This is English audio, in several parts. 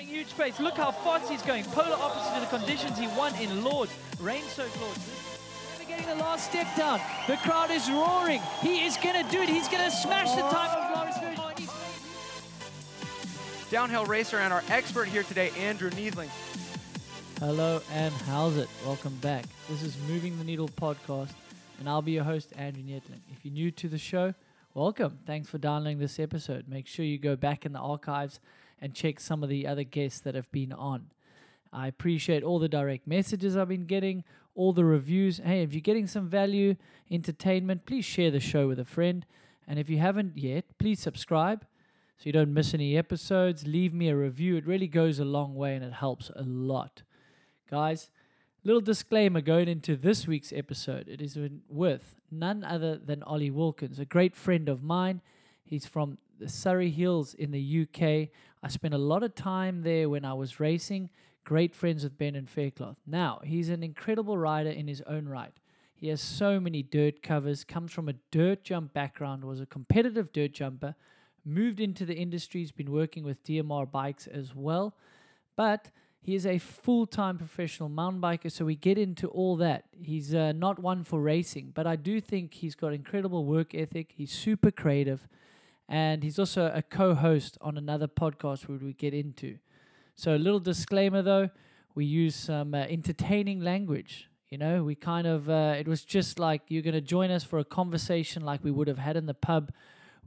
carrying huge pace. Look how fast he's going. Polar opposite to the conditions he won in Lourdes. Rain-soaked Lourdes. Never getting the last step down. The crowd is roaring. He is going to do it. He's going to smash the time of Glorious Virgin. Downhill racer and our expert here today, Andrew Neethling. Hello and how's it? Welcome back. This is Moving the Needle podcast, and I'll be your host, Andrew Neethling. If you're new to the show, welcome. Thanks for downloading this episode. Make sure you go back in the archives and check some of the other guests that have been on. I appreciate all the direct messages I've been getting, all the reviews. Hey, if you're getting some value, entertainment, please share the show with a friend. And if you haven't yet, please subscribe so you don't miss any episodes. Leave me a review. It really goes a long way and it helps a lot. Guys, little disclaimer going into this week's episode. It is with none other than Ollie Wilkins, a great friend of mine. He's from the Surrey Hills in the UK. I spent a lot of time there when I was racing. Great friends with Brendan Fairclough. Now, he's an incredible rider in his own right. He has so many dirt covers, comes from a dirt jump background, was a competitive dirt jumper, moved into the industry, has been working with DMR bikes as well. But he is a full time professional mountain biker, so we get into all that. He's uh, not one for racing, but I do think he's got incredible work ethic. He's super creative, and he's also a co host on another podcast where we get into. So, a little disclaimer though, we use some uh, entertaining language. You know, we kind of, uh, it was just like you're going to join us for a conversation like we would have had in the pub.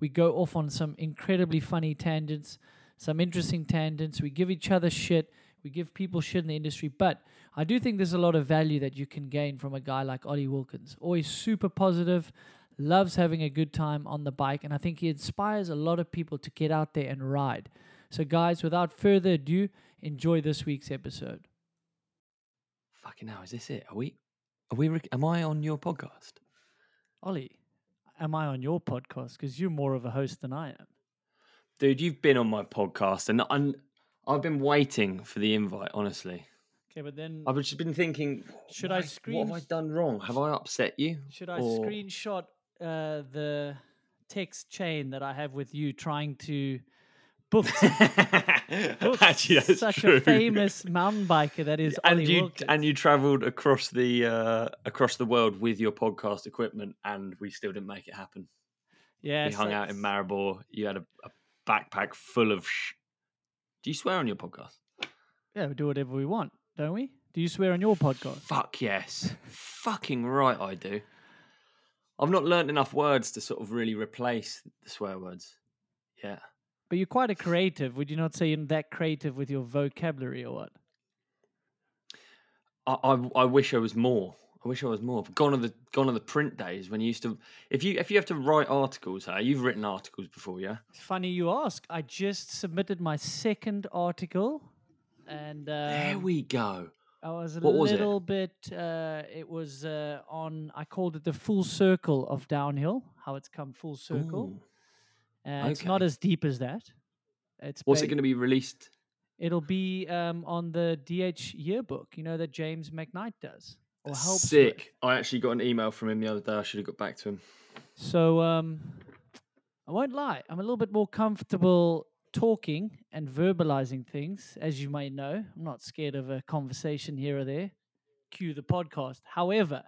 We go off on some incredibly funny tangents, some interesting tangents. We give each other shit. We give people shit in the industry. But I do think there's a lot of value that you can gain from a guy like Ollie Wilkins. Always super positive, loves having a good time on the bike. And I think he inspires a lot of people to get out there and ride. So, guys, without further ado, enjoy this week's episode. Fucking hell, is this it? Are we? Are we? Rec- am I on your podcast? Ollie, am I on your podcast? Because you're more of a host than I am. Dude, you've been on my podcast, and I'm, I've been waiting for the invite. Honestly, Okay, but then I've just been thinking. Should I screen? What have I done wrong? Have I upset you? should I or- screenshot uh, the text chain that I have with you trying to book Actually, such true. a famous mountain biker that is and Ollie you Wilkins. and you travelled across the uh, across the world with your podcast equipment, and we still didn't make it happen. yeah, we hung so out in Maribor. You had a, a backpack full of. Sh- Do you swear on your podcast? Yeah, we do whatever we want, don't we? Do you swear on your podcast? Fuck yes. Fucking right, I do. I've not learned enough words to sort of really replace the swear words. Yeah. But you're quite a creative. Would you not say you're that creative with your vocabulary or what? I, I, I wish I was more. I wish I was more. But gone are the gone are the print days when you used to. If you if you have to write articles, hey, you've written articles before, yeah. It's funny you ask. I just submitted my second article, and um, there we go. I was a What was it? little bit. Uh, it was uh, on. I called it the full circle of downhill. How it's come full circle. Uh, It's not as deep as that. It's What's ba- it going to be released? It'll be um, on the DH yearbook. You know that James McKnight does or helps. with. Sick. I actually got an email from him the other day. I should have got back to him. So um, I won't lie. I'm a little bit more comfortable talking and verbalizing things, as you may know. I'm not scared of a conversation here or there. Cue the podcast. However,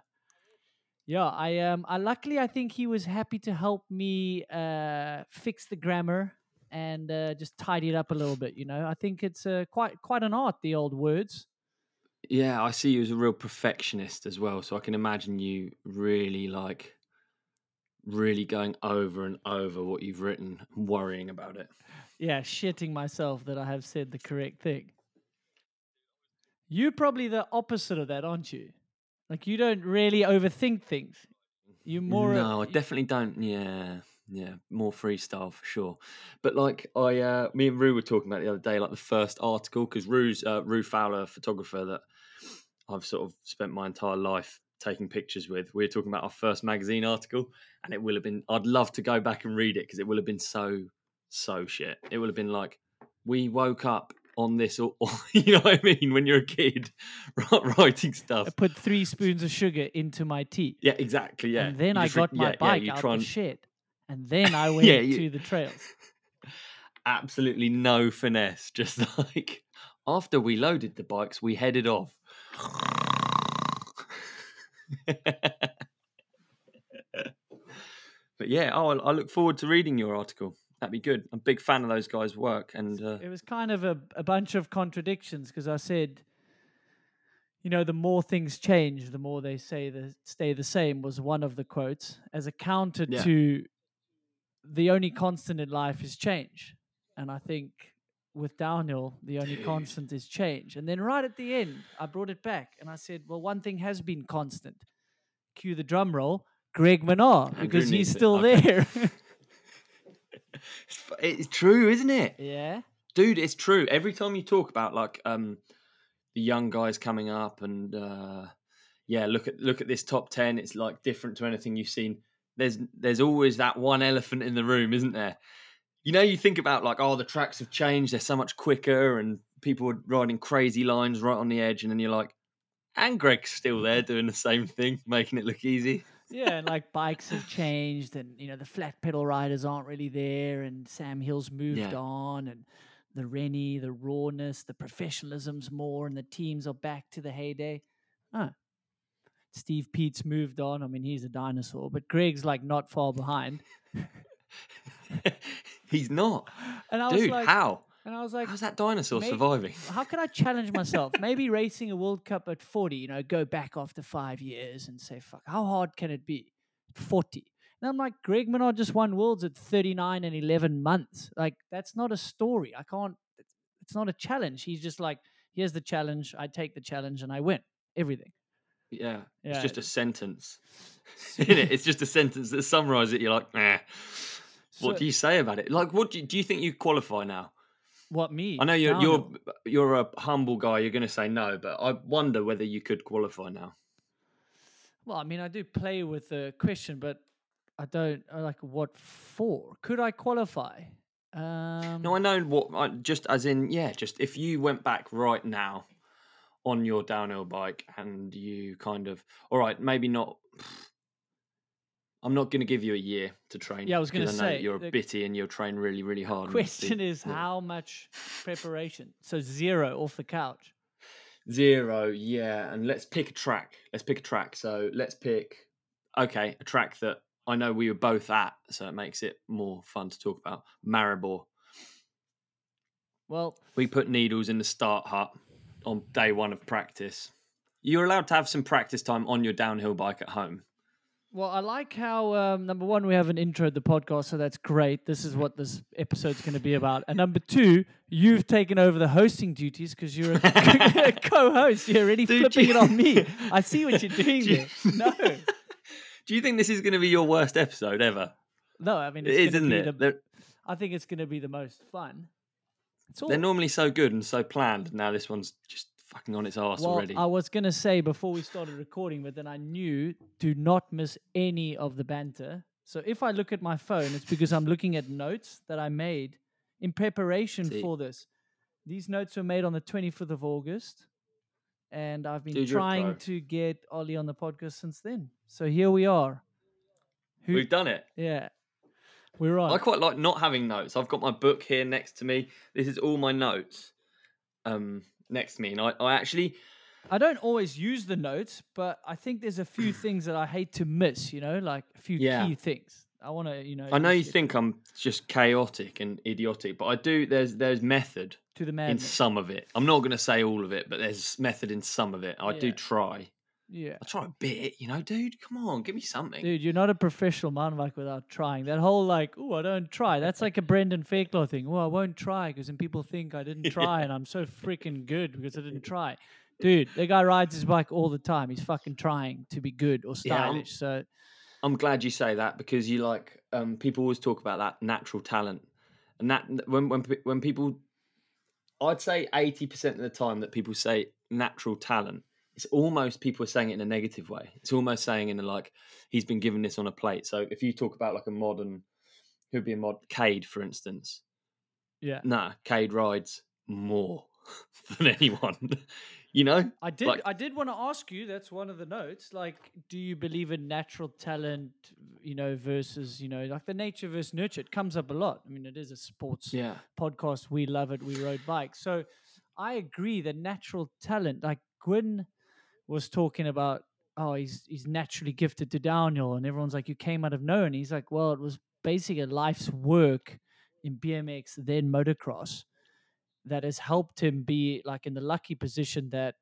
yeah, I um, I luckily I think he was happy to help me uh, fix the grammar and uh, just tidy it up a little bit. You know, I think it's uh, quite quite an art. The old words. Yeah, I see you as a real perfectionist as well. So I can imagine you really like, really going over and over what you've written, and worrying about it. Yeah, shitting myself that I have said the correct thing. You're probably the opposite of that, aren't you? Like you don't really overthink things. You're more. a- no, I definitely don't. Yeah, yeah, more freestyle for sure. But like I, uh, me and Roo were talking about the other day, like the first article, because Roo's uh, Roo Fowler, photographer that I've sort of spent my entire life taking pictures with. We were talking about our first magazine article, and it will have been. I'd love to go back and read it because it will have been so so shit. It will have been like we woke up on this, or, or you know what I mean, when you're a kid writing stuff. I put three spoons of sugar into my tea. Yeah, exactly. Yeah, And then You I re- got my yeah, yeah, bike you out and- shed. And then I went Yeah, you- to the trails. absolutely no finesse. Just like After we loaded the bikes, we headed off. but yeah, oh, I look forward to reading your article. That'd be good. I'm a big fan of those guys' work, and uh, it was kind of a, a bunch of contradictions because I said, you know, the more things change, the more they say the stay the same was one of the quotes as a counter Yeah. to the only constant in life is change. And I think with downhill, the only constant is change. And then right at the end, I brought it back and I said, well, one thing has been constant. Cue the drum roll, Greg Minnaar, because he's needs it. still there. it's, it's true, isn't it? yeah. dude it's true every time you talk about like um the young guys coming up and uh yeah look at look at this top 10 it's like different to anything you've seen there's there's always that one elephant in the room isn't there you know you think about like oh the tracks have changed they're so much quicker and people are riding crazy lines right on the edge and then you're like and Greg's still there doing the same thing making it look easy Yeah, and like bikes have changed, and you know the flat pedal riders aren't really there, and Sam Hill's moved Yeah. on, and the Rennie, the rawness, the professionalism's more, and the teams are back to the heyday. Huh. Steve Peat's moved on. I mean, he's a dinosaur, but Greg's like not far behind. he's not And I was dude like, how and I was like, how's that dinosaur surviving how can I challenge myself? Maybe racing a World Cup at 40, you know, go back after five years and say, fuck, how hard can it be? 40. And I'm like, Greg Minnaar just won Worlds at 39 and 11 months. Like, that's not a story. I can't, it's, not a challenge. He's just like, here's the challenge. I take the challenge and I win everything. Yeah, Yeah. it's just a sentence. Isn't it? It's just a sentence that summarizes it. You're like, nah. What do you say about it? Like, what do you, do you think you qualify now? What, me? I know you're you're you're a humble guy. You're going to say no, but I wonder whether you could qualify now. Well, I mean, I do play with the question, but I don't, like, what for? Could I qualify? Um, No, I know what. I, just as in, yeah, just if you went back right now on your downhill bike and you kind of, all right, maybe not. I'm not going to give you a year to train. Yeah, I was 'cause know say, you're a bitty and you'll train really, really hard. and question the- is yeah. how much preparation? So zero off the couch. Zero, yeah. And let's pick a track. Let's pick a track. So let's pick, okay, a track that I know we were both at, so it makes it more fun to talk about. Maribor. Well, We put needles in the start hut on day one of practice. You're allowed to have some practice time on your downhill bike at home. Well, I like how um, number one we have an intro to the podcast, so that's great. This is what this episode's going to be about. And number two, you've taken over the hosting duties because you're a co-host. You're already Dude, flipping you- it on me. I see what you're doing Do you- there. No, Do you think this is going to be your worst episode ever? no. I mean, It is, isn't it? The, I think it's going to be the most fun. It's all they're normally so good and so planned. Now this one's just fucking on its arse Well, already. I was going to say before we started recording, but then I knew do not miss any of the banter. So if I look at my phone, it's because I'm looking at notes that I made in preparation See. for this. These notes were made on the 25th of August, and I've been Dude, trying to get Ollie on the podcast since then. So here we are. Who, We've done it. yeah, we're on. I quite like not having notes. I've got my book here next to me. This is all my notes um, next to me. And I, I actually, I don't always use the notes, but I think there's a few things that I hate to miss, you know, like a few Yeah. key things. I want to, you know. I know you get think I'm just chaotic and idiotic, but I do. There's there's method to the in madness. some of it. I'm not going to say all of it, but there's method in some of it. I do try. Yeah. I try a bit, you know, dude. Come on, give me something. Dude, you're not a professional mountain bike without trying. That whole like, oh, I don't try. That's like a Brendan Fairclough thing. Oh, I won't try because then people think I didn't try and I'm so freaking good because I didn't try. Dude, the guy rides his bike all the time. He's fucking trying to be good or Yeah, stylish. so I'm glad you say that because you like um, people always talk about that natural talent, and that when when when people, I'd say eighty percent of the time that people say natural talent, it's almost people are saying it in a negative way. It's almost saying in a like he's been given this on a plate. So if you talk about like a modern, who'd be a mod Cade for instance, yeah. nah, Cade rides more than anyone. you know, I did like- I did want to ask you, that's one of the notes. Like, do you believe in natural talent, you know, versus, you know, like the nature versus nurture? It comes up a lot. I mean, it is a sports yeah. podcast. We love it. We rode bikes. So I agree. The natural talent, like Gwin was talking about, oh, he's he's naturally gifted to downhill, and everyone's like, you came out of nowhere. And he's like, well, it was basically a life's work in BMX, then motocross, that has helped him be like in the lucky position that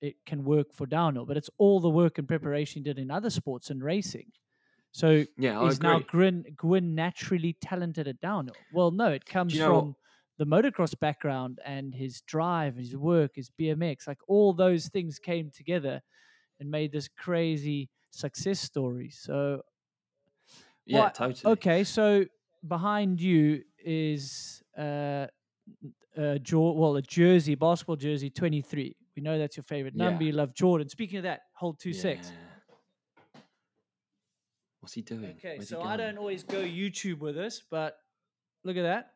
it can work for downhill. But it's all the work and preparation he did in other sports and racing. So Yeah, I agree. now Gwin, Gwin naturally talented at downhill? Well, no, it comes you know from the motocross background and his drive, his work, his BMX. Like all those things came together and made this crazy success story. So, yeah, Well, totally. okay, so behind you is uh, uh, Jor- well, a jersey, basketball jersey, 23. We know that's your favorite number. Yeah. You love Jordan. Speaking of that, hold two six. What's he doing? Okay, Where's so I don't always go YouTube with this, but look at that.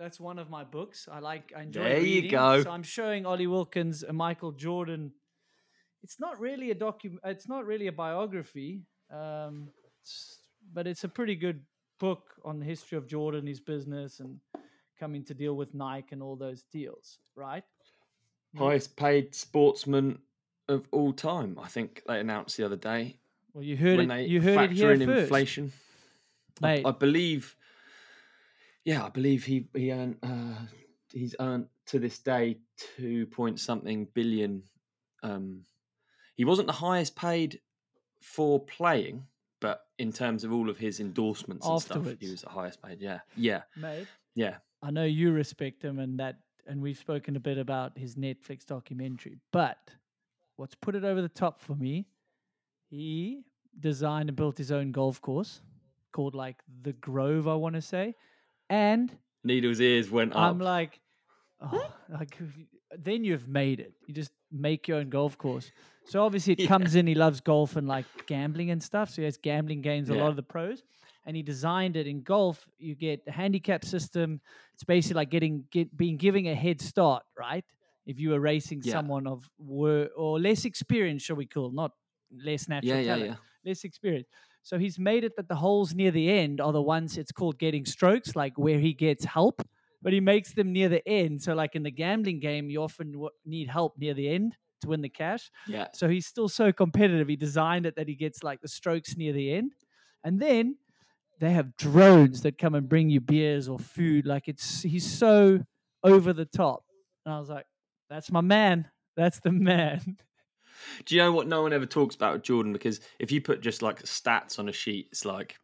That's one of my books. I like. I enjoy it. There you go. So I'm showing Ollie Wilkins a Michael Jordan. It's not really a docu. It's not really a biography, um, it's- but it's a pretty good book on the history of Jordan, his business, and coming to deal with Nike and all those deals. Right? highest paid sportsman of all time. I think they announced the other day Well, you heard when it. they You heard it factor here in first, inflation. I. I believe. Yeah, I believe he he earned uh, he's earned to this day two point something billion. Um, he wasn't the highest paid for playing, but in terms of all of his endorsements and stuff, he was the highest paid. Yeah, yeah, mate. yeah. I know you respect him and that and we've spoken a bit about his Netflix documentary. But what's put it over the top for me, he designed and built his own golf course called like the Grove, I want to say. And Needle's ears went up. I'm like, oh, like then you've made it. You just make your own golf course. So obviously it Yeah. comes in. He loves golf and like gambling and stuff. So he has gambling games. A lot of the pros, and he designed it in golf. You get a handicap system. It's basically like getting get being giving a head start, right? If you were racing Yeah. someone of were or less experience, shall we call, not less natural yeah, yeah, talent yeah. less experience. So he's made it that the holes near the end are the ones it's called getting strokes, like where he gets help, but he makes them near the end. So, like in the gambling game, you often w- need help near the end to win the cash. Yeah, So he's still so competitive. He designed it that he gets like the strokes near the end, and then they have drones that come and bring you beers or food. Like it's he's so over the top, and I was like, "That's my man. That's the man." Do you know what no one ever talks about with Jordan? Because if you put just like stats on a sheet, it's like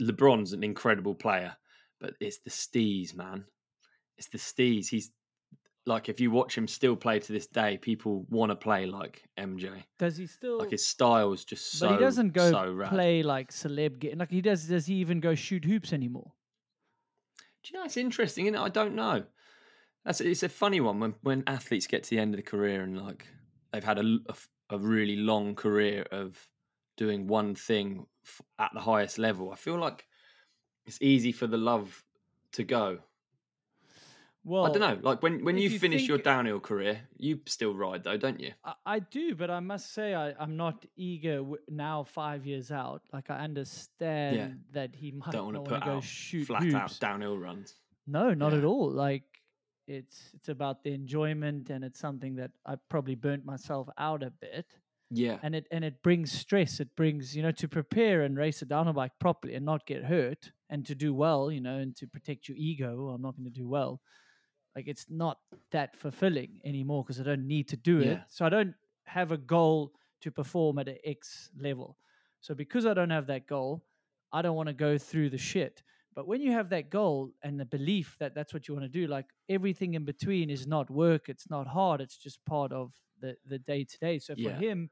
LeBron's an incredible player, but it's the steez, man. It's the steez. He's like, if you watch him still play to this day, people want to play like MJ. Does he still? Like his style is just so. but he doesn't go so rad. play like celeb. Like he does. Does he even go shoot hoops anymore? Do you know it's interesting? is I don't know. That's it's a funny one when when athletes get to the end of the career and like they've had a a really long career of doing one thing f- at the highest level. I feel like it's easy for the love to go. Well, I don't know. Like when when you, you finish your downhill career, you still ride though, don't you? I, I do, but I must say I, I'm not eager w- now. Five years out, like I understand that he might Don't want not to want put to go out shoot flat hoops. out downhill runs. No, not at all. Like it's it's about the enjoyment, and it's something that I probably burnt myself out a bit. Yeah, and it and it brings stress. It brings you know to prepare and race a downhill bike properly and not get hurt and to do well, you know, and to protect your ego. Oh, I'm not going to do well. Like it's not that fulfilling anymore because I don't need to do it. So I don't have a goal to perform at an X level. So because I don't have that goal, I don't want to go through the shit. But when you have that goal and the belief that that's what you want to do, like everything in between is not work, it's not hard, it's just part of the the day to day. So for Yeah. him,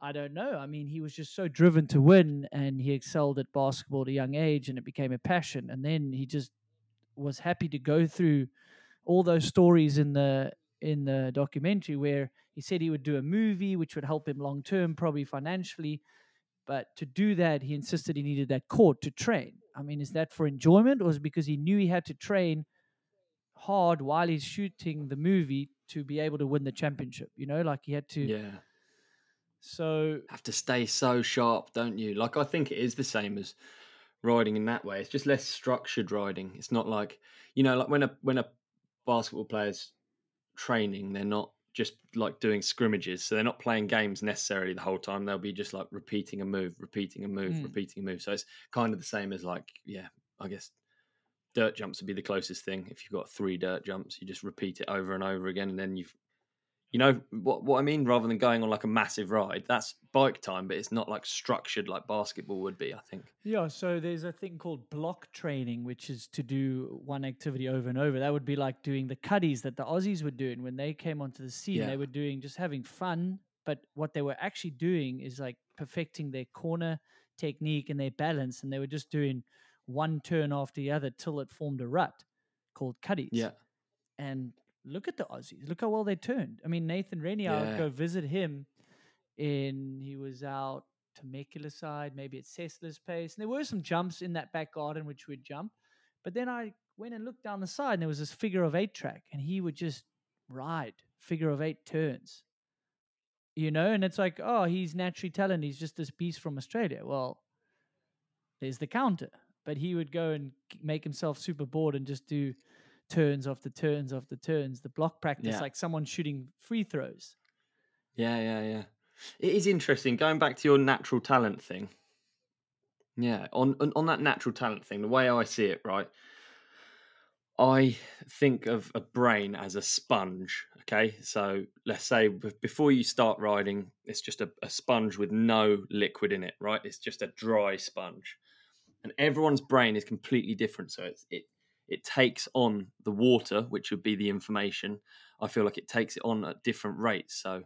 I don't know. I mean, he was just so driven to win and he excelled at basketball at a young age and it became a passion. And then he just was happy to go through all those stories in the in the documentary where he said he would do a movie which would help him long term, probably financially. But to do that, he insisted he needed that court to train. I mean, is that for enjoyment or is it because he knew he had to train hard while he's shooting the movie to be able to win the championship? You know, like he had to. yeah. So have to stay so sharp, don't you? Like I think it is the same as riding in that way. It's just less structured riding. It's not like you know, like when a when a basketball player's training. They're not just like doing scrimmages, so they're not playing games necessarily the whole time. They'll be just like repeating a move, repeating a move, Mm. repeating a move. So it's kind of the same as like yeah, I guess dirt jumps would be the closest thing. If you've got three dirt jumps, you just repeat it over and over again, and then you've you know what what I mean. Rather than going on like a massive ride, that's bike time, but it's not like structured like basketball would be. I think. Yeah, so there's a thing called block training, which is to do one activity over and over. That would be like doing the cuddies that the Aussies were doing when they came onto the scene. Yeah. They were doing just having fun, but what they were actually doing is like perfecting their corner technique and their balance, and they were just doing one turn after the other till it formed a rut called cuddies. Yeah. And look at the Aussies. Look how well they turned. I mean, Nathan Rennie, I would Yeah. go visit him in, he was out Temecula side, maybe at Cessler's pace. And there were some jumps in that back garden which we'd jump. But then I went and looked down the side and there was this figure of eight track and he would just ride figure of eight turns. You know, and it's like, oh, he's naturally talented. He's just this beast from Australia. Well, there's the counter. But he would go and make himself super bored and just do turns after turns after turns. The block practice, Yeah. like someone shooting free throws. Yeah, yeah, yeah. It is interesting going back to your natural talent thing. Yeah, on on, on that natural talent thing, the way I see it, right? I think of a brain as a sponge. Okay, so let's say before you start riding, it's just a, a sponge with no liquid in it, right? It's just a dry sponge, and everyone's brain is completely different. So it's, it it takes on the water, which would be the information. I feel like it takes it on at different rates. So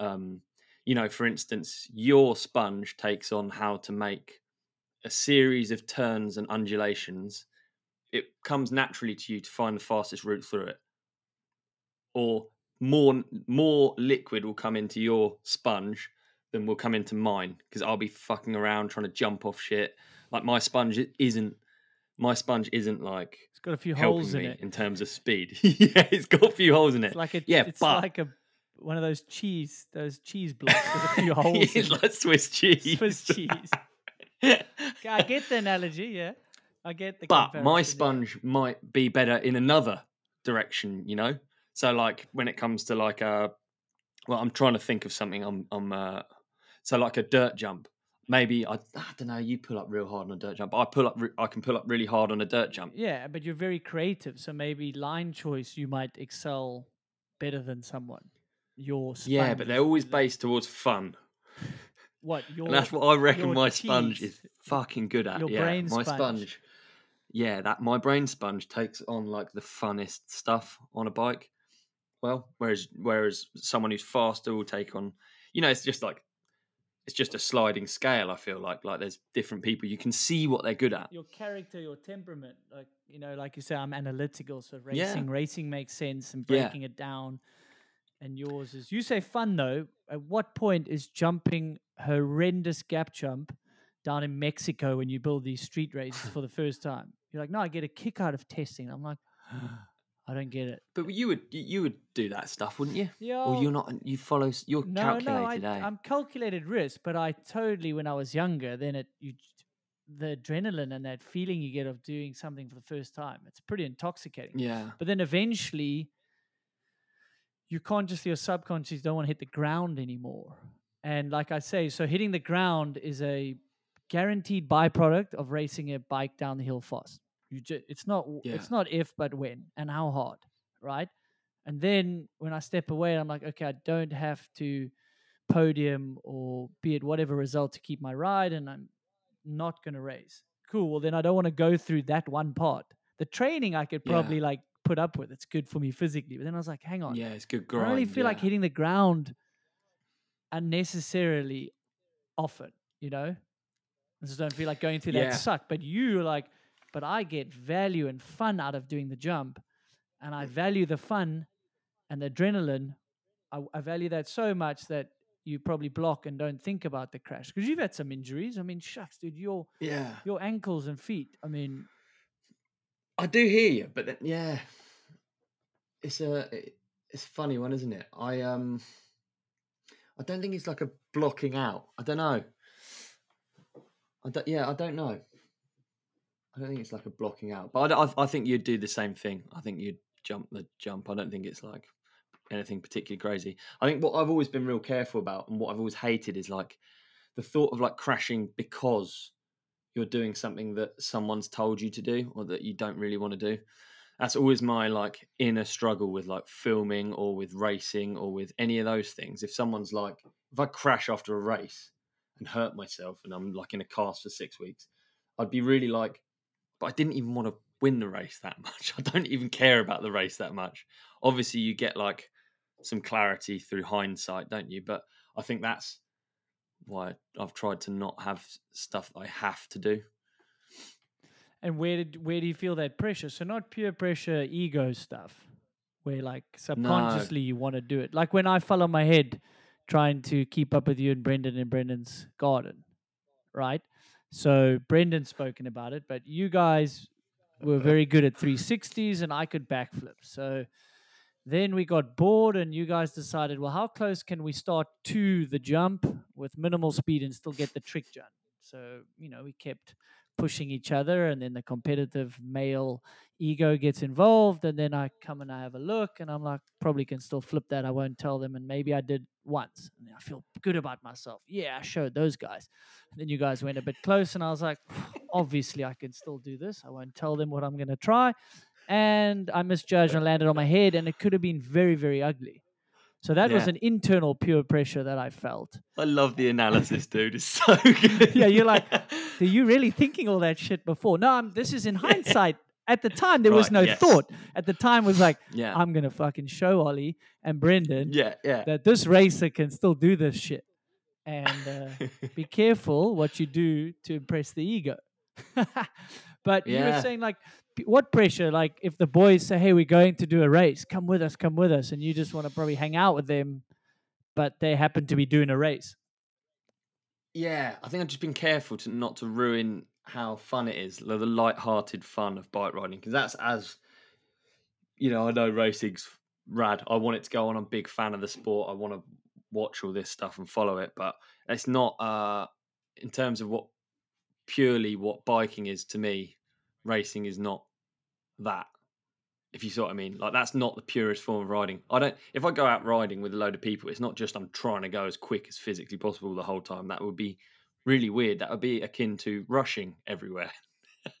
um, you know, for instance, your sponge takes on how to make a series of turns and undulations. It comes naturally to you to find the fastest route through it, or more more liquid will come into your sponge than will come into mine because I'll be fucking around trying to jump off shit. Like my sponge isn't my sponge isn't like It's got a few holes in it. in terms of speed. yeah, it's got a few holes in it. It's like a yeah, it's but like a one of those cheese those cheese blocks with a few holes. it's in it. like Swiss cheese. Swiss cheese. I get the analogy. Yeah, I get the. but my comparison, yeah. sponge might be better in another direction, you know. So like when it comes to like a, well, I'm trying to think of something. I'm I'm uh, so like a dirt jump. Maybe I I don't know. You pull up real hard on a dirt jump. I pull up. re- I can pull up really hard on a dirt jump. Yeah, but you're very creative, so maybe line choice you might excel better than someone. Your Yeah, but they're always based towards fun, what your and that's what I reckon my sponge is fucking good at. your yeah, brain my sponge. Yeah, that my brain sponge takes on like the funnest stuff on a bike. Well, whereas whereas someone who's faster will take on, you know, it's just like it's just a sliding scale. I feel like like there's different people. You can see what they're good at. your character, your temperament. Like you know, like you say, I'm analytical, so Yeah. racing racing makes sense and Yeah. breaking it down. And yours is you say fun though. At what point is jumping horrendous gap jump down in Mexico when you build these street races for the first time? You're like, no, I get a kick out of testing. I'm like, I don't get it. But you would you- would do that stuff, wouldn't you? Yeah. Or you're not. You follow. You're no, calculated. no, I, eh? I'm calculated risk, but I totally when I was younger, then it you the adrenaline and that feeling you get of doing something for the first time, it's pretty intoxicating. yeah. But then eventually, you consciously or subconsciously don't want to hit the ground anymore. And like I say, so hitting the ground is a guaranteed byproduct of racing a bike down the hill fast. You just, it's not Yeah. it's not if but when and how hard, right? And then when I step away, I'm like, okay, I don't have to podium or be at whatever result to keep my ride, and I'm not going to race. Cool. Well, then I don't want to go through that one part. The training I could Yeah. probably like put up with. It's good for me physically. But then I was like, hang on. Yeah, it's good I grind. don't really feel like hitting the ground unnecessarily often, you know? I just don't feel like going through Yeah. that suck. But you like, but I get value and fun out of doing the jump. And I value the fun and the adrenaline. I, I value that so much that you probably block and don't think about the crash. Because you've had some injuries. I mean, shucks, dude, your Yeah. your ankles and feet. I mean, I do hear you, but then, yeah, it's a it's a funny one, isn't it? I um, I don't think it's like a blocking out. I don't know. I don't, yeah, I don't know. I don't think it's like a blocking out, but I, I, I think you'd do the same thing. I think you'd jump the jump. I don't think it's like anything particularly crazy. I think what I've always been real careful about and what I've always hated is like the thought of like crashing because you're doing something that someone's told you to do or that you don't really want to do. That's always my like inner struggle with like filming or with racing or with any of those things. If someone's like, if I crash after a race and hurt myself and I'm like in a cast for six weeks, I'd be really like, but I didn't even want to win the race that much. I don't even care about the race that much. Obviously, you get like some clarity through hindsight, don't you? But I think that's why I've tried to not have stuff I have to do. And where did where do you feel that pressure? So not pure pressure, ego stuff, where like subconsciously no. you want to do it. Like when I fell on my head trying to keep up with you and Brendan in Brendan's garden, right? So Brendan's spoken about it, but you guys were very good at 360s and I could backflip. So then we got bored and you guys decided, well, how close can we start to the jump with minimal speed and still get the trick done? So, you know, we kept pushing each other and then the competitive male ego gets involved and then I come and I have a look and I'm like probably can still flip that. I won't tell them and maybe I did once and I feel good about myself. Yeah I showed those guys. And then you guys went a bit close and I was like obviously I can still do this. I won't tell them what I'm going to try. And I misjudged and landed on my head and it could have been very very ugly so that yeah. was an internal pure pressure that I felt. I love the analysis, dude. It's so good. yeah, you're like, are you really thinking all that shit before? No, I'm, this is in hindsight. At the time, there right, was no yes. thought. At the time, was like, yeah. I'm gonna fucking show Ollie and Brendan, yeah, yeah. that this racer can still do this shit. And uh, be careful what you do to impress the ego. but yeah. you were saying like what pressure? Like if the boys say, "Hey, we're going to do a race. Come with us. Come with us," and you just want to probably hang out with them, but they happen to be doing a race. Yeah, I think I've just been careful to not to ruin how fun it is, the light-hearted fun of bike riding, because that's as you know. I know racing's rad. I want it to go on. I'm a big fan of the sport. I want to watch all this stuff and follow it, but it's not uh in terms of what purely what biking is to me racing is not that. If you see what I mean, like that's not the purest form of riding. I don't. If I go out riding with a load of people, it's not just I'm trying to go as quick as physically possible the whole time. That would be really weird. That would be akin to rushing everywhere.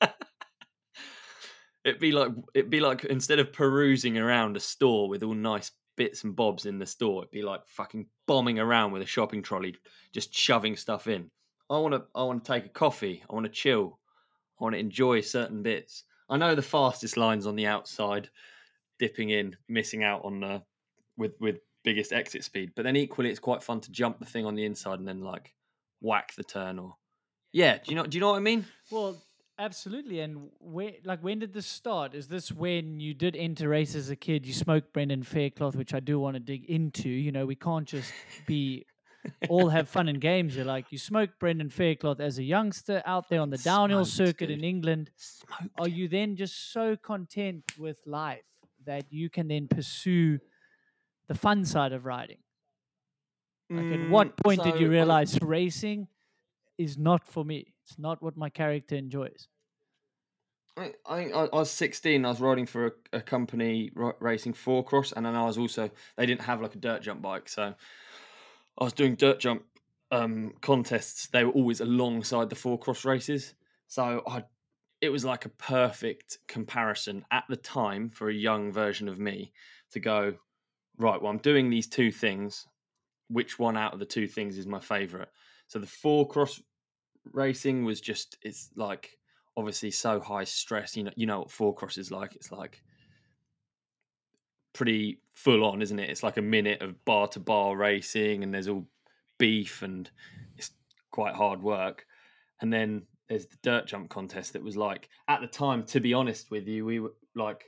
it'd be like it'd be like instead of perusing around a store with all nice bits and bobs in the store, it'd be like fucking bombing around with a shopping trolley, just shoving stuff in. I want to. I want to take a coffee. I want to chill. I want to enjoy certain bits. I know the fastest lines on the outside, dipping in, missing out on uh, with with biggest exit speed. But then equally, it's quite fun to jump the thing on the inside and then like whack the turn or yeah. Do you know? Do you know what I mean? Well, absolutely. And where like when did this start? Is this when you did enter race as a kid? You smoked Brendan Fairclough, which I do want to dig into. You know, we can't just be all have fun and games. You're like, you smoked Brendan Fairclough as a youngster out there on the downhill circuit dude. in England. Smoked. Are you then just so content with life that you can then pursue the fun side of riding? Like, mm, at what point so did you realize I, racing is not for me? It's not what my character enjoys. I, I, I was 16. I was riding for a, a company r- racing four cross, and then I was also they didn't have like a dirt jump bike, so I was doing dirt jump um, contests. They were always alongside the four cross races, so I it was like a perfect comparison at the time for a young version of me to go right. Well, I'm doing these two things. Which one out of the two things is my favorite? So the four cross racing was just it's like obviously so high stress. You know, you know what four cross is like. It's like pretty full on, isn't it? It's like a minute of bar to bar racing, and there's all beef, and it's quite hard work. And then there's the dirt jump contest that was like at the time. To be honest with you, we were like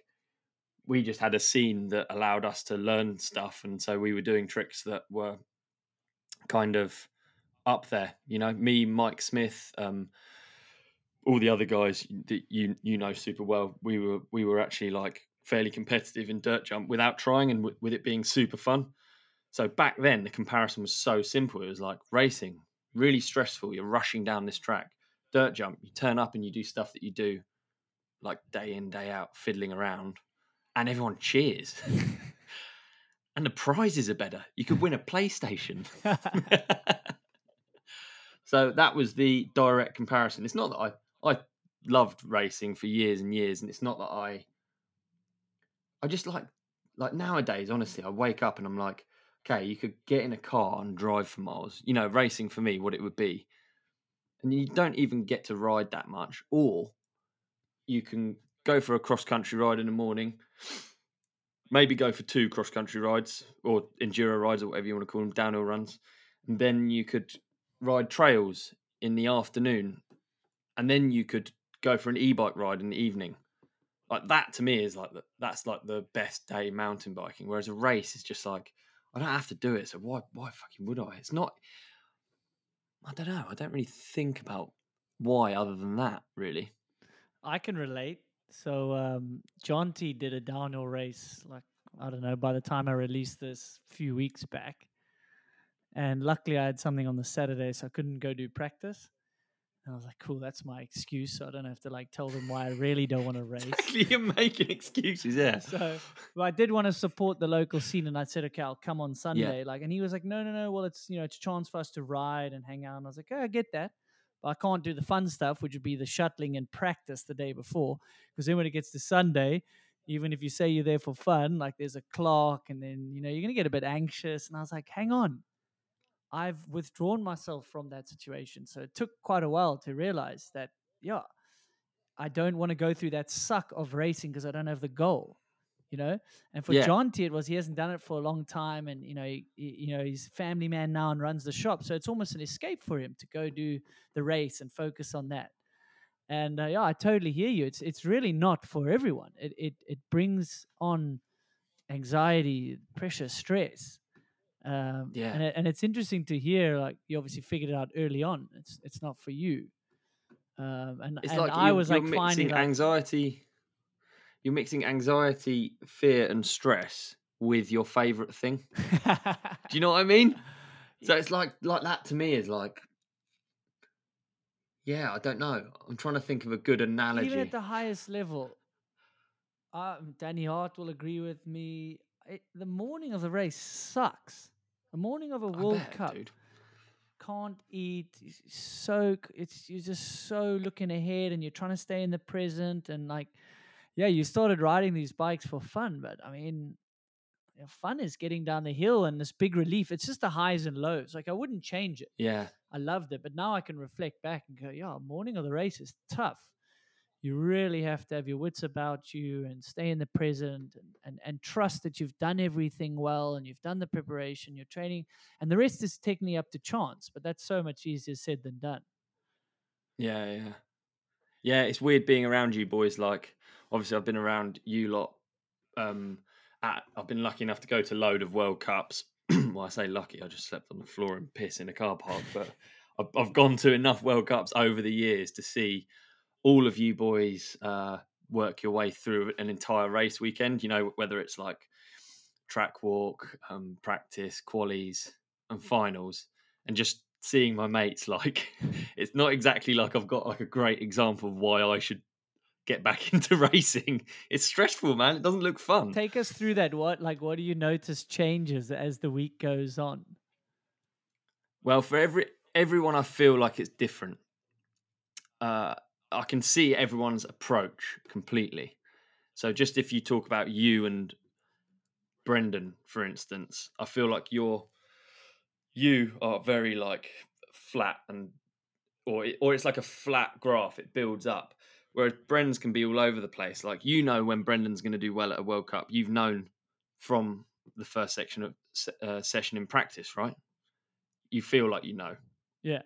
we just had a scene that allowed us to learn stuff, and so we were doing tricks that were kind of up there. You know, me, Mike Smith. Um, all the other guys that you you know super well, we were we were actually like fairly competitive in dirt jump without trying and w- with it being super fun. So back then, the comparison was so simple. It was like racing, really stressful. You're rushing down this track. Dirt jump, you turn up and you do stuff that you do like day in, day out, fiddling around. and everyone cheers. and the prizes are better. You could win a PlayStation. so that was the direct comparison. It's not that I I loved racing for years and years, and it's not that I I just like like nowadays, honestly, I wake up and I'm like, okay, you could get in a car and drive for miles. You know, racing for me, what it would be. And you don't even get to ride that much. Or you can go for a cross country ride in the morning, maybe go for two cross country rides or enduro rides or whatever you want to call them, downhill runs. And then you could ride trails in the afternoon. And then you could go for an e bike ride in the evening. Like that to me is like the, that's like the best day mountain biking. Whereas a race is just like I don't have to do it, so why why fucking would I? It's not. I don't know. I don't really think about why other than that. Really, I can relate. So um, John T did a downhill race, like I don't know. By the time I released this, a few weeks back, and luckily I had something on the Saturday, so I couldn't go do practice. And I was like, cool, that's my excuse. So I don't have to like tell them why I really don't want to race. exactly, You're making excuses, yeah. So but I did want to support the local scene and I said, okay, I'll come on Sunday. Like, and he was like, no, no, no. Well, it's, you know, it's a chance for us to ride and hang out. And I was like, oh, I get that. But I can't do the fun stuff, which would be the shuttling and practice the day before. Because then when it gets to Sunday, even if you say you're there for fun, like there's a clock and then, you know, you're going to get a bit anxious. And I was like, hang on, I've withdrawn myself from that situation. So it took quite a while to realize that, yeah, I don't want to go through that suck of racing because I don't have the goal, you know. And for Yeah. John T, it was he hasn't done it for a long time, and you know, he, you know, he's a family man now and runs the shop, so it's almost an escape for him to go do the race and focus on that. And uh, yeah, I totally hear you. It's it's really not for everyone. It it it brings on anxiety, pressure, stress. Um, Yeah. and, it, and it's interesting to hear. Like you obviously figured it out early on. It's it's not for you. Um, and It's and like I was like mixing finding like, anxiety. You're mixing anxiety, fear, and stress with your favorite thing. Do you know what I mean? So it's like like that to me is like, yeah, I don't know. I'm trying to think of a good analogy. even at the highest level. Um, Danny Hart will agree with me. It, the morning of the race sucks. The morning of a I World bet, Cup dude. can't eat. it's So it's you're just so looking ahead, and you're trying to stay in the present, and like, yeah, you started riding these bikes for fun, but I mean, you know, fun is getting down the hill and this big relief. It's just the highs and lows. Like I wouldn't change it. Yeah, I loved it, but now I can reflect back and go, yeah, morning of the race is tough. You really have to have your wits about you and stay in the present and, and, and trust that you've done everything well and you've done the preparation, your training, and the rest is technically up to chance. But that's so much easier said than done. yeah, yeah, yeah. It's weird being around you boys. Like, obviously, I've been around you lot. Um, at, I've been lucky enough to go to load of World Cups. well, I say lucky. I just slept on the floor and piss in a car park, but I've, I've gone to enough World Cups over the years to see all of you boys uh, work your way through an entire race weekend. You know, whether it's like track walk, um, practice, qualies, and finals, and just seeing my mates like it's not exactly like I've got like a great example of why I should get back into racing. It's stressful, man. It doesn't look fun. Take us through that. What like what do you notice changes as the week goes on? Well, for every everyone, I feel like it's different. Uh, I can see everyone's approach completely. So, just if you talk about you and Brendan, for instance, I feel like you're you are very like flat and or it, or it's like a flat graph. It builds up. Whereas Brendan's can be all over the place. Like you know when Brendan's going to do well at a World Cup. You've known from the first section of uh, session in practice, right? You feel like you know. Yeah.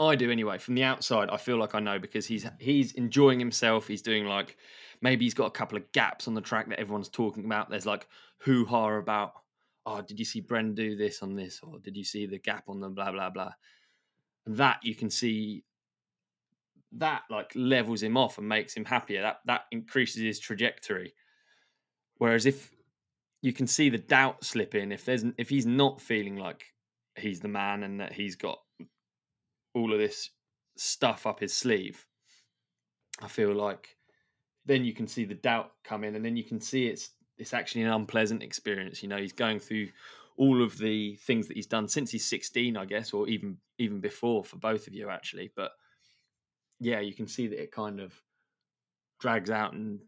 I do anyway. From the outside, I feel like I know because he's he's enjoying himself. He's doing like maybe he's got a couple of gaps on the track that everyone's talking about. There's like hoo ha about. Oh, did you see Bren do this on this, or did you see the gap on the blah blah blah? And that you can see that like levels him off and makes him happier. That that increases his trajectory. Whereas if you can see the doubt slip in, if there's if he's not feeling like he's the man and that he's got all of this stuff up his sleeve, I feel like then you can see the doubt come in, and then you can see it's it's actually an unpleasant experience. You know, he's going through all of the things that he's done since he's 16, I guess, or even even before for both of you actually. But yeah, you can see that it kind of drags out and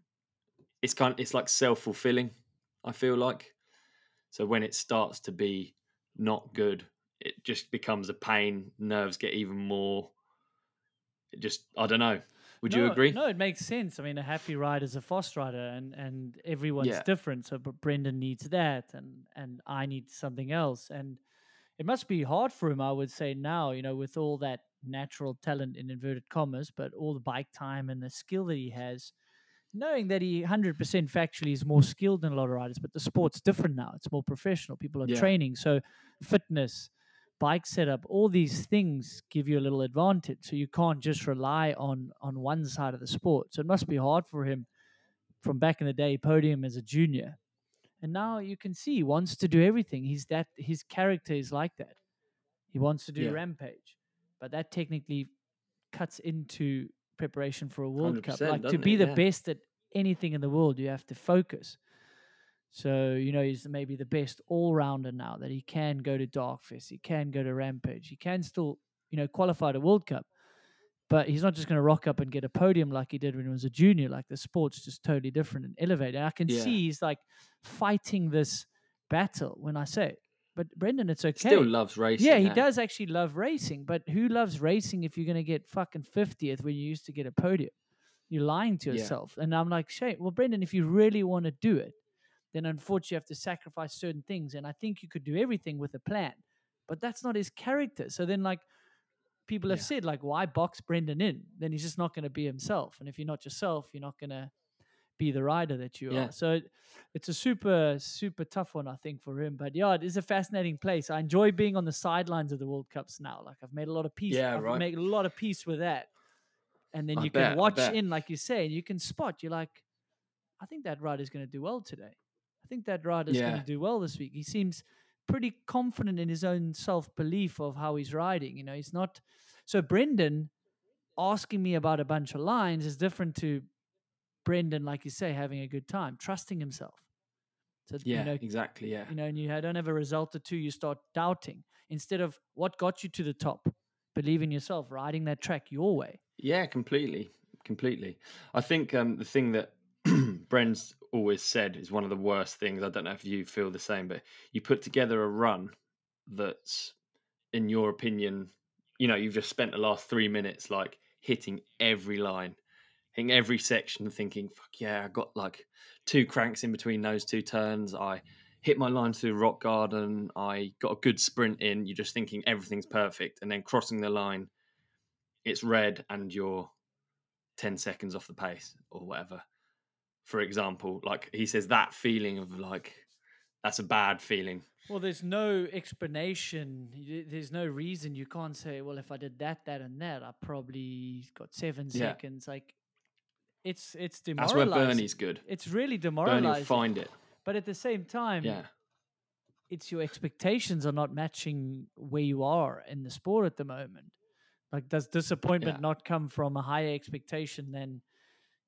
it's kind of, it's like self-fulfilling, I feel like. So when it starts to be not good, it just becomes a pain, nerves get even more it just I don't know. Would you agree? No, it makes sense. I mean, a happy rider is a fast rider, and and everyone's Yeah. different. So, but Brendan needs that, and and I need something else, and it must be hard for him. I would say now, you know, with all that natural talent in inverted commas, but all the bike time and the skill that he has, knowing that he hundred percent factually is more skilled than a lot of riders, but the sport's different now. It's more professional. People are Yeah. training, so fitness bike setup all these things give you a little advantage. So you can't just rely on on one side of the sport. So it must be hard for him from back in the day podium as a junior. And now you can see he wants to do everything. He's that his character is like that. He wants to do Yeah. rampage. But that technically cuts into preparation for a world cup. Like to be it? the Yeah. best at anything in the world you have to focus so, you know, he's maybe the best all rounder now that he can go to Darkfest, he can go to Rampage, he can still, you know, qualify to World Cup. But he's not just going to rock up and get a podium like he did when he was a junior. Like the sport's just totally different and elevated. And I can Yeah. see he's like fighting this battle when I say it. But Brendan, it's okay. He still loves racing. Yeah, he eh? does actually love racing, but who loves racing if you're going to get fucking 50th when you used to get a podium? You're lying to Yeah. yourself. And I'm like, Shane, well, Brendan, if you really want to do it, then unfortunately you have to sacrifice certain things. And I think you could do everything with a plan, but that's not his character. So then, like, people have Yeah. said, like, why box Brendan in? Then he's just not going to be himself. And if you're not yourself, you're not going to be the rider that you Yeah. are. So it, it's a super, super tough one, I think, for him. But yeah, it is a fascinating place. I enjoy being on the sidelines of the World Cups now. Like I've made a lot of peace. Yeah, I've right. made a lot of peace with that. And then I you bet, can watch in, like you say, and you can spot. You're like, I think that rider's going to do well today. I think that rider's going to do well this week. He seems pretty confident in his own self belief of how he's riding. You know, he's not. So Brendan asking me about a bunch of lines is different to Brendan, like you say, having a good time, trusting himself. So Yeah, you know, exactly. Yeah. you know, and you don't have a result or two, you start doubting instead of what got you to the top. Believe in yourself, riding that track your way. Yeah, completely, completely. I think um, the thing that Bren's always said is one of the worst things. I don't know if you feel the same, but you put together a run that's, in your opinion, you know, you've just spent the last three minutes like hitting every line, hitting every section, thinking, "Fuck yeah, I got like two cranks in between those two turns. I hit my line through rock garden. I got a good sprint in. You're just thinking everything's perfect, and then crossing the line." it's red and you're 10 seconds off the pace or whatever for example like he says that feeling of like that's a bad feeling Well, there's no explanation. There's no reason you can't say, well, if I did that, that, and that, I probably got seven Yeah. seconds. Like, it's it's that's where demoralizing. bernie's good It's really bernie demoralizing. will find it But at the same time, yeah it's your expectations are not matching where you are in the sport at the moment. Like, does disappointment Yeah. not come from a higher expectation than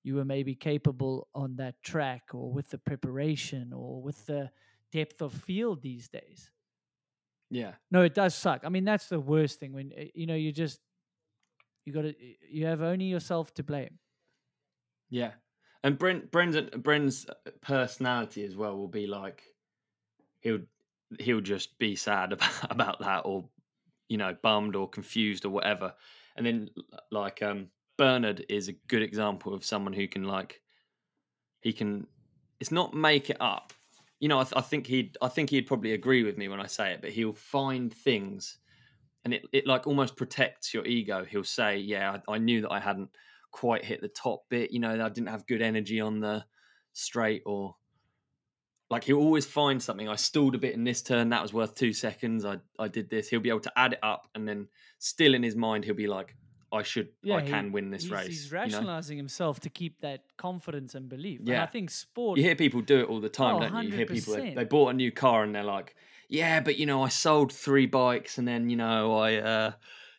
you were maybe capable on that track or with the preparation or with the depth of field these days? yeah No, it does suck. I mean, that's the worst thing when uh, you know you just you got to you have only yourself to blame. yeah and Brent, Brendan, Bren's personality as well will be like he'll he'll just be sad about, about that or you know bummed or confused or whatever and then like um bernard is a good example of someone who can like he can it's not make it up you know i, th- I think he'd i think he'd probably agree with me when i say it but he'll find things and it, it like almost protects your ego he'll say yeah I, I knew that i hadn't quite hit the top bit you know i didn't have good energy on the straight or like he'll always find something. I stalled a bit in this turn. That was worth two seconds. I, I did this. He'll be able to add it up, and then still in his mind, he'll be like, "I should, I he- can win this he's, race." He's you know? rationalizing himself to keep that confidence and belief. And I think sport. You hear people do it all the time, Oh, don't you? You hear people they, they bought a new car and they're like, "Yeah, but you know, I sold three bikes, and then you know, I uh,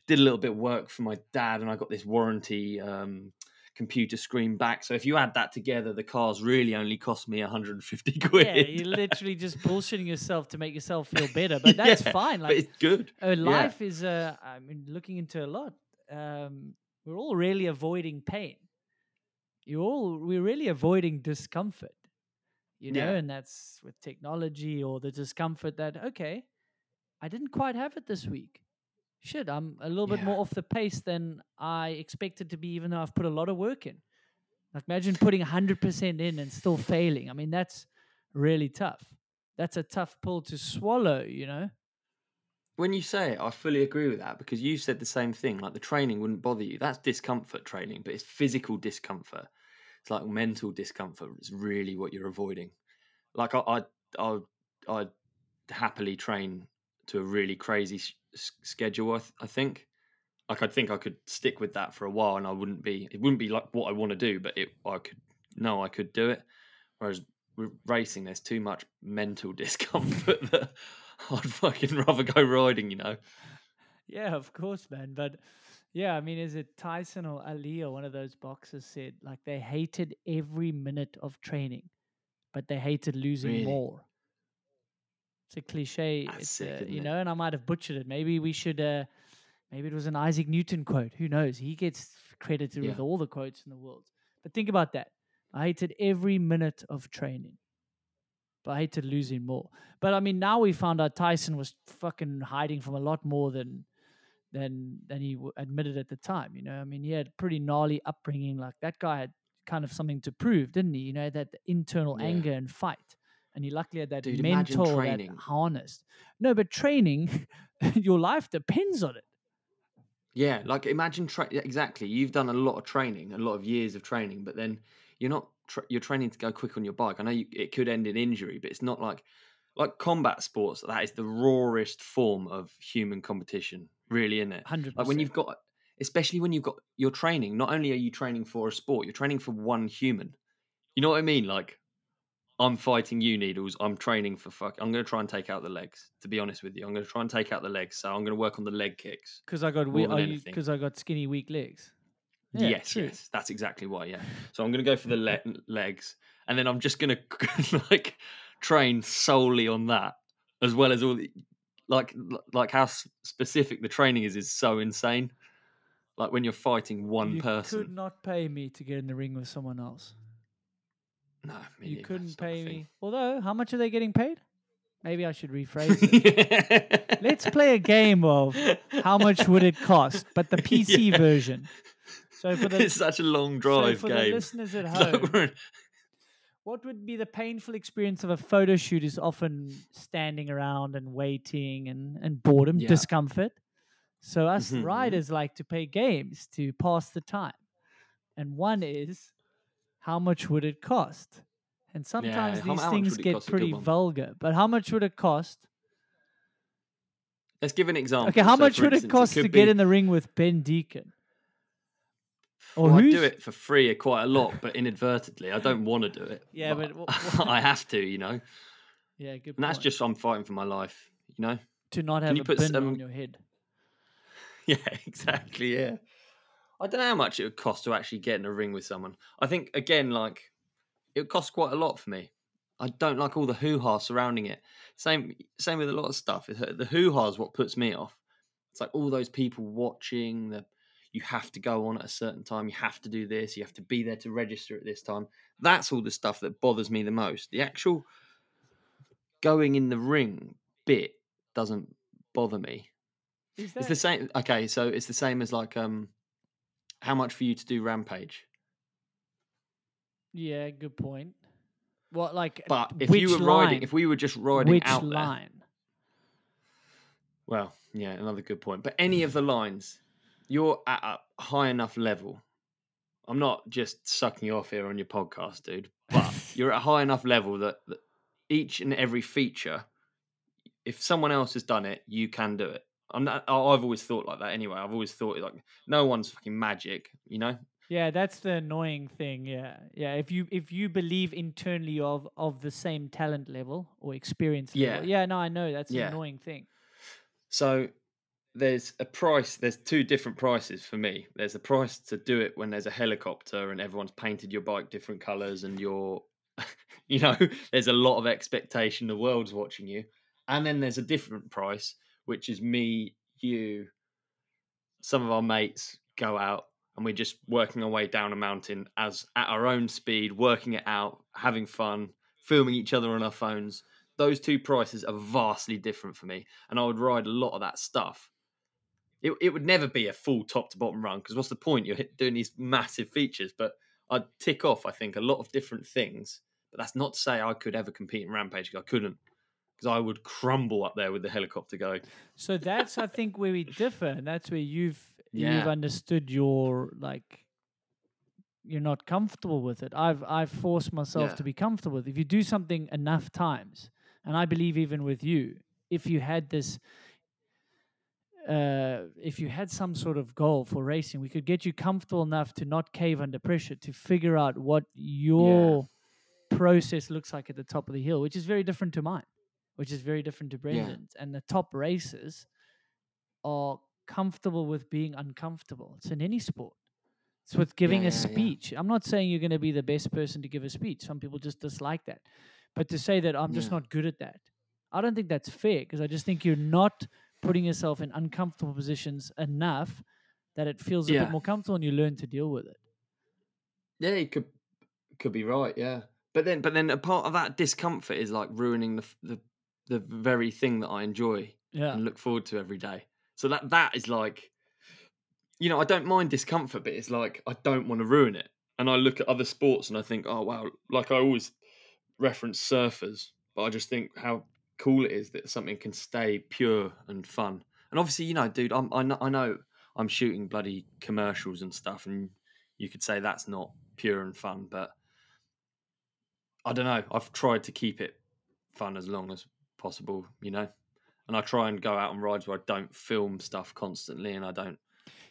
did a little bit of work for my dad, and I got this warranty um, computer screen back. So if you add that together, the cars really only cost me 150 quid. Yeah, you're literally just bullshitting yourself to make yourself feel better, but that's Yeah, fine. but Like, it's good. uh, Yeah. life is. Uh, I mean, looking into a lot. Um, we're all really avoiding pain. You're all we're really avoiding discomfort. You know, Yeah. and that's with technology or the discomfort that okay, I didn't quite have it this week. Shit, I'm a little bit Yeah. more off the pace than I expected to be, even though I've put a lot of work in. Like imagine putting 100% in and still failing. I mean, that's really tough. That's a tough pill to swallow, you know? When you say it, I fully agree with that because you said the same thing. Like the training wouldn't bother you. That's discomfort training, but it's physical discomfort. It's like mental discomfort is really what you're avoiding. Like I, I, I, I'd happily train to a really crazy s- s- schedule. I, th- I think. Like I think I could stick with that for a while, and I wouldn't be. It wouldn't be like what I want to do, but it. I could. No, I could do it. Whereas with racing, there's too much mental discomfort that I'd fucking rather go riding. You know. Yeah, of course, man. But yeah, I mean, is it Tyson or Ali or one of those boxers said like they hated every minute of training, but they hated losing Really? more. It's a cliche, That's it's sick, uh, you it? know, and I might have butchered it. Maybe we should, uh, maybe it was an Isaac Newton quote. Who knows? He gets credited with all the quotes in the world. But think about that. I hated every minute of training, but I hated losing more. But I mean, now we found out Tyson was fucking hiding from a lot more than than than he w- admitted at the time. You know, I mean, he had pretty gnarly upbringing. Like that guy had kind of something to prove, didn't he? You know, that internal Yeah. anger and fight. And he luckily had that Dude, mental, that harnessed. No, but training, your life depends on it. Yeah, like imagine tra- exactly. You've done a lot of training, a lot of years of training, but then you're not. Tra- you're training to go quick on your bike. I know you, it could end in injury, but it's not like like combat sports. That is the rawest form of human competition, really, isn't it? Hundred Like when you've got, especially when you've got your training. Not only are you training for a sport, you're training for one human. You know what I mean? Like I'm fighting you, needles. I'm training for fuck. I'm going to try and take out the legs. To be honest with you, I'm going to try and take out the legs. So I'm going to work on the leg kicks. Because I got more we- than are you anything. because I got skinny weak legs. Yeah, yes, true. yes, that's exactly why. Yeah. So I'm going to go for the le- mm. legs, and then I'm just going to like train solely on that, as well as all the like like how specific the training is is so insane. Like when you're fighting one you person. You could not pay me to get in the ring with someone else. no, me you couldn't a pay me. Although, how much are they getting paid? Maybe I should rephrase it. Let's play a game of how much would it cost, but the PC Yeah. version. So for the it's such a long drive so for the listeners at home, what would be the painful experience of a photo shoot is often standing around and waiting and, and boredom, Yeah. discomfort. So us Mhm, mhm. riders like to play games to pass the time. And one is how much would it cost? And sometimes how- these how things get cost? A good pretty vulgar. But how much would it cost? Let's give an example. Okay, how So, much would it instance, cost to could get in the ring with Ben Deakin? Or Well, I do it for free quite a lot, but inadvertently. I don't want to do it. Yeah, but wha- wha- I have to, you know. Yeah, good. And that's just I'm fighting for my life, you know. to not can have you a put bin on your head. Yeah, exactly. Yeah. I don't know how much it would cost to actually get in a ring with someone. I think again, like it would cost quite a lot for me. I don't like all the hoo ha surrounding it. Same, same with a lot of stuff. Uh, the hoo ha is what puts me off. It's like all those people watching. The you have to go on at a certain time. You have to do this. You have to be there to register at this time. That's all the stuff that bothers me the most. The actual going in the ring bit doesn't bother me. Is It's that the same. Okay, so it's the same as like um, how much for you to do Rampage? Yeah, good point. What like But if you were line? riding, if we were just riding which out there, line? well, yeah, another good point. But any of the lines, you're at a high enough level. I'm not just sucking you off here on your podcast, dude. But you're at a high enough level that, that each and every feature, if someone else has done it, you can do it. I'm not, I've always thought like that. Anyway, I've always thought like no one's fucking magic, you know. Yeah, that's the annoying thing. Yeah, yeah. If you if you believe internally of of the same talent level or experience level, Yeah. yeah. No, I know that's Yeah. an annoying thing. So there's a price. There's two different prices for me. There's a price to do it when there's a helicopter and everyone's painted your bike different colors and you're, you know, there's a lot of expectation. The world's watching you, and then there's a different price, which is me, you, some of our mates go out and we're just working our way down a mountain as at our own speed, working it out, having fun, filming each other on our phones. Those two prices are vastly different for me, and I would ride a lot of that stuff it, it would never be a full top to bottom run because what's the point? You're doing these massive features, but I'd tick off, I think, a lot of different things. But that's not to say I could ever compete in Rampage because I couldn't, because I would crumble up there with the helicopter going. So that's I think where we differ, and that's where you've you've understood your like you're not comfortable with it. I've I've forced myself Yeah. to be comfortable with. It. If you do something enough times, and I believe even with you, if you had this uh, if you had some sort of goal for racing, we could get you comfortable enough to not cave under pressure, to figure out what your process looks like at the top of the hill, which is very different to mine, which is very different to Brendan's. And the top races are comfortable with being uncomfortable. It's in any sport. It's with giving yeah, a yeah. speech. I'm not saying you're going to be the best person to give a speech. Some people just dislike that. But to say that I'm just not good at that, I don't think that's fair because I just think you're not putting yourself in uncomfortable positions enough that it feels a Yeah. bit more comfortable and you learn to deal with it. Yeah, you could could be right. Yeah, but then but then a part of that discomfort is like ruining the the the very thing that I enjoy Yeah. and look forward to every day. So that that is like, you know, I don't mind discomfort, but it's like I don't want to ruin it. And I look at other sports and I think, oh wow, like I always reference surfers, but I just think how cool it is that something can stay pure and fun. And obviously, you know, dude, I'm, I know I know I'm shooting bloody commercials and stuff, and you could say that's not pure and fun, but I don't know. I've tried to keep it fun as long as possible, you know. And I try and go out on rides where I don't film stuff constantly, and I don't.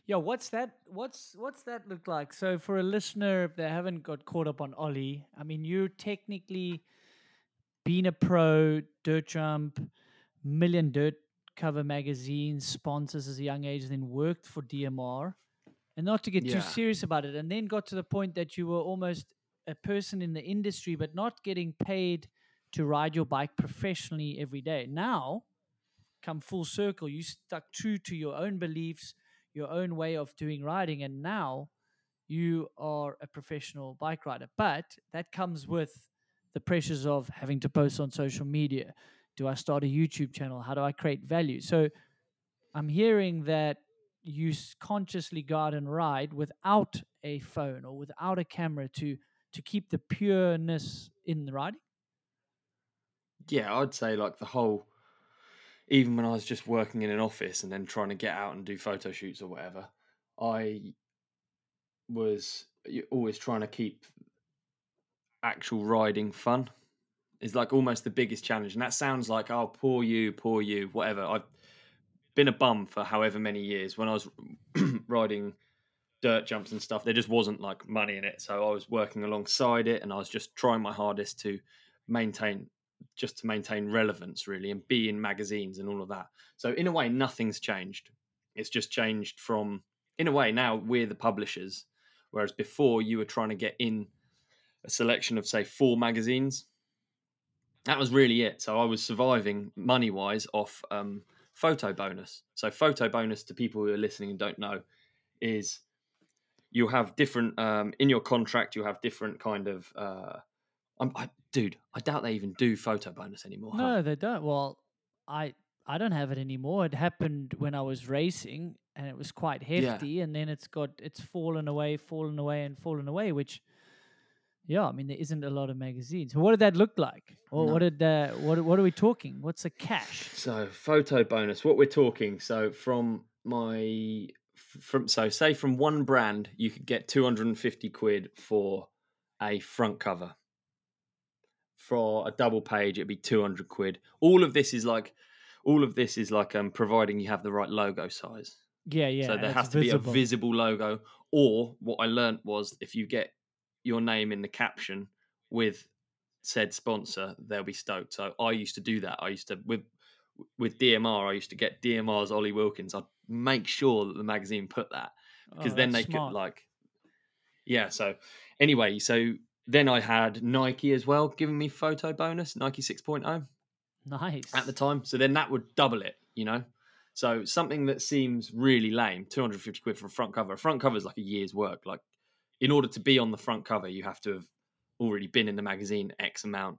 Yeah, what's that? What's what's that look like? So for a listener, if they haven't got caught up on Ollie, I mean, you're technically been a pro, dirt jump, million dirt cover magazines, sponsors as a young age, then worked for DMR, and not to get Yeah. too serious about it, and then got to the point that you were almost a person in the industry, but not getting paid to ride your bike professionally every day. Now, come full circle, you stuck true to your own beliefs, your own way of doing riding, and now you are a professional bike rider. But that comes with the pressures of having to post on social media. Do I start a YouTube channel? How do I create value? So I'm hearing that you consciously out and ride without a phone or without a camera to to keep the pureness in the riding. Yeah, I'd say like the whole. Even when I was just working in an office and then trying to get out and do photo shoots or whatever, I was always trying to keep actual riding fun. Is like almost the biggest challenge, and that sounds like oh, poor you, poor you, whatever. I've been a bum for however many years. When I was riding dirt jumps and stuff, there just wasn't like money in it, so I was working alongside it, and I was just trying my hardest to maintain just to maintain relevance really and be in magazines and all of that so in a way nothing's changed it's just changed from in a way now we're the publishers whereas before you were trying to get in a selection of say four magazines that was really it so i was surviving money wise off um, photo bonus so photo bonus to people who are listening and don't know is you'll have different um, in your contract you'll have different kind of uh, I'm, I, dude, I doubt they even do photo bonus anymore. huh? No, they don't. Well, I I don't have it anymore. It happened when I was racing, and it was quite Yeah. hefty. And then it's got it's fallen away, fallen away, and fallen away. Which, yeah, I mean there isn't a lot of magazines. What did that look like? Or what did uh, what what are we talking? What's a cash? So photo bonus, what we're talking. So from my from so say from one brand, you could get 250 quid for a front cover. For a double page, it'd be 200 quid. All of this is like, all of this is like um providing you have the right logo size. Yeah, yeah. so there has to visible. be a visible logo. Or what I learnt was if you get your name in the caption with said sponsor, they'll be stoked. So I used to do that. I used to with with DMR, I used to get DMR's Ollie Wilkins. I'd make sure that the magazine put that because Oh, then they smart. could like, yeah. So anyway, so then I had Nike as well giving me photo bonus, Nike 6.0 nice at the time. So then that would double it, you know. So something that seems really lame, 250 quid for a front cover. A front cover is like a year's work. Like in order to be on the front cover, you have to have already been in the magazine X amount.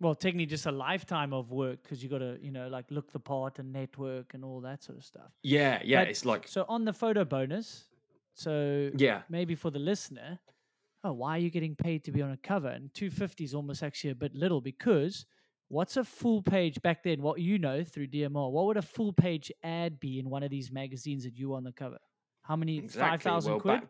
Well, technically, just a lifetime of work because you got to, you know, like look the part and network and all that sort of stuff. Yeah, yeah. But- it's like So on the photo bonus, so yeah, maybe for the listener, oh, why are you getting paid to be on a cover? And 250 is almost actually a bit little because what's a full page back then? What you know through DMR, what would a full page ad be in one of these magazines that you were on the cover? How many? exactly. 5,000 Well, quid? Back,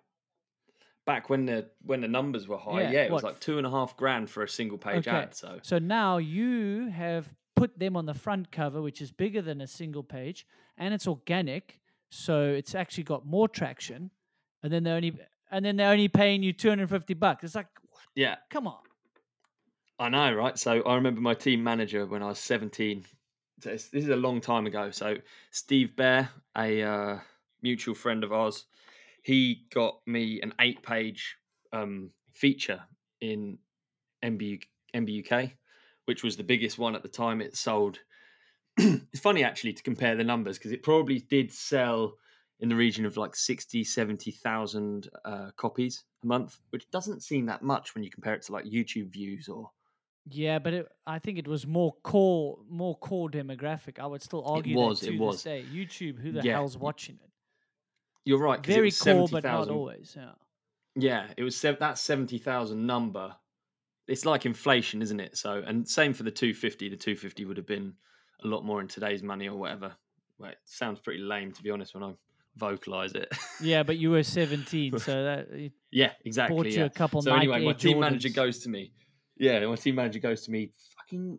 back when the when the numbers were high, Yeah, yeah, it was like two and a half grand for a single page Okay. ad. So So now you have put them on the front cover, which is bigger than a single page, and it's organic, so it's actually got more traction. And then they're only and then they're only paying you two hundred and fifty bucks. It's like, yeah, come on. I know, right? So I remember my team manager when I was 17. So this is a long time ago. So Steve Bear, a uh, mutual friend of ours, he got me an eight-page um, feature in MBU, MBUK, which was the biggest one at the time. It sold. it's funny actually to compare the numbers because it probably did sell in the region of like 60, 70,000 uh, copies a month, which doesn't seem that much when you compare it to like YouTube views or Yeah, but it, I think it was more core, more core demographic. I would still argue was, that it to was. day. YouTube, who the Yeah, hell's watching it? You're right. Very core, but not 70,000 always. Yeah. Yeah, it was that seventy thousand number. It's like inflation, isn't it? So, and same for the two fifty. The two fifty would have been a lot more in today's money or whatever. Well, it sounds pretty lame to be honest when I vocalize it. Yeah, but you were seventeen, so that yeah, exactly. bought you yeah. a couple. So Nike anyway, my Air team manager goes to me. Yeah, my team manager goes to me. Fucking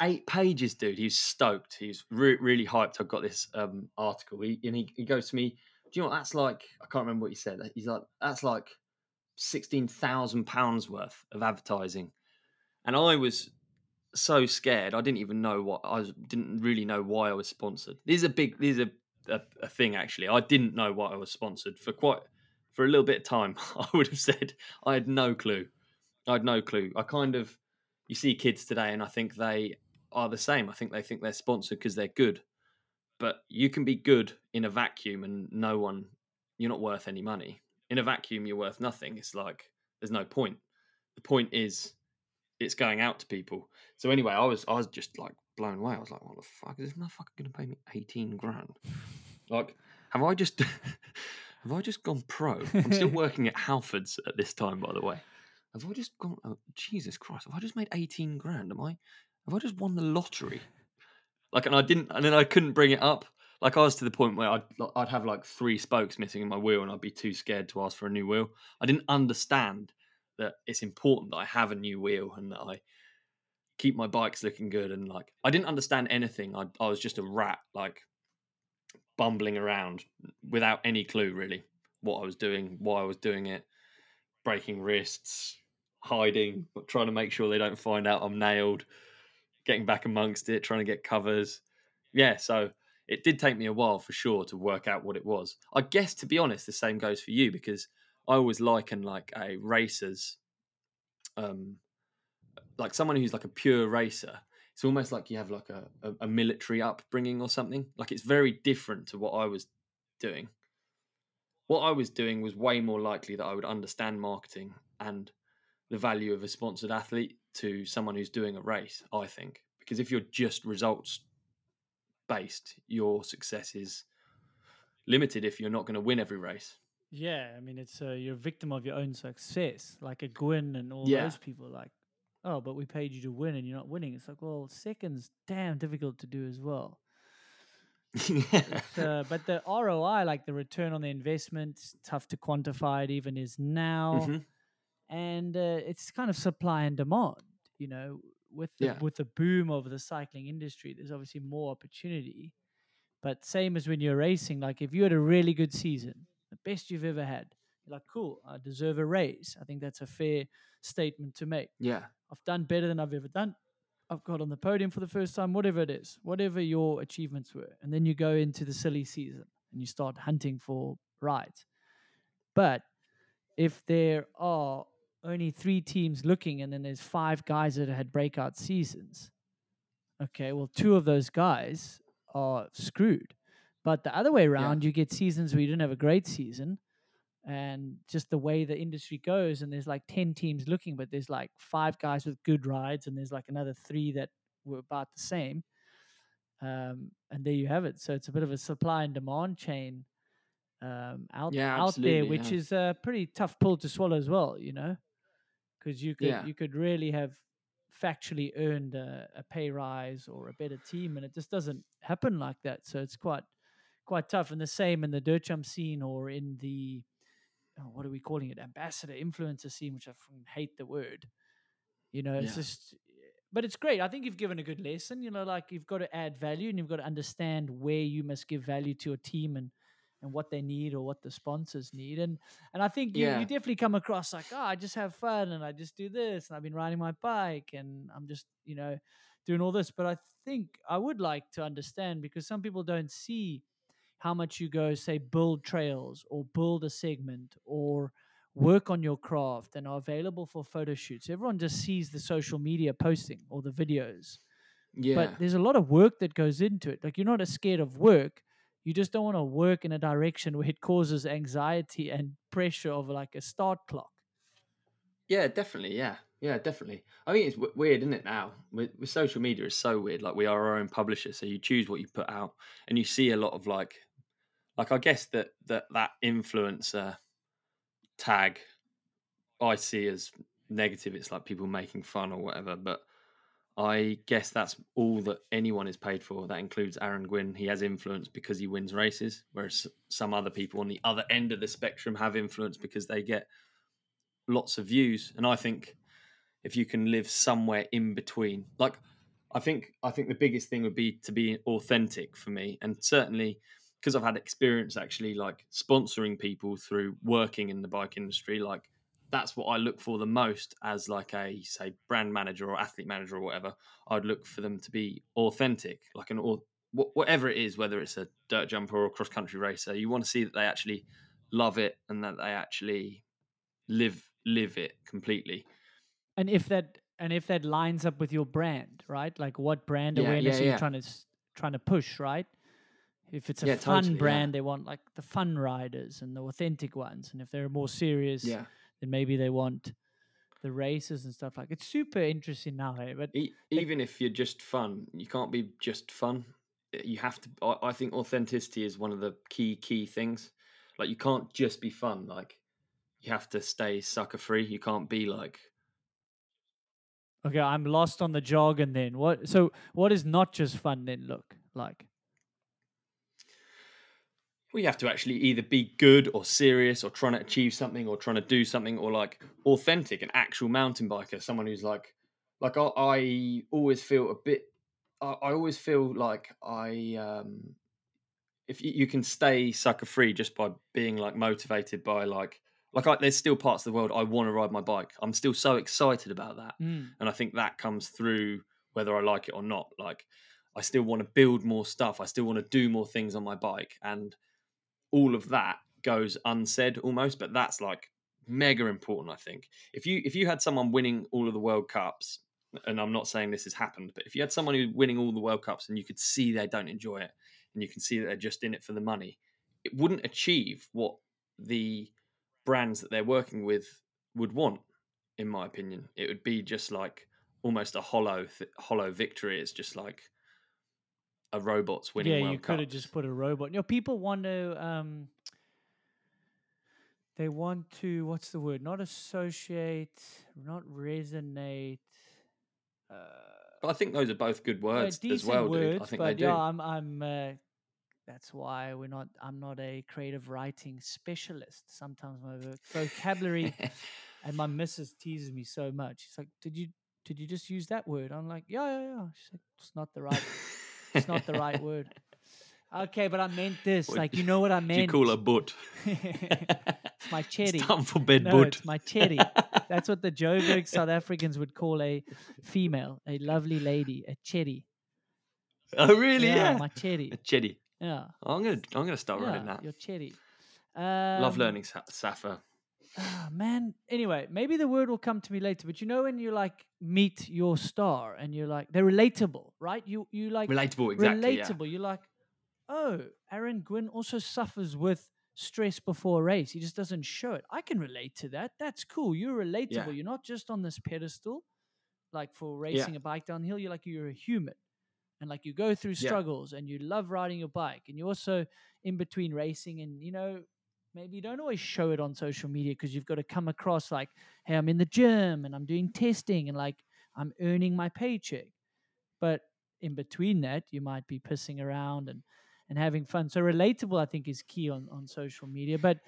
eight pages, dude. He's stoked. He's re- really hyped. I've got this um, article. He, and he, he goes to me. Do you know what that's like? I can't remember what he said. He's like, that's like sixteen thousand pounds worth of advertising, and I was so scared. I didn't even know what I was, didn't really know why I was sponsored. This is a big. This is a, a, a thing actually. I didn't know why I was sponsored for quite for a little bit of time. I would have said I had no clue. I had no clue. I kind of you see kids today, and I think they are the same. I think they think they're sponsored because they're good, but you can be good in a vacuum, and no one. You're not worth any money. In a vacuum, you're worth nothing. It's like there's no point. The point is it's going out to people. So anyway, I was I was just like blown away. I was like, what the fuck? Is this motherfucker gonna pay me 18 grand? Like, have I just have I just gone pro? I'm still working at Halfords at this time, by the way. Have I just gone oh, Jesus Christ, have I just made 18 grand? Am I have I just won the lottery? Like and I didn't and then I couldn't bring it up. Like I was to the point where I'd I'd have like three spokes missing in my wheel and I'd be too scared to ask for a new wheel. I didn't understand that it's important that I have a new wheel and that I keep my bikes looking good and like I didn't understand anything. I I was just a rat like bumbling around without any clue really what I was doing, why I was doing it, breaking wrists, hiding, trying to make sure they don't find out I'm nailed, getting back amongst it, trying to get covers. Yeah, so it did take me a while for sure to work out what it was. I guess to be honest, the same goes for you because I always liken like a racer's um like someone who's like a pure racer. It's almost like you have like a, a, a military upbringing or something. Like it's very different to what I was doing. What I was doing was way more likely that I would understand marketing and the value of a sponsored athlete to someone who's doing a race, I think. Because if you're just results based, your success is limited if you're not going to win every race. Yeah, I mean, it's uh, you're a victim of your own success, like a Gwin and all Yeah. those people. Like, oh, but we paid you to win and you're not winning. It's like, well, second's damn difficult to do as well. yeah. uh, but the ROI, like the return on the investment, tough to quantify. It even is now, Mhm. And uh, it's kind of supply and demand. You know, with the, Yeah. with the boom of the cycling industry, there's obviously more opportunity. But same as when you're racing, like if you had a really good season, the best you've ever had, you're like, cool, I deserve a raise. I think that's a fair statement to make. Yeah. I've done better than I've ever done. I've got on the podium for the first time, whatever it is, whatever your achievements were. And then you go into the silly season and you start hunting for rides. But if there are only three teams looking and then there's five guys that had breakout seasons, okay, well, two of those guys are screwed. But the other way around, you get seasons where you didn't have a great season and just the way the industry goes and there's like 10 teams looking but there's like five guys with good rides and there's like another three that were about the same um, and there you have it so it's a bit of a supply and demand chain um, out, Yeah, out there which yeah. is a pretty tough pill to swallow as well you know because you could Yeah. you could really have factually earned a, a pay rise or a better team and it just doesn't happen like that so it's quite quite tough and the same in the dirt jump scene or in the oh, what are we calling it ambassador influencer scene which i hate the word you know it's Yeah. just but it's great i think you've given a good lesson you know like you've got to add value and you've got to understand where you must give value to your team and and what they need or what the sponsors need and and i think you, Yeah. you definitely come across like oh i just have fun and i just do this and i've been riding my bike and i'm just you know doing all this but i think i would like to understand because some people don't see how much you go say build trails or build a segment or work on your craft and are available for photo shoots everyone just sees the social media posting or the videos Yeah. but there's a lot of work that goes into it like you're not as scared of work you just don't want to work in a direction where it causes anxiety and pressure of like a start clock Yeah, definitely. Yeah, yeah, definitely. I think it's w- weird, isn't it? Now with, with social media, it's so weird. Like we are our own publisher, so you choose what you put out, and you see a lot of like, like I guess that that that influencer tag, I see as negative. It's like people making fun or whatever, but. I guess that's all that anyone is paid for. That includes Aaron Gwin. He has influence because he wins races, whereas some other people on the other end of the spectrum have influence because they get lots of views. And I think if you can live somewhere in between, like I think I think the biggest thing would be to be authentic for me, and certainly because I've had experience actually like sponsoring people through working in the bike industry, like that's what I look for the most as like a say brand manager or athlete manager or whatever. I'd look for them to be authentic, like an wh- whatever it is, whether it's a dirt jumper or a cross country racer. You want to see that they actually love it and that they actually live live it completely. and if that and if that lines up with your brand right like what brand Yeah, awareness yeah, are you trying to trying to push right if it's a Yeah, fun totally, yeah. brand they want like the fun riders and the authentic ones and if they're more serious Yeah. Then maybe they want the races and stuff like it's super interesting now hey? but E- even if you're just fun, you can't be just fun. Uh, You have to. I, I think authenticity is one of the key key things. Like you can't just be fun. Like you have to stay sucker free. You can't be like okay i'm lost on the jargon then what so what is not just fun then look like you have to actually either be good or serious or trying to achieve something or trying to do something or like authentic, an actual mountain biker, someone who's like, like I, I always feel a bit, I, I always feel like I, um, if you, you can stay sucker free just by being like motivated by like, like I, there's still parts of the world I want to ride my bike. I'm still so excited about that. Mm. And I think that comes through whether I like it or not. Like, I still want to build more stuff. I still want to do more things on my bike. And all of that goes unsaid almost, but that's like mega important, I think. If you if you had someone winning all of the World Cups, and I'm not saying this has happened, but if you had someone who's winning all the World Cups and you could see they don't enjoy it and you can see that they're just in it for the money, it wouldn't achieve what the brands that they're working with would want, in my opinion. It would be just like almost a hollow hollow victory. It's just like a robot's winning yeah World you could have just put a robot you know people want to um they want to what's the word not associate not resonate uh But I think those are both good words as well, words, dude. I think but they do. yeah i'm i'm uh, that's why we're not i'm not a creative writing specialist. Sometimes my vocabulary and my missus teases me so much. She's like did you did you just use that word? I'm like yeah yeah yeah. She's like it's not the right it's not the right word. Okay, but I meant this. What like you know what I Do meant. you call a butt? it's my cherry. It's time for bed, no, bud. it's my cherry. That's what the Joburg South Africans would call a female, a lovely lady, a cherry. oh, really? Yeah. my cherry. A chitty. Yeah, I'm gonna, I'm gonna start writing yeah, that. your cherry. Love Um, learning Sa- Safa. Ah, man. Anyway, maybe the word will come to me later. But you know when you like meet your star and you're like they're relatable, right? You you like Relatable, exactly. yeah. relatable. You're like, oh, Aaron Gwin also suffers with stress before a race. He just doesn't show it. I can relate to that. That's cool. You're relatable. You're not just on this pedestal, like for racing a bike downhill. You're like you're a human, and like you go through Yeah. struggles, and you love riding your bike, and you also in between racing, and you know. Maybe you don't always show it on social media because you've got to come across like, hey, I'm in the gym and I'm doing testing and like I'm earning my paycheck. But in between that, you might be pissing around and and having fun. So relatable, I think, is key on on social media. But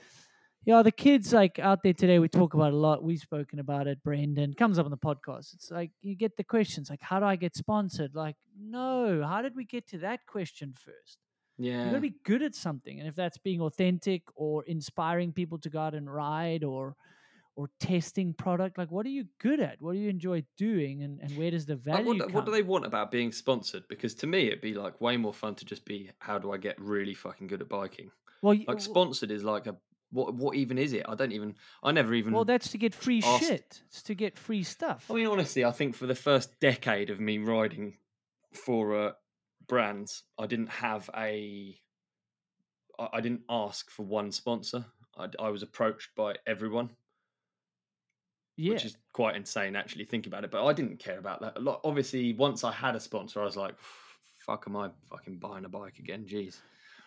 yeah, the kids like out there today, we talk about a lot. We've spoken about it. Brendan comes up on the podcast. It's like you get the questions like, how do I get sponsored? Like, no, how did we get to that question first? You Yeah. got to be good at something, and if that's being authentic or inspiring people to go out and ride or or testing product, like what are you good at? What do you enjoy doing, and, and where does the Like, value what, come? what do they want about being sponsored? Because to me, it'd be like way more fun to just be, how do I get really fucking good at biking? well, Like sponsored is like a what? What even is it? I don't even. I never even. well, that's to get free asked- shit. It's to get free stuff. I mean, honestly, I think for the first decade of me riding for uh, brands, I didn't have a. I, I didn't ask for one sponsor. I, I was approached by everyone, yeah, which is quite insane actually. Think about it, but I didn't care about that. A lot. Obviously, once I had a sponsor, I was like, "Fuck, am I fucking buying a bike again?" Jeez.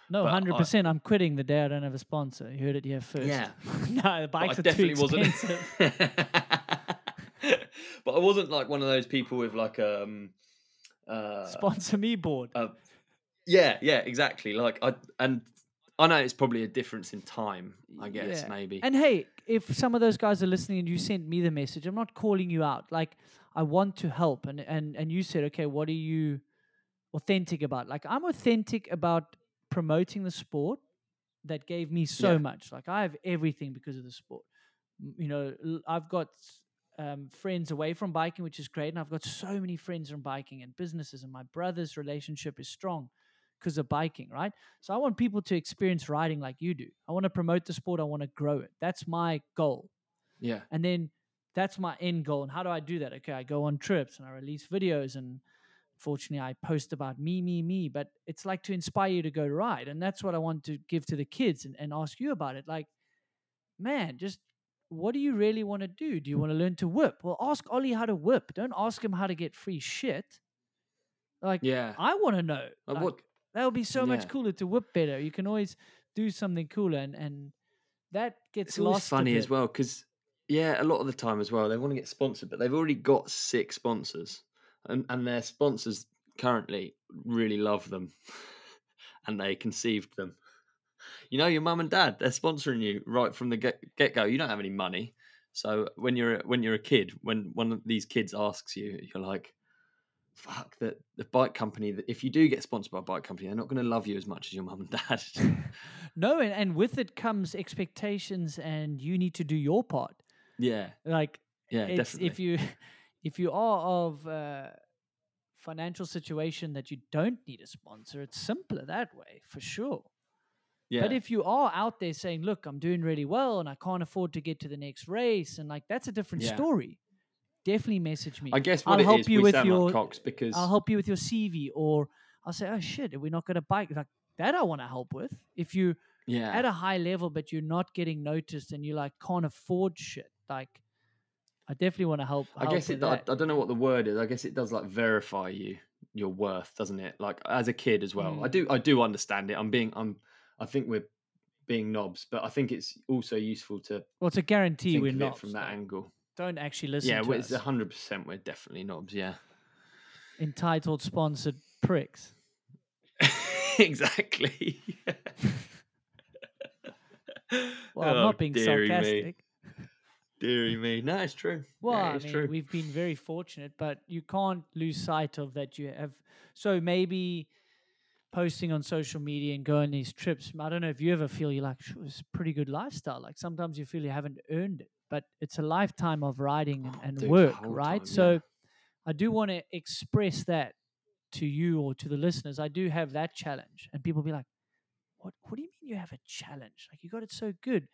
no, hundred percent. I'm quitting the day I don't have a sponsor. You heard it here first. Yeah. no, the But bikes I are too definitely wasn't. expensive. but I wasn't like one of those people with like um. Uh, Sponsor me, board. Uh, yeah, yeah, exactly. Like I and I know it's probably a difference in time. I guess Yeah. maybe. And hey, if some of those guys are listening and you sent me the message, I'm not calling you out. Like I want to help and and and you said, "Okay, what are you authentic about?" Like I'm authentic about promoting the sport that gave me so Yeah. much. Like I have everything because of the sport. You know, I've got um, friends away from biking, which is great, and I've got so many friends from biking and businesses, and my brother's relationship is strong because of biking, right? So I want people to experience riding like you do. I want to promote the sport. I want to grow it. That's my goal. yeah, And then that's my end goal. And how do I do that? Okay, I go on trips and I release videos and fortunately I post about me, me, me. But it's like to inspire you to go to ride. And that's what I want to give to the kids and, and ask you about it. Like, man, just what do you really want to do? Do you want to learn to whip? Well, ask Ollie how to whip. Don't ask him how to get free shit. Like, yeah. I want to know. Like, what- that would be so much cooler to whip better. You can always do something cooler, and and that gets It's lost. funny as well because yeah, a lot of the time as well they want to get sponsored, but they've already got six sponsors, and and their sponsors currently really love them, and they conceived them. You know, your mum and dad they're sponsoring you right from the get go. You don't have any money, so when you're a- when you're a kid, when one of these kids asks you, you're like. Fuck the the bike company. that If you do get sponsored by a bike company, they're not going to love you as much as your mum and dad. No, and, and with it comes expectations, and you need to do your part. yeah, Like yeah, definitely. if you if you are of uh, financial situation that you don't need a sponsor, it's simpler that way for sure. Yeah, But if you are out there saying, "Look, I'm doing really well, and I can't afford to get to the next race," and like that's a different Yeah. story. Definitely message me. I guess I'll it help is, you with your- like cocks because I'll help you with your CV, or I'll say, "Oh shit, we're we not going to bike?" Like that, I want to help with. If you yeah, at a high level, but you're not getting noticed, and you like can't afford shit, like I definitely want to help. I help guess it. I. I don't know what the word is. I guess it does like verify you your worth, doesn't it? Like as a kid as well. I Mm. do. I do understand it. I'm being. I'm. I think we're being knobs, but I think it's also useful to well, to guarantee we're not from that angle. Don't actually listen Yeah, to well, us. it's hundred percent. We're definitely knobs. Yeah, Entitled, sponsored pricks. exactly. Well, I'm Oh, not being sarcastic. Me. Deary me. No, it's true. Well, yeah, I it's mean, true. we've been very fortunate, but you can't lose sight of that you have. So maybe posting on social media and going on these trips. I don't know if you ever feel you're like, it's a pretty good lifestyle. Like sometimes you feel you haven't earned it, but it's a lifetime of riding and, and dude, work, right? time, so yeah. I do want to express that to you or to the listeners. I do have that challenge, and people be like, "What? What do you mean you have a challenge? Like you got it so good?"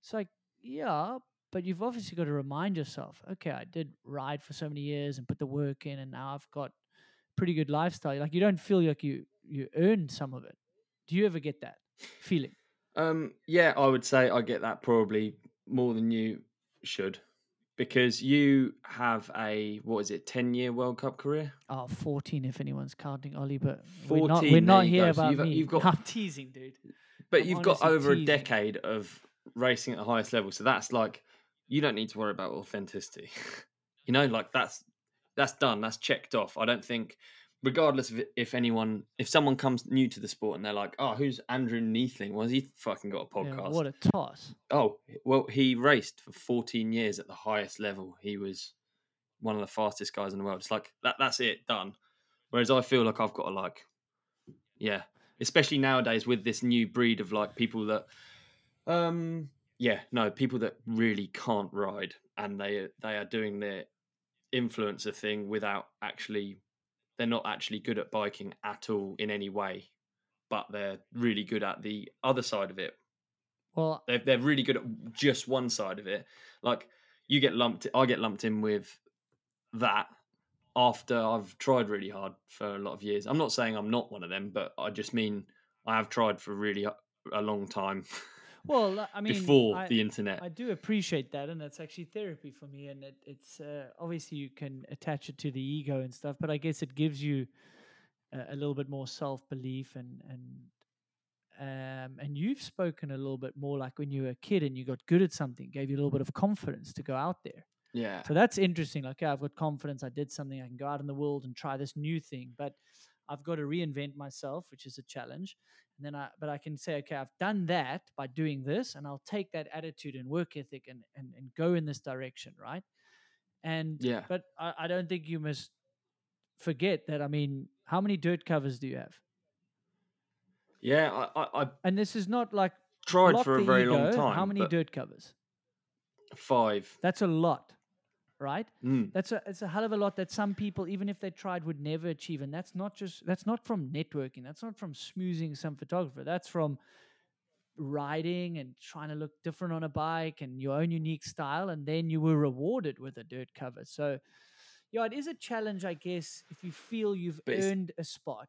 It's like, yeah, but you've obviously got to remind yourself, okay, I did ride for so many years and put the work in, and now I've got pretty good lifestyle. Like you don't feel like you you earned some of it. Do you ever get that feeling? Um, yeah, I would say I get that probably more than you should, because you have a what is it, ten year World Cup career? Oh, 14 if anyone's counting Ollie, but we're not, 14, we're not here go. So about you've- me. you've got- I'm teasing, dude. But I'm you've got over a decade of racing at the highest level, so that's like you don't need to worry about authenticity. you know, like that's that's done. That's checked off. I don't think, regardless of if anyone, if someone comes new to the sport and they're like, "Oh, who's Andrew Neethling? Was he fucking got a Yeah, podcast?" what a toss. Oh, well, he raced for 14 years at the highest level. He was one of the fastest guys in the world. It's like that. That's it, done. Whereas I feel like I've got to like, yeah, especially nowadays with this new breed of like people that, um, yeah, no, people that really can't ride and they they are doing their influencer thing without actually, they're not actually good at biking at all in any way, but they're really good at the other side of it, Well, they're they're really good at just one side of it. Like you get lumped, I get lumped in with that after I've tried really hard for a lot of years. I'm not saying I'm not one of them, but I just mean I have tried for really a, a long time well, I mean, before I, the internet. I do appreciate that, and that's actually therapy for me. And it, it's uh, obviously you can attach it to the ego and stuff, but I guess it gives you a, a little bit more self belief and and um, and you've spoken a little bit more like when you were a kid and you got good at something, gave you a little bit of confidence to go out there. yeah, So that's interesting. Like, yeah, I've got confidence. I did something. I can go out in the world and try this new thing. But I've got to reinvent myself, which is a challenge. And then I, but I can say, okay, I've done that by doing this, and I'll take that attitude and work ethic and and, and go in this direction, right? And Yeah. but I, I don't think you must forget that. I mean, how many dirt covers do you have? yeah. I, I, And this is not like tried for a very long time. How many dirt covers? Five. That's a lot, right? Mm. That's a it's a hell of a lot that some people, even if they tried, would never achieve. And that's not just that's not from networking. That's not from smoozing some photographer. That's from riding and trying to look different on a bike and your own unique style. And then you were rewarded with a dirt cover. So yeah, it is a challenge, I guess, if you feel you've earned a spot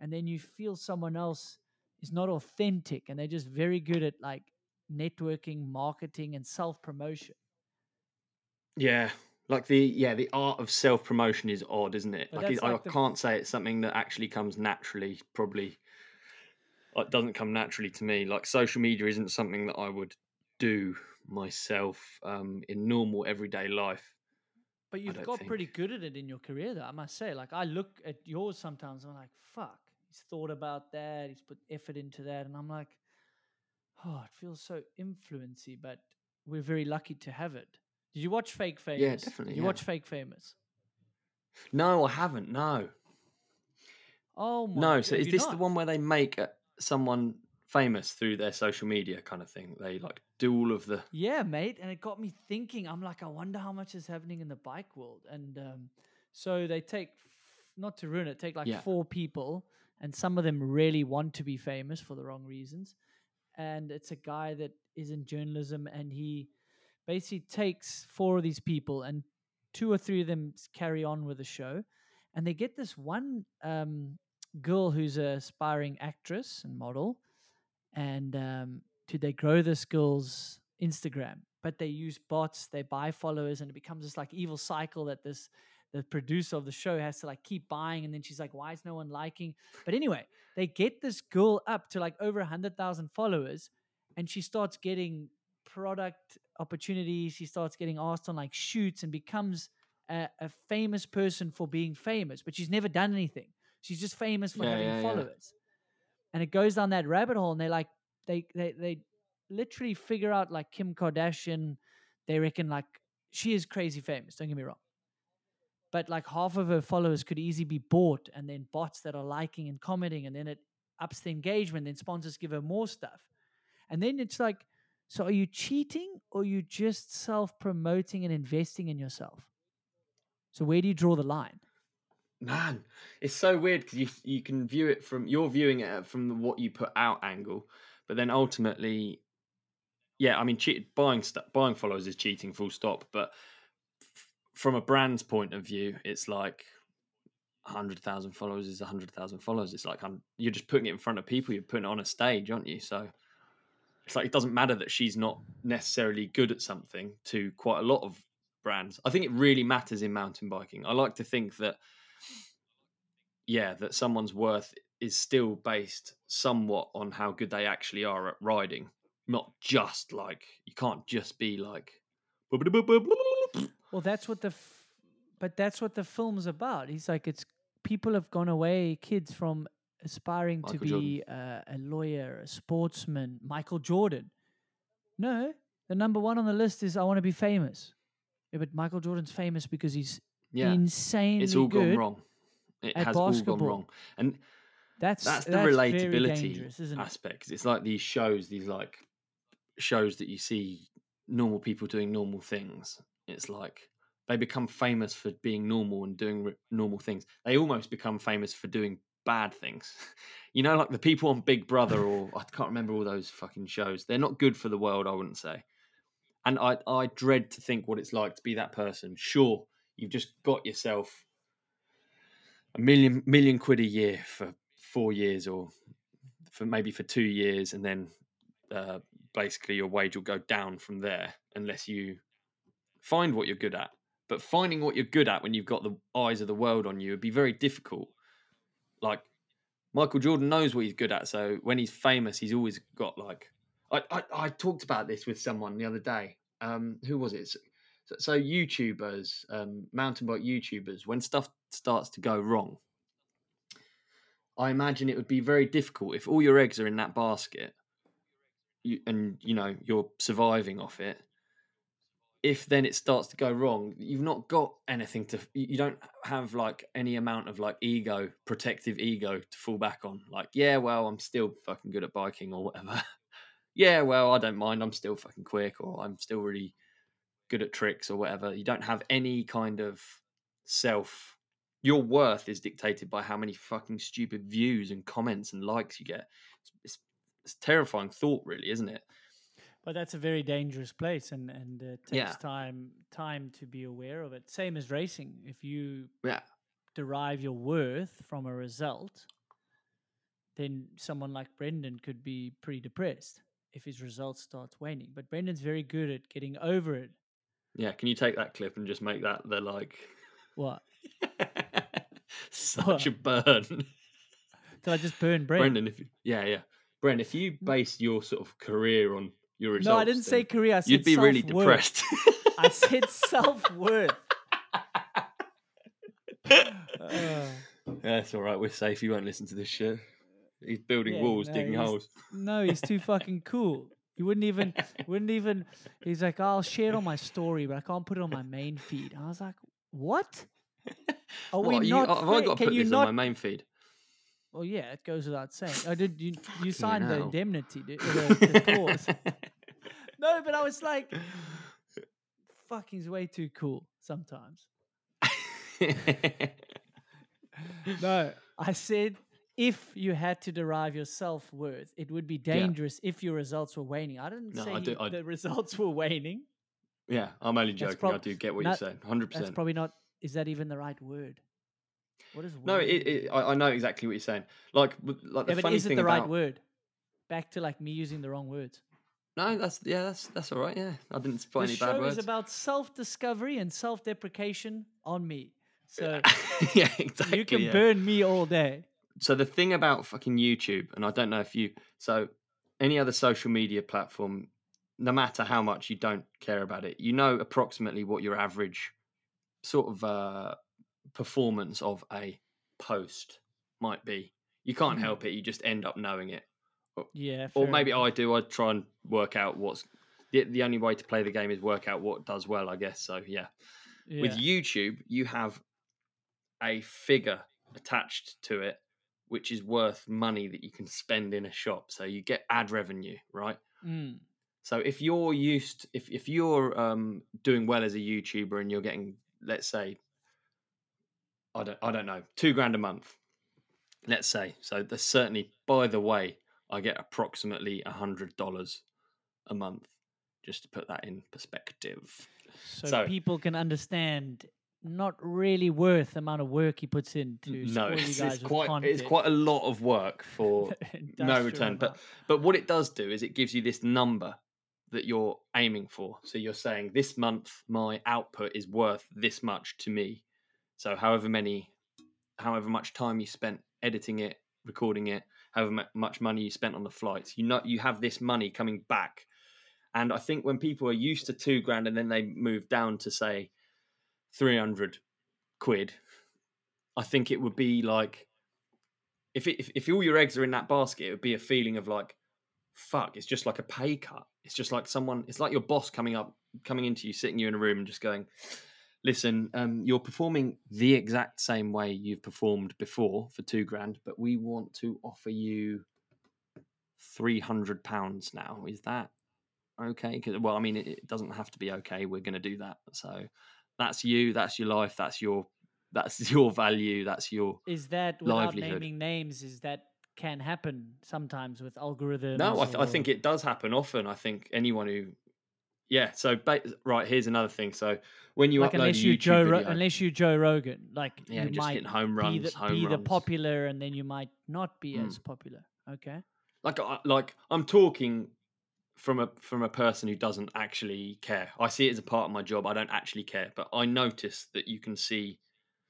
and then you feel someone else is not authentic and they're just very good at like networking, marketing, and self promotion. Yeah, like the yeah the art of self promotion is odd, isn't it? Like, it, I the- can't say it's something that actually comes naturally. Probably, it doesn't come naturally to me. Like social media isn't something that I would do myself um, in normal everyday life. But you've got think. pretty good at it in your career, though. I must say. Like I look at yours sometimes, I'm like, "Fuck, he's thought about that. He's put effort into that," and I'm like, "Oh, it feels so influency." But we're very lucky to have it. Did you watch Fake Famous? Yeah, definitely, Did you yeah. watch Fake Famous? No, I haven't. No, Oh my! no. So is this the one where they make uh, someone famous through their social media kind of thing? They like do all of the Yeah, mate. And it got me thinking. I'm like, I wonder how much is happening in the bike world. And um, so they take, not to ruin it, take like Yeah. four people, and some of them really want to be famous for the wrong reasons. And it's a guy that is in journalism, and he basically takes four of these people, and two or three of them carry on with the show. And they get this one um, girl who's a aspiring actress and model, and um, to they grow this girl's Instagram, but they use bots, they buy followers, and it becomes this like evil cycle that this the producer of the show has to like keep buying, and then she's like, "Why is no one liking?" But anyway, they get this girl up to like over a hundred thousand followers, and she starts getting product opportunities. She starts getting asked on like shoots and becomes a, a famous person for being famous, but she's never done anything. She's just famous for Yeah, having yeah, yeah. followers and it goes down that rabbit hole and they like they they they literally figure out like Kim Kardashian they reckon like she is crazy famous don't get me wrong but like half of her followers could easily be bought and then bots that are liking and commenting and then it ups the engagement. Then sponsors give her more stuff, and then it's like, so are you cheating or you just self promoting and investing in yourself? So where do you draw the line? Man, it's so weird because you you can view it from you're viewing it from the what you put out angle, but then ultimately, yeah, I mean, cheat, buying stuff, buying followers is cheating, full stop. But f- from a brand's point of view, it's like hundred thousand followers is hundred thousand followers. It's like hun- you're just putting it in front of people. You're putting it on a stage, aren't you? So it's like it doesn't matter that she's not necessarily good at something to quite a lot of brands. I think it really matters in mountain biking. I like to think that yeah, that someone's worth is still based somewhat on how good they actually are at riding, not just like you can't just be like. Well, that's what the, f- but that's what the film's about. He's like, it's people have gone away, kids from aspiring to Michael Jordan. be uh, a lawyer, a sportsman, Michael Jordan. No, the number one on the list is I want to be famous. Yeah, but Michael Jordan's famous because he's Yeah, insanely it's all gone wrong. It has all gone basketball. wrong, and That's that's the very relatability isn't it? it's like these shows, these like shows that you see normal people doing normal things. It's like they become famous for being normal and doing normal things. They almost become famous for doing bad things. You know, like the people on Big Brother or I can't remember all those fucking shows. They're not good for the world, I wouldn't say. And I, I dread to think what it's like to be that person. Sure, you've just got yourself a million million quid a year for four years or for maybe for two years and then uh, basically your wage will go down from there unless you find what you're good at but finding what you're good at when you've got the eyes of the world on you would be very difficult like michael jordan knows what he's good at so when he's famous he's always got like i i, I talked about this with someone the other day um who was it so, so youtubers um mountain bike youtubers when stuff starts to go wrong I imagine it would be very difficult if all your eggs are in that basket, you, and you know you're surviving off it. If then it starts to go wrong, you've not got anything to. You don't have like any amount of like ego, protective ego to fall back on. Like, yeah, well, I'm still fucking good at biking or whatever. yeah, well, I don't mind. I'm still fucking quick, or I'm still really good at tricks or whatever. You don't have any kind of self your worth is dictated by how many fucking stupid views and comments and likes you get. It's, it's, it's terrifying thought, really, isn't it? But that's a very dangerous place, and and it takes Yeah. time time to be aware of it. Same as racing. If you Yeah. derive your worth from a result, then someone like Brendan could be pretty depressed if his results starts waning. But Brendan's very good at getting over it. Yeah. Can you take that clip and just make that the like What? such a burn? Did I just burn Brendan? Brendan, if you, yeah, yeah. Brendan, if you hmm. base your sort of career on your results, no, I didn't say career. I said you'd be really self-worth. depressed. I said self worth. Uh, Yeah, it's all right. We're safe. He won't listen to this shit. He's building Yeah, walls, no, digging holes. No, he's too fucking cool. He wouldn't even wouldn't even he's like, I'll share it on my story, but I can't put it on my main feed. I was like, What? Are we What, you, not have I got to put this not on my main feed? Well yeah, it goes without saying. Oh, did you you signed the indemnity the, the, the clause. No, but I was like fuck he's way too cool sometimes. No, I said if you had to derive your self worth, it would be dangerous if your results were waning. I didn't No, say I do- I- the results were waning. yeah, I'm only joking. I prob- do get what not- you're saying. 100%. That's probably not. Is that even the right word? What is No, it, it, I, I know exactly what you're saying. Like, like the yeah, but funny is it thing the right about word? Back to like me using the wrong words. no, that's yeah, that's that's all right. Yeah, I didn't find the any show bad words. is about self-discovery and self-deprecation on me. So yeah, exactly. you can yeah. burn me all day. So the thing about fucking YouTube, and I don't know if you, so any other social media platform, no matter how much you don't care about it, you know approximately what your average sort of uh, performance of a post might be. You can't Mhm. help it. You just end up knowing it. Yeah. or maybe enough. I do. I try and work out what's the, the only way to play the game is work out what does well. I guess so. Yeah. With YouTube, you have a figure attached to it, which is worth money that you can spend in a shop. So you get ad revenue, right? Mm. So if you're used, if if you're um, doing well as a YouTuber and you're getting, let's say, I don't I don't know, two grand a month, let's say. So there's certainly, by the way, I get approximately a hundred dollars a month, just to put that in perspective. So, So- people can understand not really worth the amount of work he puts in to no, you it's, guys it's quite content. it's quite a lot of work for no return. But but what it does do is it gives you this number that you're aiming for. So you're saying this month my output is worth this much to me. So however many, however much time you spent editing it, recording it, however much money you spent on the flights, you know you have this money coming back. And I think when people are used to two grand and then they move down to say three hundred quid, I think it would be like if, it, if if all your eggs are in that basket, it would be a feeling of like, fuck. It's just like a pay cut. It's just like someone. It's like your boss coming up, coming into you, sitting you in a room, and just going, "Listen, um, you're performing the exact same way you've performed before for two grand, but we want to offer you three hundred pounds now. Is that okay? 'Cause- well, I mean, it, it doesn't have to be okay. We're going to do that. So that's you. That's your life. That's your that's your value. That's your Is that without livelihood. naming names? Is that can happen sometimes with algorithms? No, I, th- I think it does happen often. I think anyone who, yeah. So ba- right, here's another thing. So when you like upload unless you Joe Ro- unless you Joe Rogan, like yeah, you just might hitting home be runs, the, home be the popular, and then you might not be Mm. as popular. Okay. like I, like I'm talking from a from a person who doesn't actually care. I see it as a part of my job. I don't actually care, but I notice that you can see.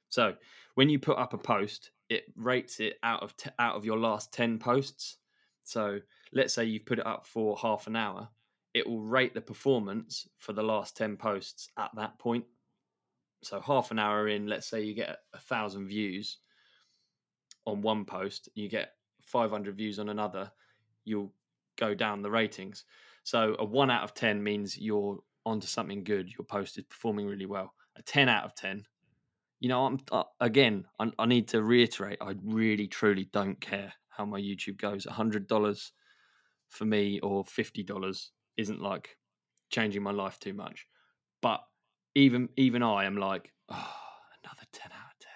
So when you put up a post, it rates it out of t- out of your last ten posts. So let's say you've put it up for half an hour, it will rate the performance for the last ten posts at that point. So half an hour in, let's say you get a thousand views on one post, you get 500 views on another, you'll go down the ratings. So a one out of 10 means you're onto something good. Your post is performing really well. A 10 out of 10, you know, I'm uh, again, I, I need to reiterate, I really truly don't care how my YouTube goes. $100 for me or $50 isn't like changing my life too much. But even even I am like, oh, another 10 out of 10.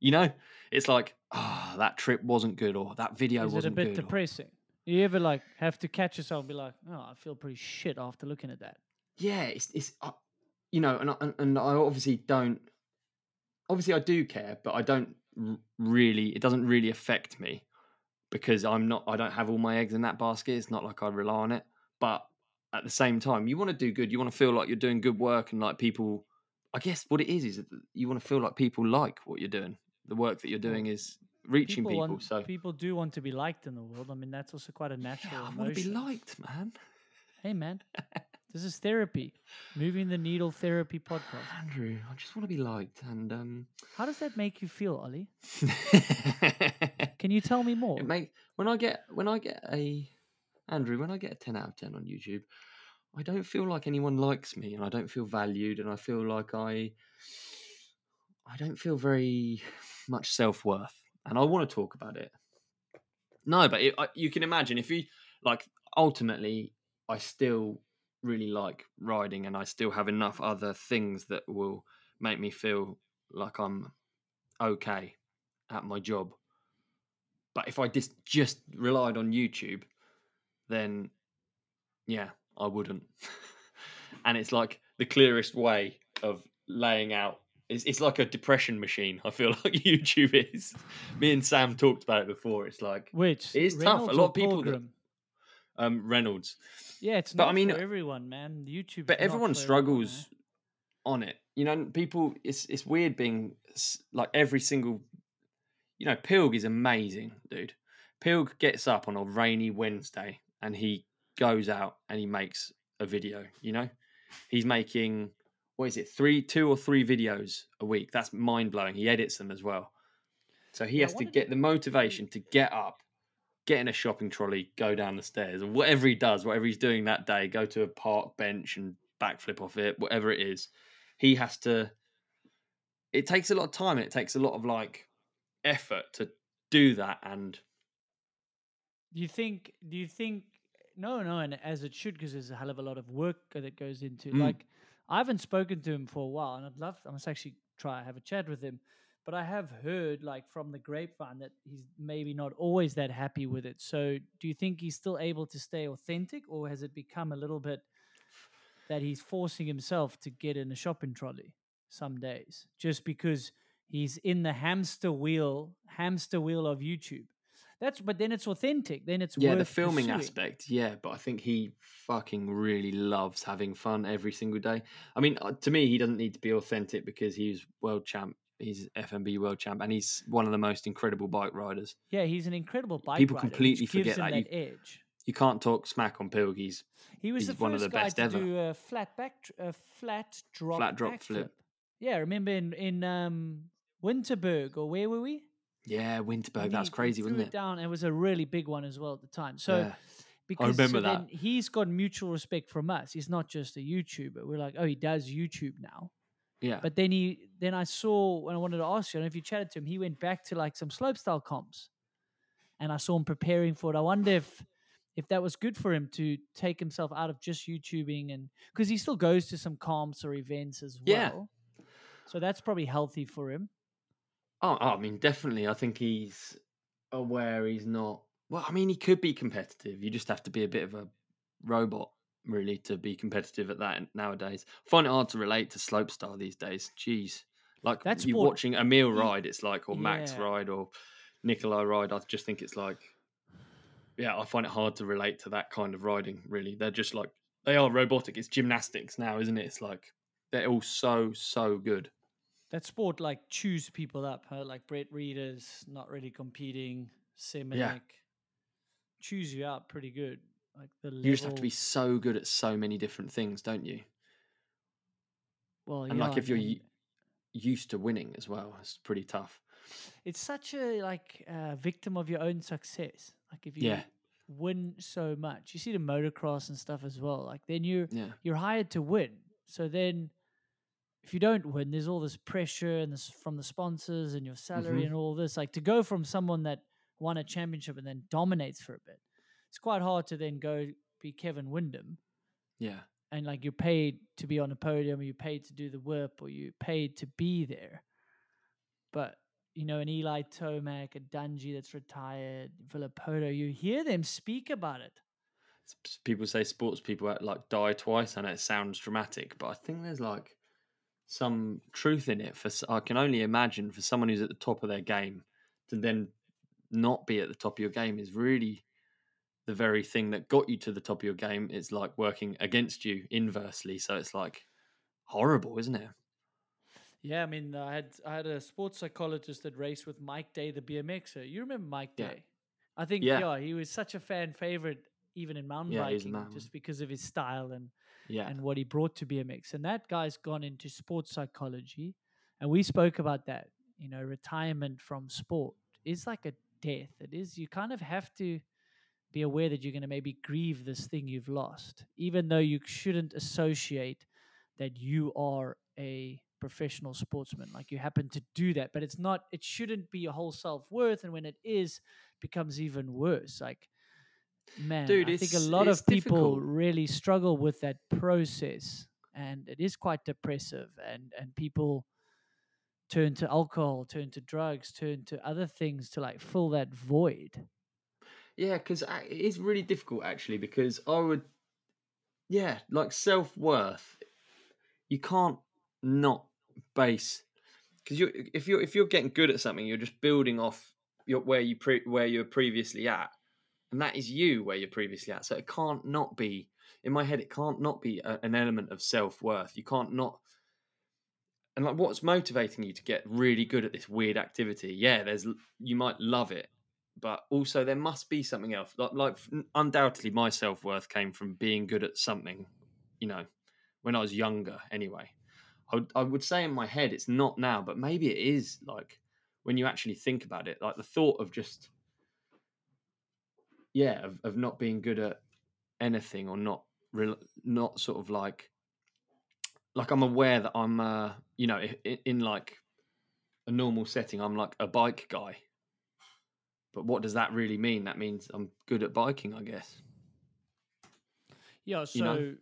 You know, it's like, ah, that trip wasn't good or that video Is wasn't. Is it a bit good. or- depressing? You ever like have to catch yourself and be like, oh, I feel pretty shit after looking at that. yeah, it's it's uh, you know, and I- and, and I obviously don't. Obviously, I do care, but I don't really. It doesn't really affect me because I'm not. I don't have all my eggs in that basket. It's not like I rely on it. But at the same time, you want to do good. You want to feel like you're doing good work and like people. I guess what it is is that you want to feel like people like what you're doing. The work that you're doing is reaching people. want, so people do want to be liked in the world. I mean, that's also quite a natural yeah, I want to be liked, man. Hey, man, this is therapy, moving the needle therapy podcast. Andrew, I just want to be liked, and um. How does that make you feel, Ollie? Can you tell me more? It make when I get when I get a Andrew when I get a ten out of ten on YouTube, I don't feel like anyone likes me, and I don't feel valued, and I feel like I I don't feel very much self worth, and I want to talk about it. No, but it, I, you can imagine if you like ultimately, I still really like riding, and I still have enough other things that will make me feel like I'm okay at my job. But if I just just relied on YouTube, then yeah, I wouldn't. and it's like the clearest way of laying out. It's, it's like a depression machine. I feel like YouTube is. Me and Sam talked about it before. It's like Which It is tough. A lot of people that- um, Reynolds, Yeah, it's but I mean, for everyone, man. YouTube, but everyone struggles on it. You know, people. It's it's weird being like every single. You know, Pilg is amazing, dude. Pilg gets up on a rainy Wednesday and he goes out and he makes a video. You know, he's making what is it, three, two or three videos a week. That's mind blowing. He edits them as well, so he Yeah, has to get to- the motivation to get up, get in a shopping trolley, go down the stairs, or whatever he does, whatever he's doing that day, go to a park bench and backflip off it, whatever it is. He has to. It takes a lot of time. and It takes a lot of like effort to do that and Do you think? Do you think? No, no, and as it should, because there's a hell of a lot of work that goes into. Mm. Like, I haven't spoken to him for a while, and I'd love. I must actually try have a chat with him. But I have heard, like from the grapevine, that he's maybe not always that happy with it. So, do you think he's still able to stay authentic, or has it become a little bit that he's forcing himself to get in a shopping trolley some days just because he's in the hamster wheel, hamster wheel of YouTube? That's but then it's authentic. Then it's yeah the filming pursuing. aspect yeah but i think he fucking really loves having fun every single day i mean uh, to me he doesn't need to be authentic because he's world champ he's fmb world champ and he's one of the most incredible bike riders Yeah, he's an incredible bike People rider, completely forget that. that edge. you can't talk smack on pilg he's He was he's the one of the guy best to ever. do a flat back, a flat drop, Flat drop flip. backflip. Yeah, remember in in um, Winterberg or where were we? Yeah winterberg And that's crazy wasn't it it down. It was a really big one as well at the time. So Yeah. because so remember then that. he's got mutual respect from us. He's not just a YouTuber. We're like, oh, he does YouTube now. yeah But then he then I saw when I wanted to ask you, I don't know if you chatted to him, he went back to like some slopestyle comps. And I saw him preparing for it. I wonder if if that was good for him to take himself out of just YouTubing and because he still goes to some comps or events as well. Yeah. well. So that's probably healthy for him. Oh, I mean, definitely. I think he's aware he's not. Well, I mean, he could be competitive. You just have to be a bit of a robot, really, to be competitive at that nowadays. I find it hard to relate to slopestyle these days. Jeez, like That you sport- watching Emil ride, it's like, or Max ride, or Nicholi ride. I just think it's like, yeah, I find it hard to relate to that kind of riding. Really, they're just like they are robotic. It's gymnastics now, isn't it? It's like they're all so so good. That sport like chews people up, huh? Like Brett Rheeders, not really competing, Semenuk. Chews you up pretty good. Like the level, You just have to be so good at so many different things, don't you? well, and yeah, like if you're and u- used to winning as well, it's pretty tough. it's such a like uh, victim of your own success. Like if you Yeah. win so much, you see the motocross and stuff as well. Like then you're Yeah, you're hired to win. So then, if you don't win, there's all this pressure and this from the sponsors and your salary Mhm. and all this. Like to go from someone that won a championship and then dominates for a bit, it's quite hard to then go be Kevin Windham yeah, and like you're paid to be on a podium, or you're paid to do the whip, or you're paid to be there. But you know, an Eli Tomac, a Dungey that's retired, Villopoto, you hear them speak about it. People say sports people like die twice, and it sounds dramatic, but I think there's like some truth in it. For I can only imagine for someone who's at the top of their game to then not be at the top of your game is really the very thing that got you to the top of your game. It's like working against you inversely, so it's like horrible, isn't it? Yeah, I mean, uh, I had I had a sports psychologist that raced with Mike Day, the BMXer. Uh, you remember Mike Yeah. Day? I think Yeah. yeah. he was such a fan favorite even in mountain Yeah, biking, just because of his style and Yeah, and what he brought to BMX. And that guy's gone into sports psychology. And we spoke about that. You know, retirement from sport is like a death. It is, you kind of have to be aware that you're going to maybe grieve this thing you've lost, even though you shouldn't associate that you are a professional sportsman. Like you happen to do that, but it's not, it shouldn't be your whole self worth. And when it is, becomes even worse. Like, man, Dude, I think a lot of people difficult. really struggle with that process, and it is quite depressive. And and people turn to alcohol, turn to drugs, turn to other things to like fill that void. Yeah, because it is really difficult actually. Because I would, yeah, like self worth, you can't not base because you if you're if you're getting good at something, you're just building off your where you pre, where you were previously at, and that is you where you're previously at. So it can't not be in my head. It can't not be a, an element of self worth. You can't not. And like, what's motivating you to get really good at this weird activity? Yeah, there's you might love it, but also there must be something else. Like, like undoubtedly, my self worth came from being good at something. You know, when I was younger. Anyway, I would, I would say in my head it's not now, but maybe it is. Like when you actually think about it, like the thought of just yeah, of, of not being good at anything or not real, not sort of like like I'm aware that I'm uh you know in, in like a normal setting I'm like a bike guy but what does that really mean? That means I'm good at biking, I guess. Yeah, so you know?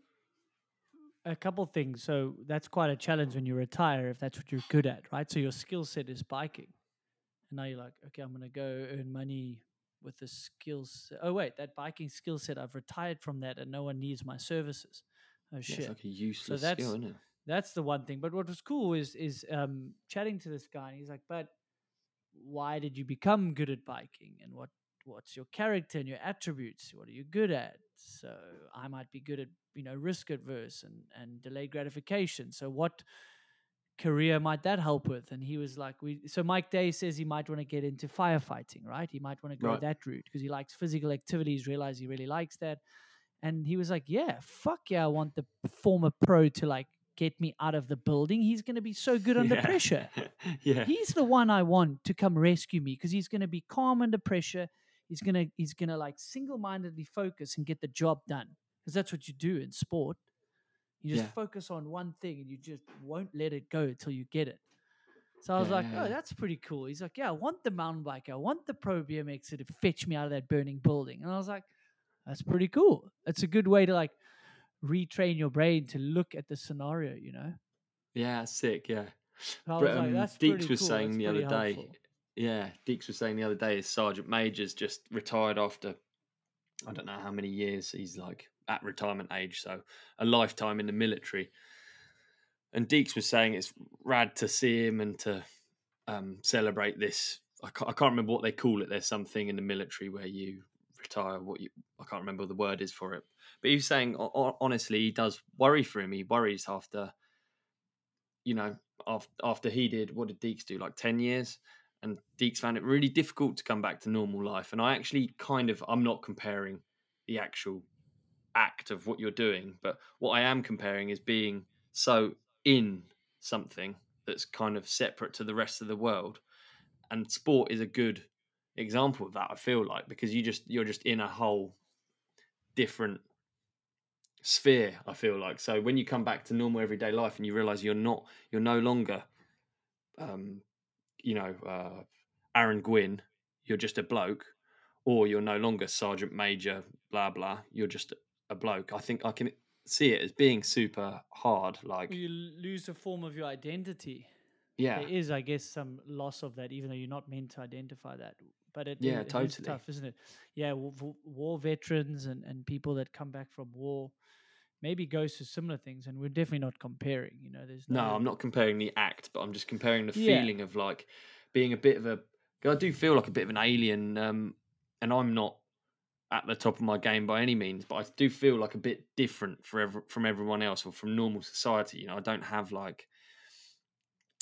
a couple things. So that's quite a challenge when you retire if that's what you're good at, right? So your skill set is biking. And now you're like, okay, I'm gonna go earn money with the skills. Oh wait, that biking skill set, I've retired from that and no one needs my services. Oh Yeah, shit. it's like a useless that's- skill, isn't it? That's the one thing. But what was cool is is um, chatting to this guy. And he's like, "But why did you become good at biking? And what what's your character and your attributes? What are you good at? So I might be good at you know risk adverse and and delayed gratification. So what career might that help with?" And he was like, "We." So Mike Day says he might want to get into firefighting, right? He might want to go Right. that route because he likes physical activities. Realize he really likes that. And he was like, "Yeah, fuck yeah, I want the former pro to like get me out of the building. He's going to be so good under Yeah. pressure. yeah. He's the one I want to come rescue me because he's going to be calm under pressure. He's going to he's to like single-mindedly focus and get the job done because that's what you do in sport. You just Yeah. focus on one thing and you just won't let it go till you get it. So I was Yeah, like, yeah, oh, that's pretty cool. He's like, yeah, I want the mountain biker. I want the pro BMXer to fetch me out of that burning building. And I was like, that's pretty cool. It's a good way to like retrain your brain to look at the scenario, you know? Yeah, sick. Yeah. I But, was like, um, that's Deeks was cool. saying That's the other day. helpful. Yeah, Deeks was saying the other day his Sergeant Major's just retired after I don't know how many years. He's like at retirement age, so a lifetime in the military. And Deeks was saying it's rad to see him and to um, celebrate this. I can't, I can't remember what they call it. There's something in the military where you retire. What you I can't remember what the word is for it. But he was saying ho- ho- honestly, he does worry for him. He worries after, you know, after after he did. What did Deeks do? Like ten years and Deeks found it really difficult to come back to normal life. And I actually kind of, I'm not comparing the actual act of what you're doing, but what I am comparing is being so in something that's kind of separate to the rest of the world. And sport is a good example of that, I feel like, because you just, you're just in a whole different sphere, I feel like. So when you come back to normal everyday life and you realize you're not, you're no longer, um, you know, uh, Aaron Gwin, you're just a bloke, or you're no longer Sergeant Major, blah blah. You're just a bloke. I think I can see it as being super hard. Like, You lose a form of your identity. yeah, There is, I guess, some loss of that, even though you're not meant to identify that. But it, Yeah, it is totally. tough, isn't it? Yeah, war, war veterans and, and people that come back from war maybe goes to similar things, and we're definitely not comparing. You know, there's no, no, I'm not comparing the act, but I'm just comparing the Yeah. feeling of like being a bit of a. I do feel like a bit of an alien, um, and I'm not at the top of my game by any means, but I do feel like a bit different for from everyone else or from normal society. You know, I don't have like,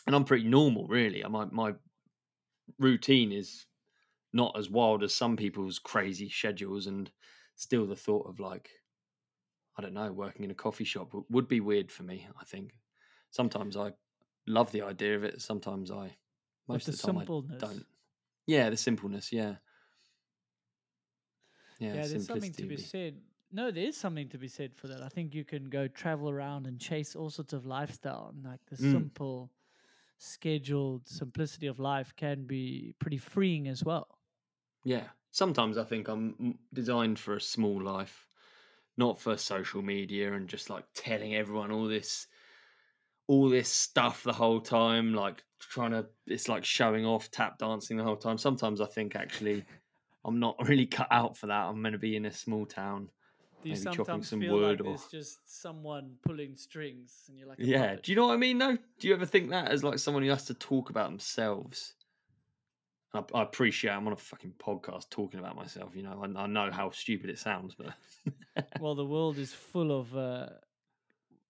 and I'm pretty normal, really. My my routine is not as wild as some people's crazy schedules, and still the thought of like, I don't know, working in a coffee shop w- would be weird for me. I think sometimes I love the idea of it. Sometimes I, most the of the time. I don't. Yeah, the simpleness. Yeah. Yeah, yeah, there's something to be said. No, there is something to be said for that. I think you can go travel around and chase all sorts of lifestyle, and like the Mm. simple, scheduled simplicity of life can be pretty freeing as well. Yeah. Sometimes I think I'm designed for a small life, not for social media and just like telling everyone all this all this stuff the whole time like trying to it's like showing off tap dancing the whole time. Sometimes I think actually I'm not really cut out for that. I'm going to be in a small town. Do you Maybe chopping some feel like wood or- just someone pulling strings, and you're like, Yeah. puppet? Do you know what I mean though? Do you ever think that as like someone who has to talk about themselves? I, I appreciate I'm on a fucking podcast talking about myself. You know, I, I know how stupid it sounds, but well, the world is full of uh,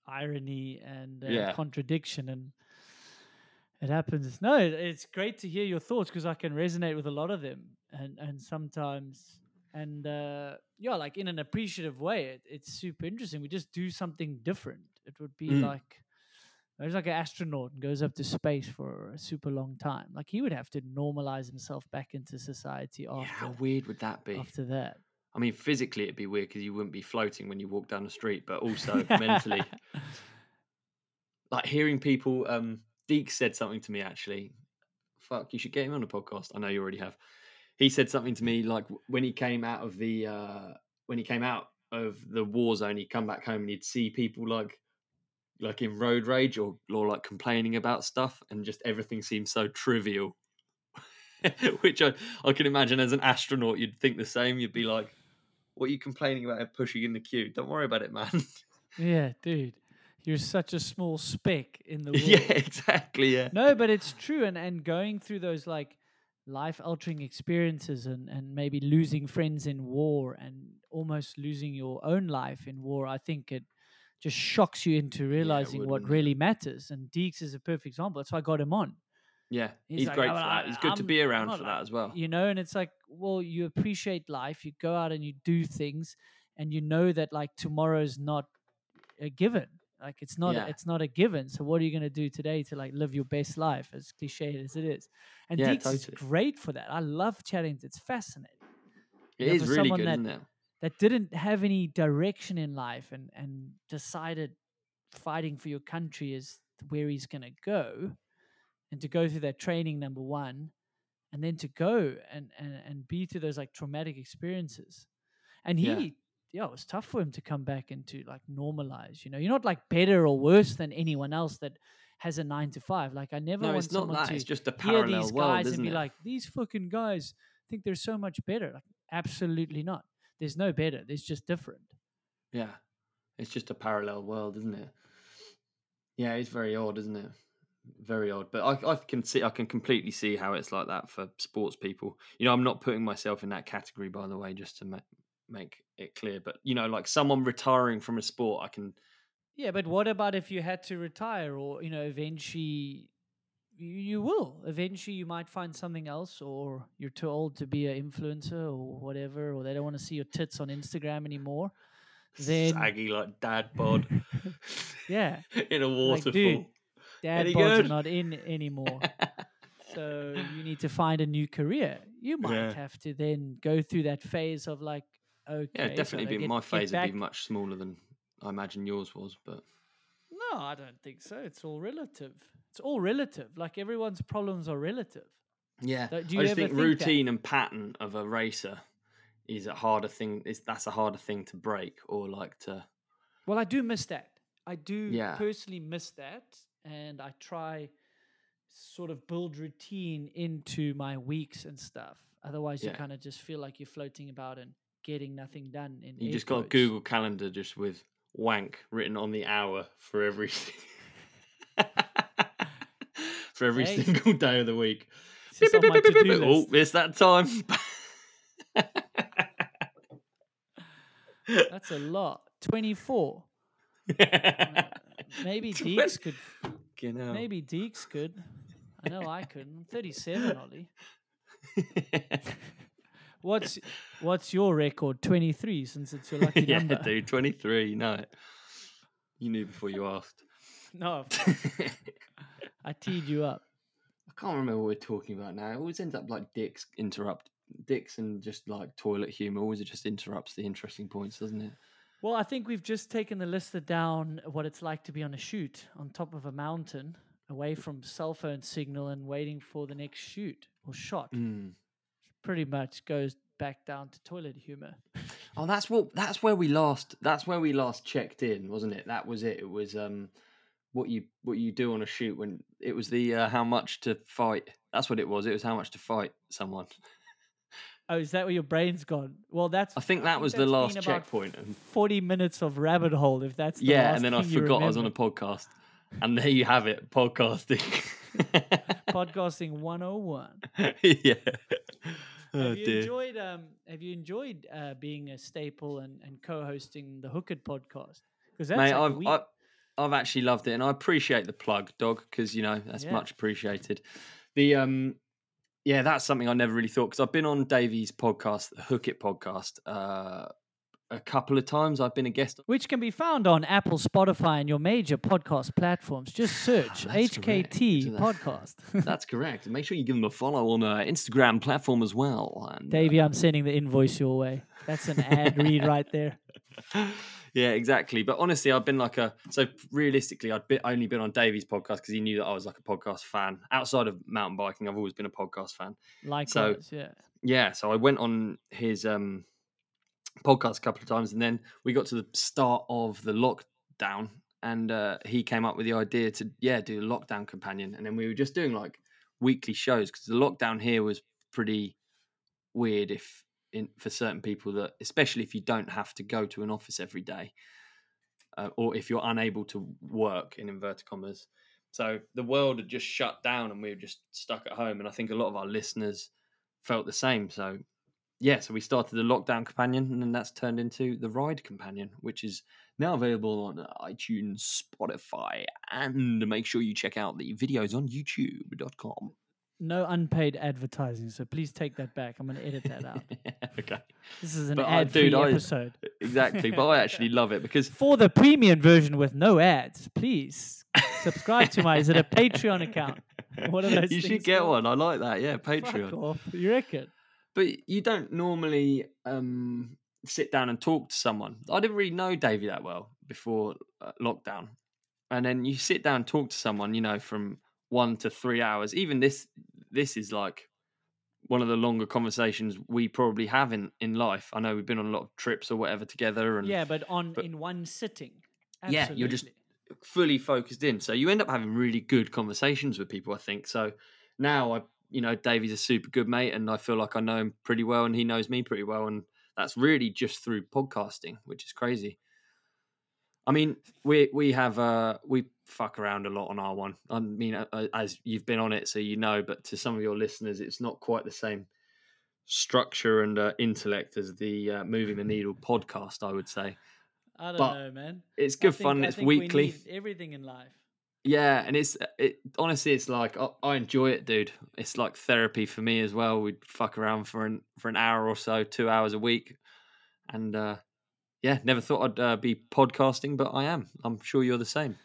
irony and uh, Yeah. contradiction, and it happens. No, it's great to hear your thoughts because I can resonate with a lot of them, and and sometimes, and uh, yeah, like in an appreciative way, it, it's super interesting. We just do something different. It would be Mm. like. There's like an astronaut and goes up to space for a super long time. Like he would have to normalize himself back into society yeah, after how weird would that be? after that. I mean, physically it'd be weird because you wouldn't be floating when you walk down the street, but also mentally, like hearing people. Um, Deke said something to me actually. Fuck, you should get him on a podcast. I know you already have. he said something to me like when he came out of the uh, when he came out of the war zone, he'd come back home and he'd see people like like in road rage or or like complaining about stuff, and just everything seemed so trivial. Which I I can imagine as an astronaut, you'd think the same. You'd be like, "What are you complaining about? Pushing in the queue? Don't worry about it, man." Yeah, dude. You're such a small speck in the world. yeah, exactly. Yeah. no, but it's true. And and going through those like life altering experiences and, and maybe losing friends in war and almost losing your own life in war, I think it just shocks you into realizing would, what really matters. And Deeks is a perfect example. That's why I got him on. Yeah, He's he's, like, great "Oh, for that. He's good to I'm- be around for like-" that as well. You know, and it's like, well, you appreciate life. You go out and you do things, and you know that like tomorrow's not a given. Like it's not, Yeah. it's not a given. So what are you going to do today to like live your best life, as cliched as it is? And Yeah, Deeks is great for that. I love chatting. It's fascinating. It you know, is really good, that- it? That didn't have any direction in life and and decided fighting for your country is where he's going to go, and to go through that training number one, and then to go and and and be through those like traumatic experiences, and he. Yeah. Yeah. it was tough for him to come back and to like normalize. You know, you're not like better or worse than anyone else that has a nine to five. Like I never No, want it's not that. to It's just a hear these world, guys and be it? like, these fucking guys think they're so much better. Like, absolutely not. There's no better. There's just different. Yeah, it's just a parallel world, isn't it? Yeah, it's very odd, isn't it? Very odd. But I, I can see, I can completely see how it's like that for sports people. You know, I'm not putting myself in that category, by the way, just to make make it clear. But you know, like someone retiring from a sport, I can. Yeah, but what about if you had to retire or, you know, eventually you, you will. Eventually you might find something else or you're too old to be an influencer or whatever, or they don't want to see your tits on Instagram anymore. Then, saggy like dad bod yeah, in a waterfall. dude, dad Any bods are not in anymore. so you need to find a new career. You might Yeah. have to then go through that phase of like, okay, yeah, definitely. they Be, get- my phase would be much smaller than I imagine yours was, but No, I don't think so. It's all relative. It's all relative. Like everyone's problems are relative. Yeah, do you I just think, think that? routine and pattern of a racer is a harder thing. Is that's a harder thing to break or like to. Well, I do miss that. I do Yeah. personally miss that, and I try sort of build routine into my weeks and stuff. Otherwise, you kind of just feel like you're floating about and getting nothing done. In You just got a. Google Calendar just with wank written on the hour for every for every Hey. single day of the week. On my to-do Oh, it's that time. That's a lot. Twenty-four. Maybe Deeks could. Hell. Maybe Deeks could. I know I couldn't. I'm 37, Ollie. What's what's your record? 23, since it's your lucky yeah, number. dude, 23. You know it. You knew before you asked. No, I teed you up. I can't remember what we're talking about now. It always ends up like dicks interrupt dicks and just like toilet humor always it just interrupts the interesting points, doesn't it? Well, I think we've just taken the lister down what it's like to be on a shoot on top of a mountain, away from cell phone signal and waiting for the next shoot or shot. Mm. Pretty much goes back down to toilet humor. Oh, that's what. That's where we last. That's where we last checked in, wasn't it? That was it. It was um, what you what you do on a shoot when it was the uh, how much to fight. That's what it was. It was how much to fight someone. Oh, is that where your brain's gone? Well, that's. I think that was the last checkpoint. Forty minutes of rabbit hole, if that's the yeah, and then I forgot I was on a podcast, and there you have it, podcasting. podcasting 101. yeah. Oh have you dear. enjoyed um have you enjoyed uh, being a staple and, and co-hosting the Hooked podcast? Because that's Mate, like I've, I, I've actually loved it, and I appreciate the plug, dog, because you know that's Yeah. much appreciated. The um, yeah, that's something I never really thought because I've been on Davey's podcast, the Hook It podcast, uh, a couple of times. I've been a guest. which can be found on Apple, Spotify, and your major podcast platforms. Just search That's correct. HKT that- podcast. That's correct. Make sure you give them a follow on uh, Instagram platform as well. And, uh, Davey, I'm sending the invoice your way. That's an ad read right there. yeah, exactly. But honestly, I've been like a so realistically, I'd be, only been on Davey's podcast because he knew that I was like a podcast fan. Outside of mountain biking, I've always been a podcast fan. Likewise, so, yeah. Yeah, so I went on his um, podcast a couple of times, and then we got to the start of the lockdown, and uh, he came up with the idea to yeah do a lockdown companion, and then we were just doing like weekly shows because the lockdown here was pretty weird if in for certain people that especially if you don't have to go to an office every day uh, or if you're unable to work in inverted commas. So the world had just shut down and we were just stuck at home and i think a lot of our listeners felt the same so yeah so we started the lockdown companion and then that's turned into the ride companion which is now available on itunes spotify and make sure you check out the videos on youtube.com No unpaid advertising, so please take that back. I'm going to edit that out. okay This is an But uh, ad-free dude, I- episode. exactly but i actually love it because For the premium version with no ads, please subscribe to my. Is it a Patreon account? What are those you should get called? one. I like that. Yeah, Fuck Patreon. off. You reckon? But you don't normally um, sit down and talk to someone. I didn't really know Davey that well before uh, lockdown, and then you sit down and talk to someone. You know, from one to three hours. Even this, this is like one of the longer conversations we probably have in in life. I know we've been on a lot of trips or whatever together, and Yeah, but on but- in one sitting. Yeah, you're just- fully focused in. So you end up having really good conversations with people, I think. So now I you know, Davey's a super good mate and I feel like I know him pretty well and he knows me pretty well and that's really just through podcasting, which is crazy. I mean, we we have uh we fuck around a lot on our one. I mean, uh, as you've been on it, so you know. But to some of your listeners, it's not quite the same structure and uh, intellect as the uh, Moving the Needle podcast. I would say I don't but know, man. it's good fun. I It's think we weekly. need everything in life. Yeah, and it's it honestly, it's like I, I enjoy it, dude. It's like therapy for me as well. We'd fuck around for an for an hour or so, two hours a week, and uh, yeah, never thought I'd uh, be podcasting, but I am. I'm sure you're the same.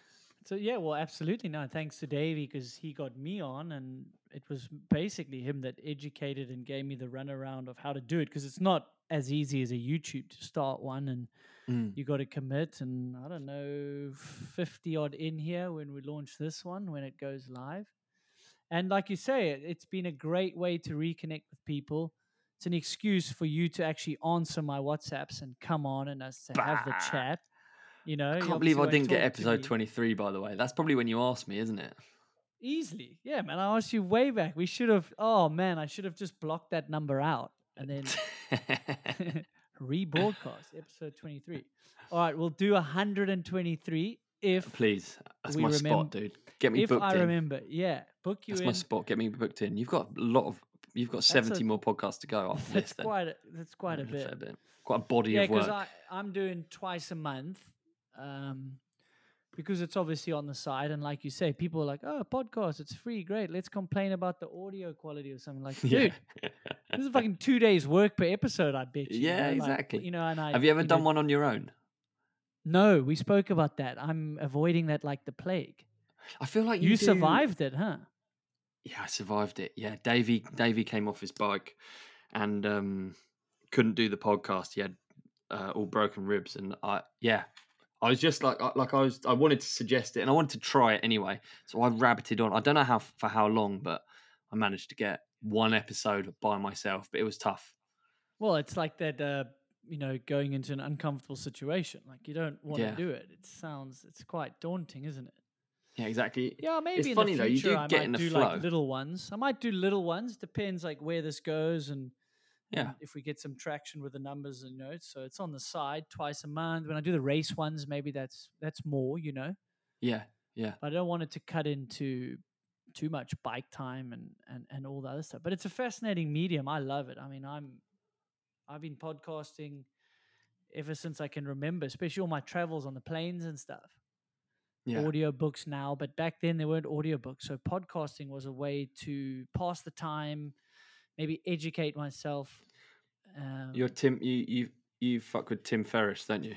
So yeah, well, absolutely no. Thanks to Davey because he got me on, and it was basically him that educated and gave me the runaround of how to do it. Because it's not as easy as a YouTube to start one, and Mm. you got to commit. And I don't know, fifty odd in here when we launch this one when it goes live. And like you say, it, it's been a great way to reconnect with people. It's an excuse for you to actually answer my WhatsApps and come on and us to have the chat. You know, I can't believe I didn't get episode 23, by the way. That's probably when you asked me, isn't it? Easily. Yeah, man. I asked you way back. We should have oh man, I should have just blocked that number out and then rebroadcast episode 23. All right, we'll do 123 if Please, that's We my spot, dude. Get me booked in. if booked I in. remember. Yeah, book you That's in. my spot. Get me booked in. You've got a lot of. You've got a- 70 more podcasts to go after That's this. Then. quite a, that's quite a fair bit. Quite a body Yeah, of work. because I I'm doing twice a month. Um because it's obviously on the side, and like you say, people are like, "Oh, podcast, it's free, great. Let's complain about the audio quality or something." Like, dude, yeah. this is fucking two days work per episode. I bet you. Yeah, you know, like, exactly. you know, and I Have you ever know, done one on your own? No, we spoke about that. I'm avoiding that like the plague. I feel like You, you, do- survived it, huh? Yeah, I survived it. Yeah, Davey Davey came off his bike and um, couldn't do the podcast. He had uh, all broken ribs, and I yeah, I was just like I- like I was I wanted to suggest it and I wanted to try it anyway. So I rabbited on. I don't know how for how long, but I managed to get one episode by myself, but it was tough. Well, it's like that. Uh, you know, going into an uncomfortable situation. Like you don't want Yeah. to do it. It sounds. It's quite daunting, isn't it? Yeah, exactly. Yeah, maybe in funny the though, you future do I get might in the do flow. like little ones. I might do little ones. Depends like where this goes and Yeah. if we get some traction with the numbers and you know. So it's on the side twice a month. When I do the race ones, maybe that's that's more. You know, Yeah, yeah. But I don't want it to cut into too much bike time and and and all the other stuff. But it's a fascinating medium. I love it. I mean, I'm I've been podcasting ever since I can remember, especially all my travels on the planes and stuff Yeah. audio books now, but back then there weren't audio books. So podcasting was a way to pass the time, maybe educate myself. Um, You're Tim. You you you fuck with Tim Ferriss, don't you?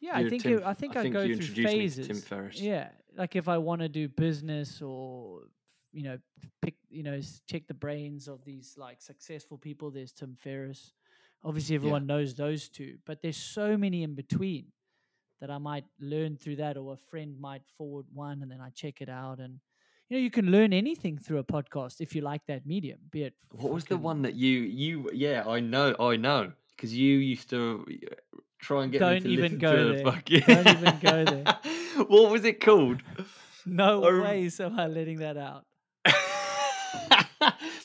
yeah, I you're think Tim- it, I think I I, think go you through introduced me to phases. Tim Ferriss. Yeah, like if I want to do business or you know pick you know check the brains of these like successful people. There's Tim Ferriss. Obviously, everyone knows those two, but there's so many in between. that I might learn through that, or a friend might forward one, and then I check it out. And you know, you can learn anything through a podcast if you like that medium. Be it What was the one that you you? Yeah, I know, I know, because you used to uh, try and get Don't me to even go to there. a fucking. Don't even go there. what was it called? No I rem- way am I letting that out.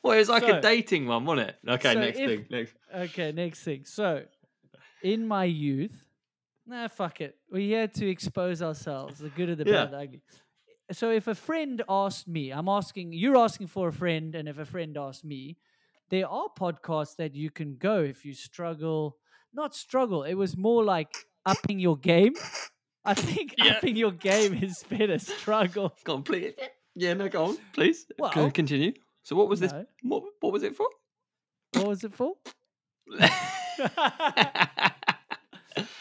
well, it was like So- a dating one, wasn't it? Okay, so next if- thing. Next. Okay, next thing. So, in my youth, nah, fuck it. We had to expose ourselves, the good, of the Yeah. bad, the ugly. So, if a friend asked me, I'm asking, you're asking for a friend, and if a friend asked me, there are podcasts that you can go if you struggle. Not struggle, it was more like upping your game. I think Yeah. upping your game is better struggle. Go on, please. Yeah, no, go on, please. Go- continue. So, what was this? What What was it for? What was it for?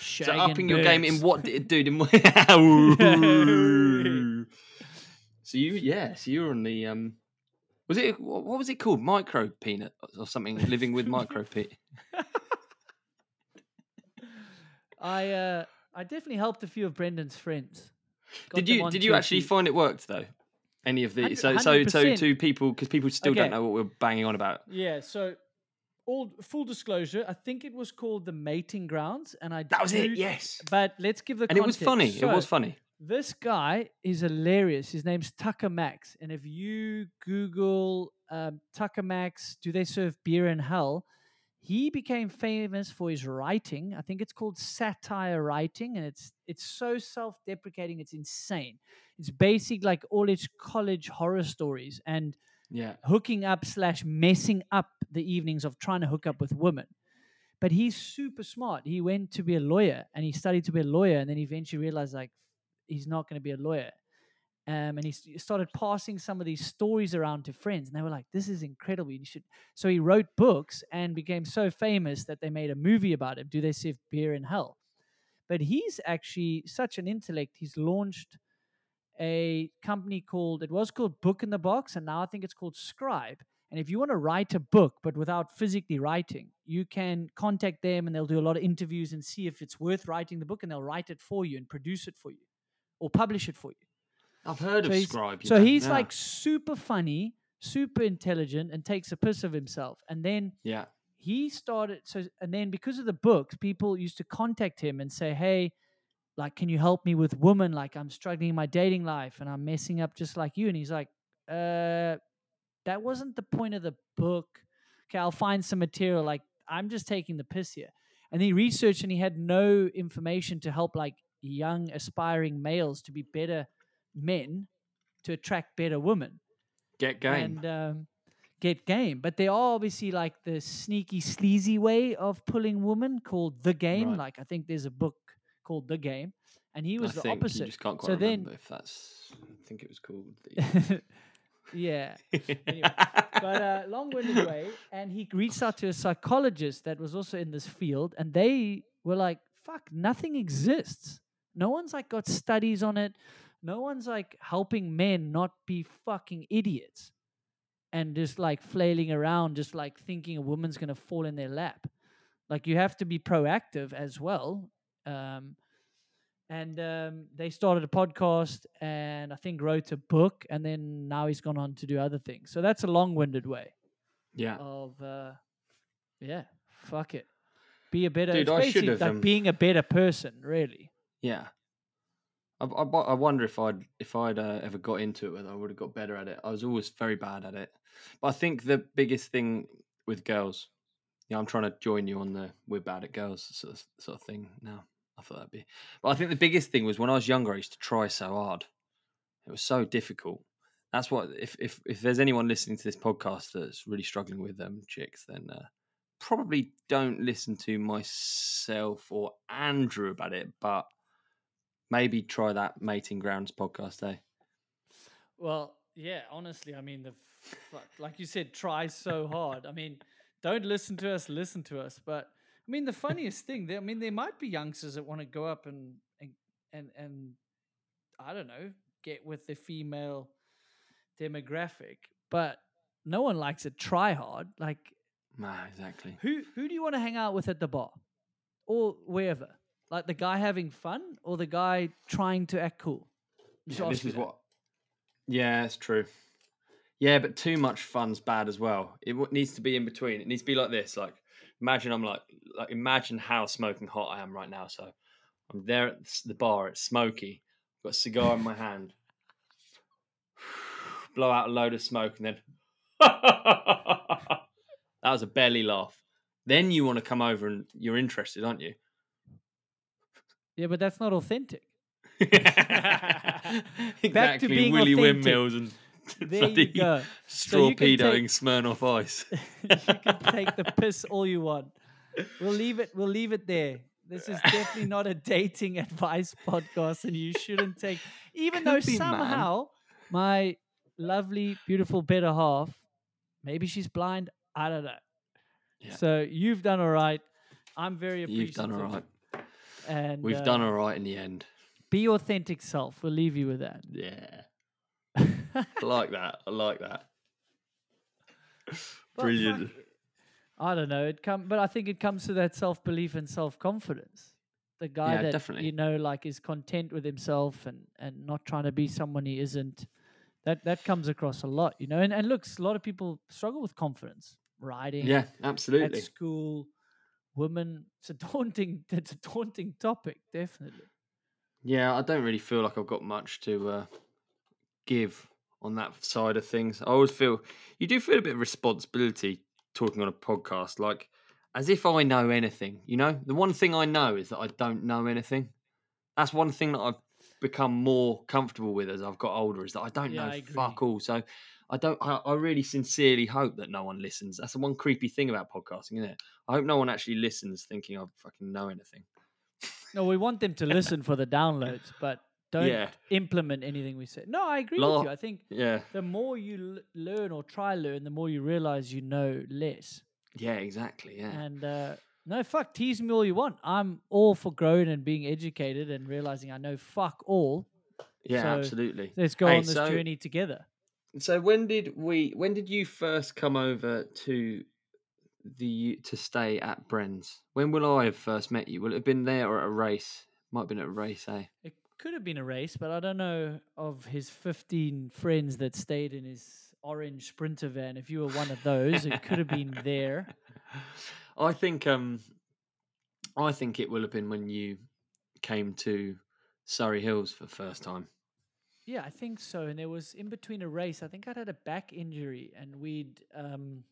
so, upping your game in what did it do? So you, yeah, so you were on the um. Was it what was it called? Micro peanut or something? Living with micro peanut. I uh, I definitely helped a few of Brendan's friends. Got Did you did you actually feet. find it worked though? Any of the Hundred- so so so 100%. to people because people still Okay. don't know what we're banging on about. Yeah. So, all full disclosure, I think it was called the Mating Grounds, and I That was it. Yes, But let's give the and it was funny. context. it was funny. This guy is hilarious. His name's Tucker Max, and if you Google um, Tucker Max, do they serve beer in hell? He became famous for his writing. I think it's called satire writing, and it's it's so self-deprecating. It's insane. It's basic like all his college horror stories and Yeah, hooking up slash messing up the evenings of trying to hook up with women. But he's super smart. He went to be a lawyer and he studied to be a lawyer, and then eventually realized like he's not going to be a lawyer. Um, and he started passing some of these stories around to friends, and they were like, "This is incredible! You should." So he wrote books and became so famous that they made a movie about him. Do they serve beer in hell? But he's actually such an intellect. He's launched a company called it was called Book in the Box, and now I think it's called Scribe. And if you want to write a book but without physically writing, you can contact them and they'll do a lot of interviews and see if it's worth writing the book and they'll write it for you and produce it for you or publish it for you. I've heard So of Scribe. so know, he's yeah. like super funny, super intelligent, and takes a piss of himself. And then yeah, he started so and then because of the books people used to contact him and say hey like can you help me with women like i'm struggling in my dating life and i'm messing up just like you and he's like uh that wasn't the point of the book okay i'll find some material like i'm just taking the piss here and he researched and he had no information to help like young aspiring males to be better men to attract better women get game. and um, get game. But there are obviously like the sneaky, sleazy way of pulling women called the game. Right. Like I think there's a book called The Game, and he was I the think opposite. You just can't quite So then- remember if that's. I think it was called. The... yeah, Anyway, but uh, long-winded way. And he reached out to a psychologist that was also in this field, and they were like, "Fuck, nothing exists. No one's like got studies on it. No one's like helping men not be fucking idiots." and just like flailing around, just like thinking a woman's gonna fall in their lap. Like you have to be proactive as well. Um, and um, they started a podcast, and I think wrote a book, and then now he's gone on to do other things. So that's a long-winded way yeah, of, uh, yeah, fuck it, be a better. Dude, it's basically like um, being a better person, really. Yeah. I, I, I wonder if I'd if I'd uh, ever got into it, whether I would have got better at it. I was always very bad at it. But I think the biggest thing with girls, yeah, I'm trying to join you on the we're bad at girls sort of, sort of thing now. I thought that'd be, but I think the biggest thing was when I was younger, I used to try so hard. It was so difficult. That's what if if if there's anyone listening to this podcast that's really struggling with them chicks, then uh, probably don't listen to myself or Andrew about it, but maybe try that mating grounds podcast, eh? Well, yeah, honestly, I mean, the like you said, try so hard. I mean, don't listen to us, listen to us. But I mean, the funniest thing, I mean, there might be youngsters that want to go up and and and, and I don't know, get with the female demographic, but no one likes a try hard. Like, Nah, exactly. who who do you want to hang out with at the bar or wherever? Like the guy having fun or the guy trying to act cool? Yeah, this is that. what. Yeah, it's true. Yeah, but too much fun's bad as well. It needs to be in between. It needs to be like this. Like, imagine I'm like, like imagine how smoking hot I am right now. So, I'm there at the the bar. It's smoky. Got a cigar in my hand. Blow out a load of smoke and then. that was a belly laugh. Then you want to come over and you're interested, aren't you? Yeah, but that's not authentic. exactly. being Willy authentic. windmills and There you go. So you can torpedoing take- Smirnoff Ice. you can take the piss all you want. We'll leave it. We'll leave it there. This is definitely not a dating advice podcast, and you shouldn't take. Even though Could man. somehow my lovely, beautiful better half, maybe she's blind. I don't know. Yeah. So you've done all right. I'm very appreciative. You've done all right. And We've uh, done all right in the end. Be your authentic self. We'll leave you with that. Yeah. I like that. I like that. But Brilliant. fuck, I don't know. It come, but I think it comes to that self belief and self confidence. The guy Yeah, that definitely. you know, like, is content with himself and and not trying to be someone he isn't. That that comes across a lot, you know. And and looks, a lot of people struggle with confidence. Riding, Yeah, at absolutely. school, women. It's a daunting. It's a daunting topic, definitely. Yeah, I don't really feel like I've got much to uh, give on that side of things. I always feel you do feel a bit of responsibility talking on a podcast, like as if I know anything. You know, the one thing I know is that I don't know anything. That's one thing that I've become more comfortable with as I've got older is that I don't Yeah, know I fuck all. So I don't. I, I really sincerely hope that no one listens. That's the one creepy thing about podcasting, isn't it? I hope no one actually listens thinking I fucking know anything. No, we want them to listen for the downloads, but don't Yeah. implement anything we say. No, I agree La- with you. I think Yeah, the more you l- learn or try learn, the more you realize you know less. yeah, exactly. Yeah. And uh, no, fuck, tease me all you want. I'm all for growing and being educated and realizing I know fuck all. Yeah, So, absolutely. Let's go Hey, on this so- journey together. So when did we? When did you first come over to the to stay at Bren's? When will I have first met you? Will it have been there or at a race? Might have been at a race, eh? It could have been a race, but I don't know of his 15 friends that stayed in his orange sprinter van. If you were one of those, it could have been there. I think um, I think it will have been when you came to Surrey Hills for the first time. Yeah, I think so. And there was in between a race, I think I'd had a back injury, and we'd, um,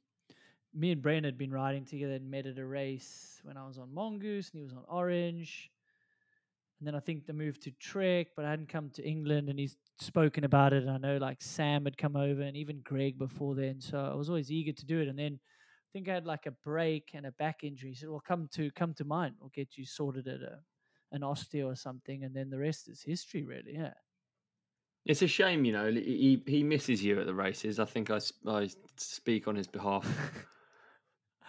me and Brian had been riding together and met at a race when I was on Mongoose and he was on Orange. And then I think the move to Trek, but I hadn't come to England and he's spoken about it. And I know like Sam had come over and even Greg before then. So I was always eager to do it. And then I think I had like a break and a back injury. He said, Well, come to come to mine. We'll get you sorted at a an osteo or something. And then the rest is history, really. Yeah. It's a shame, you know. He he misses you at the races. I think I, I speak on his behalf.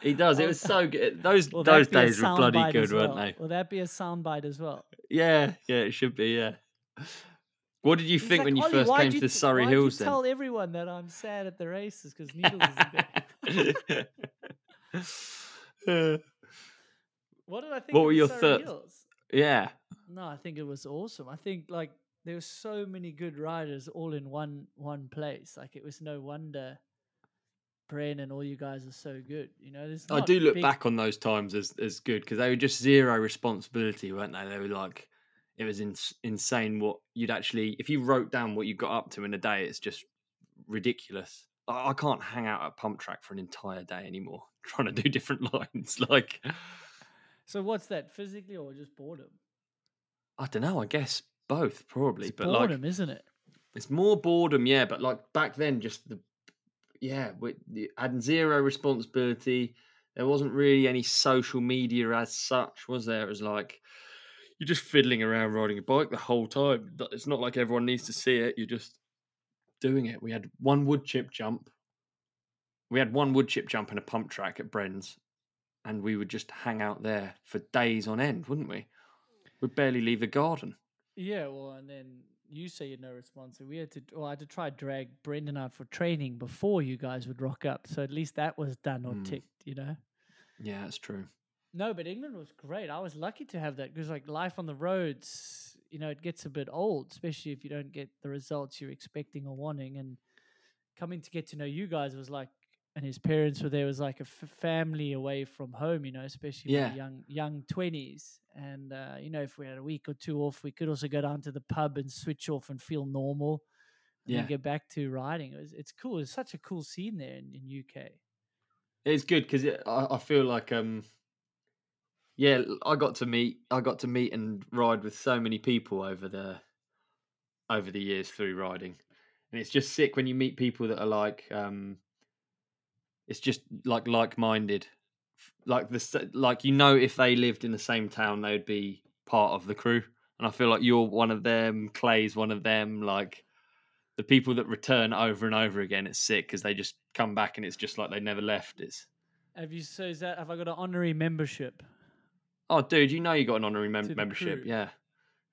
He does. It Oh, was so good. Those Will those that be a days were bloody soundbite good, as weren't well? they? Will that be a soundbite as well? Yeah, yeah, it should be. Yeah. What did you He's think like, when you "Ollie, first why'd came you to the t- Surrey why'd Hills? You Then. tell everyone that I'm sad at the races because Needles isn't there. Uh, What did I think? What of were the your Surrey thoughts? Hills? yeah, No, I think it was awesome. I think like there were so many good riders all in one one place. Like it was no wonder Bren and all you guys are so good. You know, there's I do look big- back on those times as as good because they were just zero responsibility, weren't they? They were like, it was ins insane what you'd actually, if you wrote down what you got up to in a day, it's just ridiculous. I, I can't hang out at pump track for an entire day anymore trying to do different lines. Like, So what's that? Physically or just boredom? I don't know. I guess both probably, It's but like boredom, isn't it? It's more boredom, yeah, but like back then, just the yeah, we the- had zero responsibility. There wasn't really any social media as such, was there? It was like you're just fiddling around riding a bike the whole time. It's not like everyone needs to see it. You're just doing it. We had one wood chip jump. We had one wood chip jump and a pump track at Bren's, and we would just hang out there for days on end, wouldn't we? We'd barely leave the garden. Yeah, well, and then you say you're no responsible. We had to, well, I had to try drag Brendan out for training before you guys would rock up. So at least that was done or Mm. ticked, you know. Yeah, that's true. No, but England was great. I was lucky to have that because, like, life on the roads, you know, it gets a bit old, especially if you don't get the results you're expecting or wanting. And coming to get to know you guys was like, and his parents were there was like a f- family away from home, you know, especially Yeah. young young twenties. And uh, you know, if we had a week or two off, we could also go down to the pub and switch off and feel normal. And Yeah. get back to riding. It was, it's cool. It's such a cool scene there in, in UK. It's good because I, I feel like um yeah I got to meet I got to meet and ride with so many people over the over the years through riding, and it's just sick when you meet people that are like um it's just like like minded, like the like you know if they lived in the same town they'd be part of the crew, and I feel like you're one of them, Clay's one of them, like. The people that return over and over again, it's sick because they just come back and it's just like they never left. It's Have you so is that have I got an honorary membership? Oh, dude, you know you got an honorary mem- membership. crew. Yeah,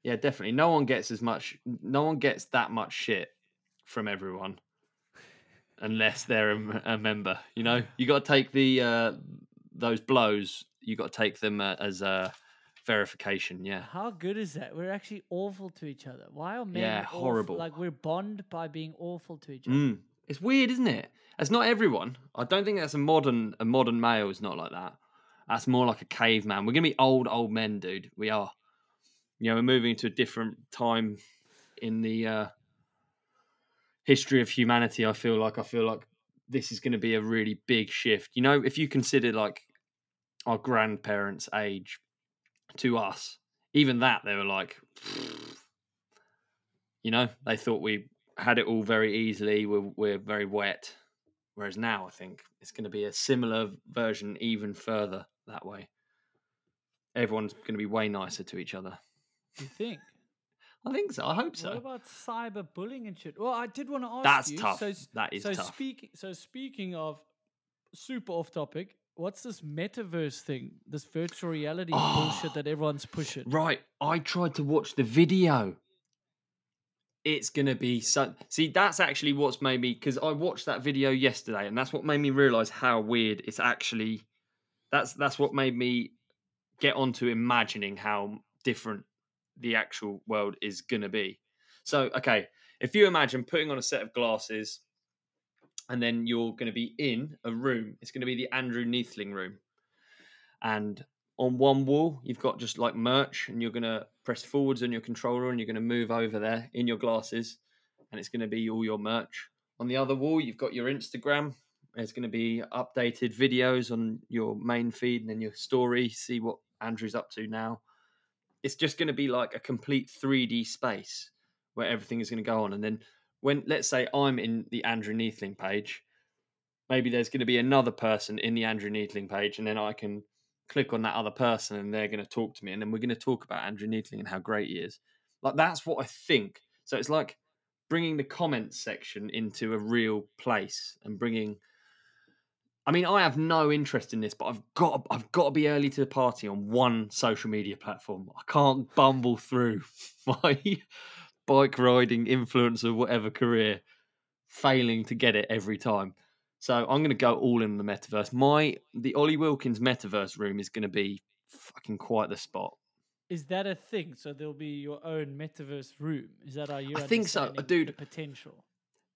yeah, definitely. No one gets as much. No one gets that much shit from everyone, unless they're a member. You know, you got to take the uh, those blows. You got to take them uh, as a verification. Yeah, How good is that? We're actually awful to each other. Why are men Yeah, awful- horrible. Like we're bond by being awful to each other. mm. it's weird, isn't it? It's not everyone. I don't think that's a modern a modern male is not like that. That's more like a caveman. We're gonna be old old men, dude. We are. You know, we're moving to a different time in the uh, history of humanity. I feel like I feel like this is going to be a really big shift. You know, if you consider like our grandparents' age to us, even that they were like, you know, they thought we had it all very easily. We're we're very wet. Whereas now, I think it's going to be a similar version, even further that way. Everyone's going to be way nicer to each other. You think? I think so. I hope so. What about cyberbullying and shit? Well, I did want to ask That's you. tough. So, That is so tough. speaking. So speaking of super off topic, what's this metaverse thing? This virtual reality bullshit Oh, that everyone's pushing. Right. I tried to watch the video. It's gonna be so. See, that's actually what's made me because I watched that video yesterday, and that's what made me realize how weird it's actually. That's that's what made me get onto imagining how different the actual world is gonna be. So, okay, if you imagine putting on a set of glasses, and then you're going to be in a room. It's going to be the Andrew Neethling room, and on one wall you've got just like merch and you're going to press forwards on your controller and you're going to move over there in your glasses and it's going to be all your merch on the other wall you've got your instagram there's going to be updated videos on your main feed and then your story see what andrew's up to now it's just going to be like a complete 3d space where everything is going to go on and then when let's say i'm in the andrew neethling page maybe there's going to be another person in the andrew neethling page and then i can click on that other person and they're going to talk to me and then we're going to talk about Andrew Neethling and how great he is. Like that's what I think. So it's like bringing the comments section into a real place and bringing I mean I have no interest in this but I've got I've got to be early to the party on one social media platform. I can't bumble through my bike riding influencer whatever career failing to get it every time. So I'm going to go all in the metaverse. My the Ollie Wilkins metaverse room is going to be fucking quite the spot. Is that a thing? So there'll be your own metaverse room. Is that how you? I think so, dude. potential.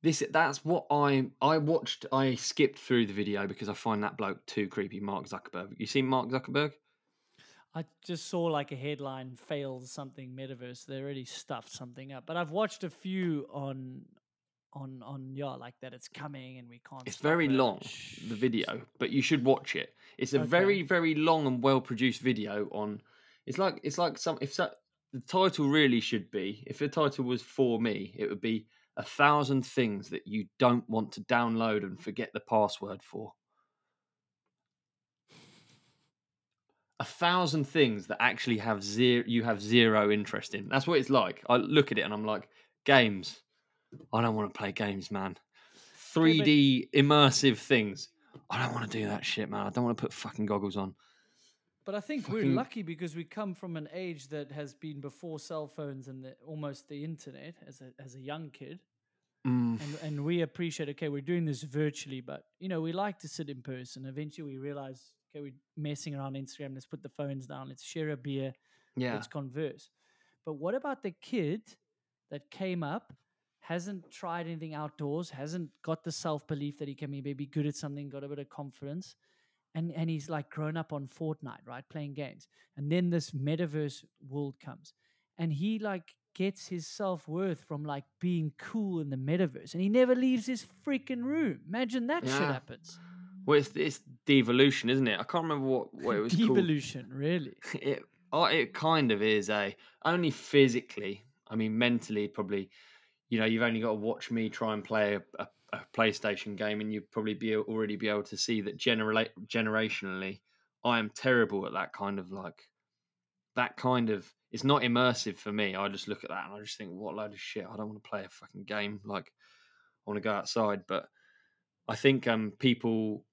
This that's what I I watched. I skipped through the video because I find that bloke too creepy. Mark Zuckerberg. You seen Mark Zuckerberg? I just saw like a headline fails something metaverse. They already stuffed something up. But I've watched a few on on on yeah, like that it's coming and we can't It's very it. long, the video, but you should watch it. It's a Okay. very very long and well produced video on. It's like it's like some if so, the title really should be if the title was for me, it would be a thousand things that you don't want to download and forget the password for. A thousand things that actually have zero you have zero interest in. That's what it's like. I look at it and I'm like, games. I don't want to play games, man. 3D immersive things. I don't want to do that shit, man. I don't want to put fucking goggles on. But I think we're lucky because we come from an age that has been before cell phones and the, almost the internet as a as a young kid. Mm. and and we appreciate okay we're doing this virtually but you know we like to sit in person eventually we realize okay, we're messing around Instagram. Let's put the phones down. Let's share a beer. Yeah. Let's converse. But what about the kid that came up, hasn't tried anything outdoors, hasn't got the self belief that he can maybe be good at something, got a bit of confidence, and and he's like grown up on Fortnite, right, playing games, and then this metaverse world comes, and he like gets his self worth from like being cool in the metaverse, and he never leaves his freaking room. Imagine that shit happens. Well, it's, it's devolution, isn't it? I can't remember what, what it was called. Devolution, really. It, oh, it kind of is a only physically. I mean, mentally, probably. You know, you've only got to watch me try and play a, a, a PlayStation game, and you'd probably be already be able to see that genera- generationally, I am terrible at that kind of like that kind of. It's not immersive for me. I just look at that and I just think, what load of shit. I don't want to play a fucking game. Like, I want to go outside. But I think um people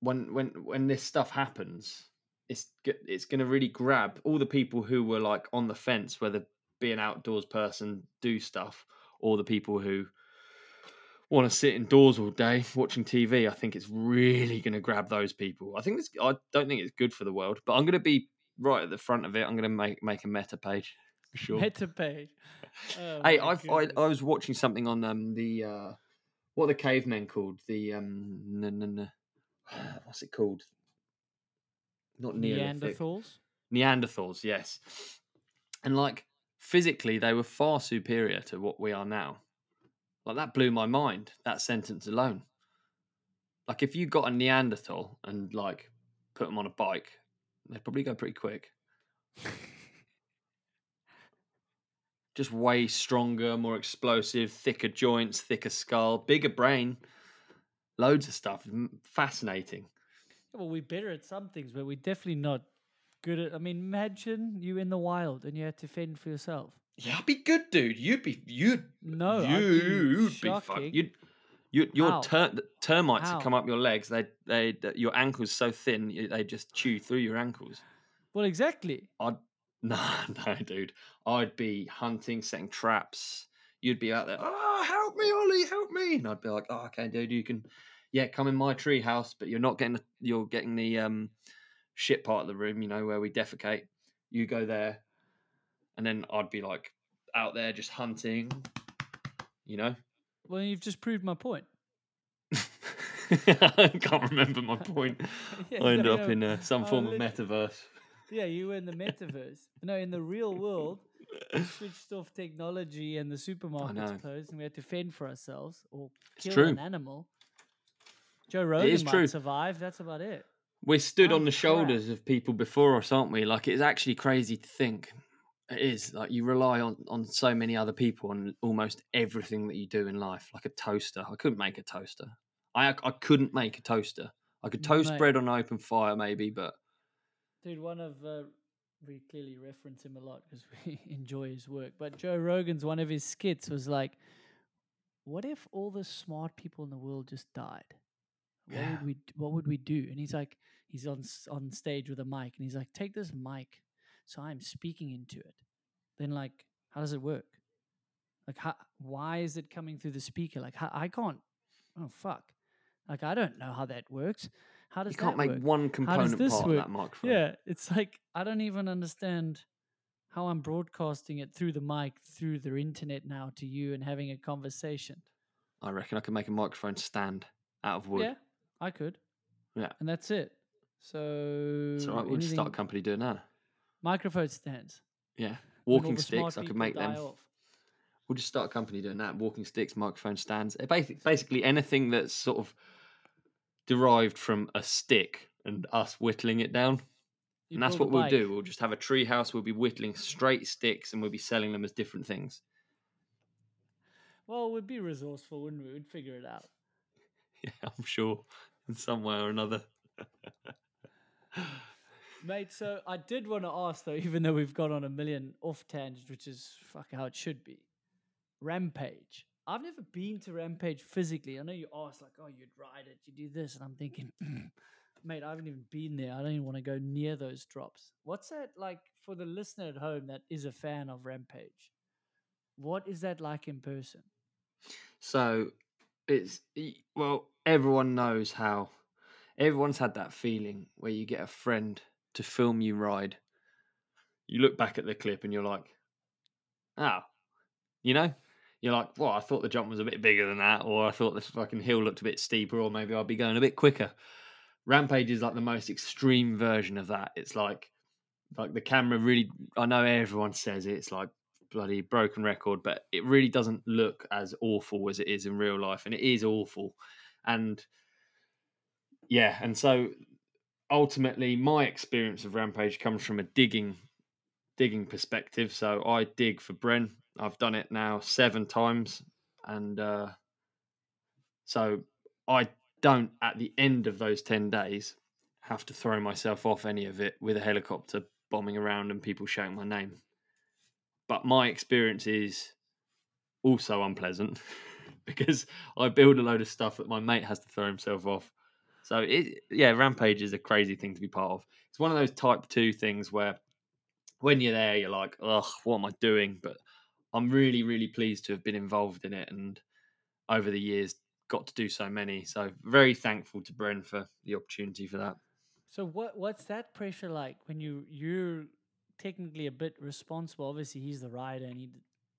when when when this stuff happens, it's it's going to really grab all the people who were like on the fence, whether be an outdoors person, do stuff, or the people who want to sit indoors all day watching TV. I think it's really going to grab those people. I think it's. I don't think it's good for the world, but I'm going to be right at the front of it. I'm going to make make a meta page for sure. Meta page. Oh Hey, I've, I. I was watching something on um the uh what are the cavemen called the um n- n- n- what's it called? Not Neolithic. Neanderthals. Neanderthals, yes. And like physically, they were far superior to what we are now. Like that blew my mind. That sentence alone. Like if you got a Neanderthal and like put them on a bike, they'd probably go pretty quick. Just way stronger, more explosive, thicker joints, thicker skull, bigger brain, loads of stuff. Fascinating. Yeah, well, we're better at some things, but we're definitely not good at. I mean, imagine you in the wild and you had to fend for yourself. Yeah, I'd be good, dude. You'd be you'd No, be you'd be fuck. shocking. You'd you your ter- termites would come up your legs. They they your ankles so thin they just chew through your ankles. Well, exactly. I'd no no dude. I'd be hunting, setting traps. You'd be out there. Oh, help me, Ollie, help me! And I'd be like, oh, okay, dude, you can, yeah, come in my tree house, but you're not getting the, you're getting the um shit part of the room, you know, where we defecate. You go there, and then I'd be like out there just hunting, you know. Well, you've just proved my point. I can't remember my point. Yeah, I ended no, up no, in uh, some form of metaverse. Yeah, you were in the metaverse. no, in the real world, we switched off technology and the supermarkets closed, and we had to fend for ourselves or It's kill true. an animal. Joe Rogan is might true. survive. That's about it. We're stood Oh, on the crap. shoulders of people before us, aren't we? Like it's actually crazy to think. It is like you rely on on so many other people on almost everything that you do in life. Like a toaster, I couldn't make a toaster. I I couldn't make a toaster. I could toast Mate. bread on an open fire, maybe, but Dude, one of uh, we clearly reference him a lot because we enjoy his work. But Joe Rogan's one of his skits was like, "What if all the smart people in the world just died? What Yeah. would we? What would we do?" And he's like, he's on on stage with a mic, and he's like, "Take this mic, so I'm speaking into it. Then like, how does it work? Like, how, why is it coming through the speaker? Like, how, I can't. Oh fuck! Like, I don't know how that works. How does it work? you can't make work? one component part work? of that microphone. Yeah, it's like I don't even understand how I'm broadcasting it through the mic, through the internet now to you and having a conversation. I reckon I could make a microphone stand out of wood. Yeah, I could. Yeah. And that's it. So all right. We'll just start a company doing that. Microphone stands. Yeah. Walking sticks, I could make them. off. We'll just start a company doing that. Walking sticks, microphone stands. Basically, basically anything that's sort of derived from a stick and us whittling it down. You and that's what we'll do. We'll just have a tree house. We'll be whittling straight sticks and we'll be selling them as different things. Well, we'd be resourceful, wouldn't we? We'd figure it out. Yeah, I'm sure in some way or another. Mate, so I did want to ask though, even though we've gone on a million off tangents, which is fuck how it should be. Rampage. I've never been to Rampage physically. I know you asked like, oh, you'd ride it, you do this, and I'm thinking, mate, I haven't even been there. I don't even want to go near those drops. What's that like for the listener at home that is a fan of Rampage? What is that like in person? So it's well, everyone knows how everyone's had that feeling where you get a friend to film you ride. You look back at the clip and you're like, oh, you know, you're like, well, I thought the jump was a bit bigger than that, or I thought this fucking hill looked a bit steeper, or maybe I'd be going a bit quicker. Rampage is like the most extreme version of that. It's like, like the camera really. I know everyone says it, it's like bloody broken record, but it really doesn't look as awful as it is in real life, and it is awful. And yeah, and so ultimately, my experience of Rampage comes from a digging digging perspective. So I dig for Bren. I've done it now seven times, and uh, so I don't at the end of those ten days have to throw myself off any of it with a helicopter bombing around and people shouting my name. But my experience is also unpleasant because I build a load of stuff that my mate has to throw himself off. So it, yeah, Rampage is a crazy thing to be part of. It's one of those type two things where when you're there, you're like, ugh, what am I doing? But I'm really, really pleased to have been involved in it and over the years got to do so many. So very thankful to Bren for the opportunity for that. So what what's that pressure like when you you're technically a bit responsible? Obviously, he's the rider and he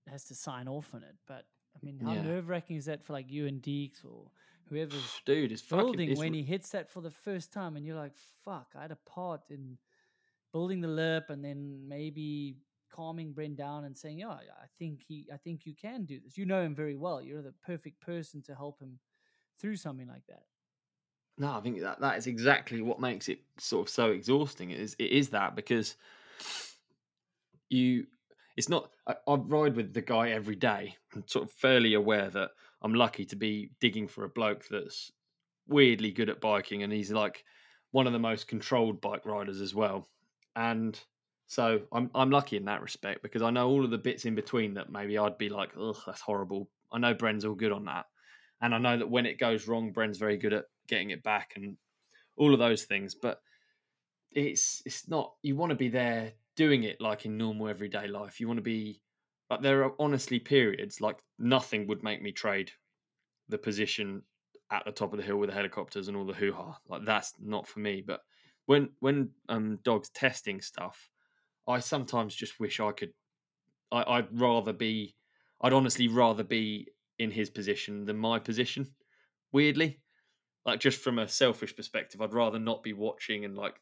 has to sign off on it. But I mean, how Yeah. nerve wracking is that for like you and Deeks or whoever's Dude, is building it's when he hits that for the first time and you're like, fuck, I had a part in building the lip and then maybe calming Bren down and saying, yeah, I think he, I think you can do this. You know him very well. You're the perfect person to help him through something like that. No, I think that that is exactly what makes it sort of so exhausting. It is it is that because you it's not I, I ride with the guy every day and sort of fairly aware that I'm lucky to be digging for a bloke that's weirdly good at biking and he's like one of the most controlled bike riders as well. And so I'm I'm lucky in that respect because I know all of the bits in between that maybe I'd be like, ugh, that's horrible. I know Bren's all good on that. And I know that when it goes wrong, Bren's very good at getting it back and all of those things. But it's it's not you want to be there doing it like in normal everyday life. You want to be like there are honestly periods like nothing would make me trade the position at the top of the hill with the helicopters and all the hoo ha. Like that's not for me. But when when um dogs testing stuff, I sometimes just wish I could. I, I'd rather be. I'd honestly rather be in his position than my position. Weirdly, like just from a selfish perspective, I'd rather not be watching and like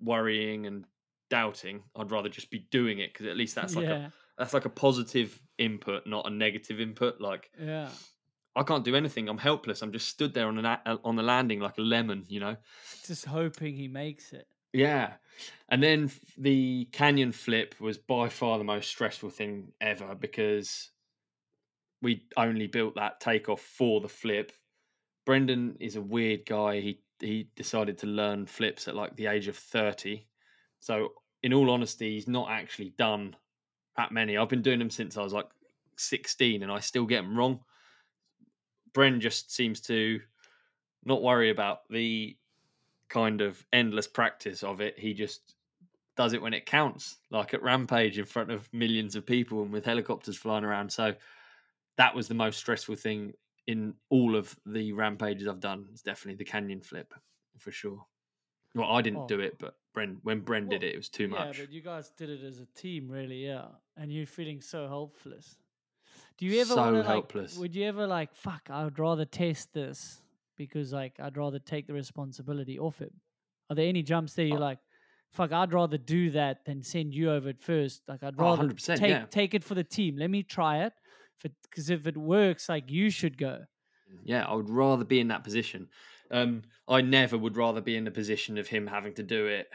worrying and doubting. I'd rather just be doing it because at least that's like a yeah, that's like a positive input, not a negative input. Like yeah. I can't do anything. I'm helpless. I'm just stood there on an a- uh, on the landing like a lemon, you know. Just hoping he makes it. Yeah. And then the canyon flip was by far the most stressful thing ever because we only built that takeoff for the flip. Brendan is a weird guy. He he decided to learn flips at like the age of 30. So in all honesty, he's not actually done that many. I've been doing them since I was like 16 and I still get them wrong. Bren just seems to not worry about the kind of endless practice of it. He just does it when it counts, like at Rampage in front of millions of people and with helicopters flying around. So that was the most stressful thing in all of the rampages I've done. It's definitely the canyon flip for sure. Well, I didn't Oh. do it, but Bren, when Bren did it, it was too yeah, much. but you guys did it as a team, really, yeah. And you're feeling so helpless. Do you ever So wanna, like, would you ever like, fuck, I'd rather test this because like I'd rather take the responsibility off it. Are there any jumps there you're Uh, like, fuck, I'd rather do that than send you over it first. Like I'd Oh, rather 100%, take yeah. take it for the team. Let me try it. Because if it works, like you should go. Yeah, I would rather be in that position. Um, I never would rather be in the position of him having to do it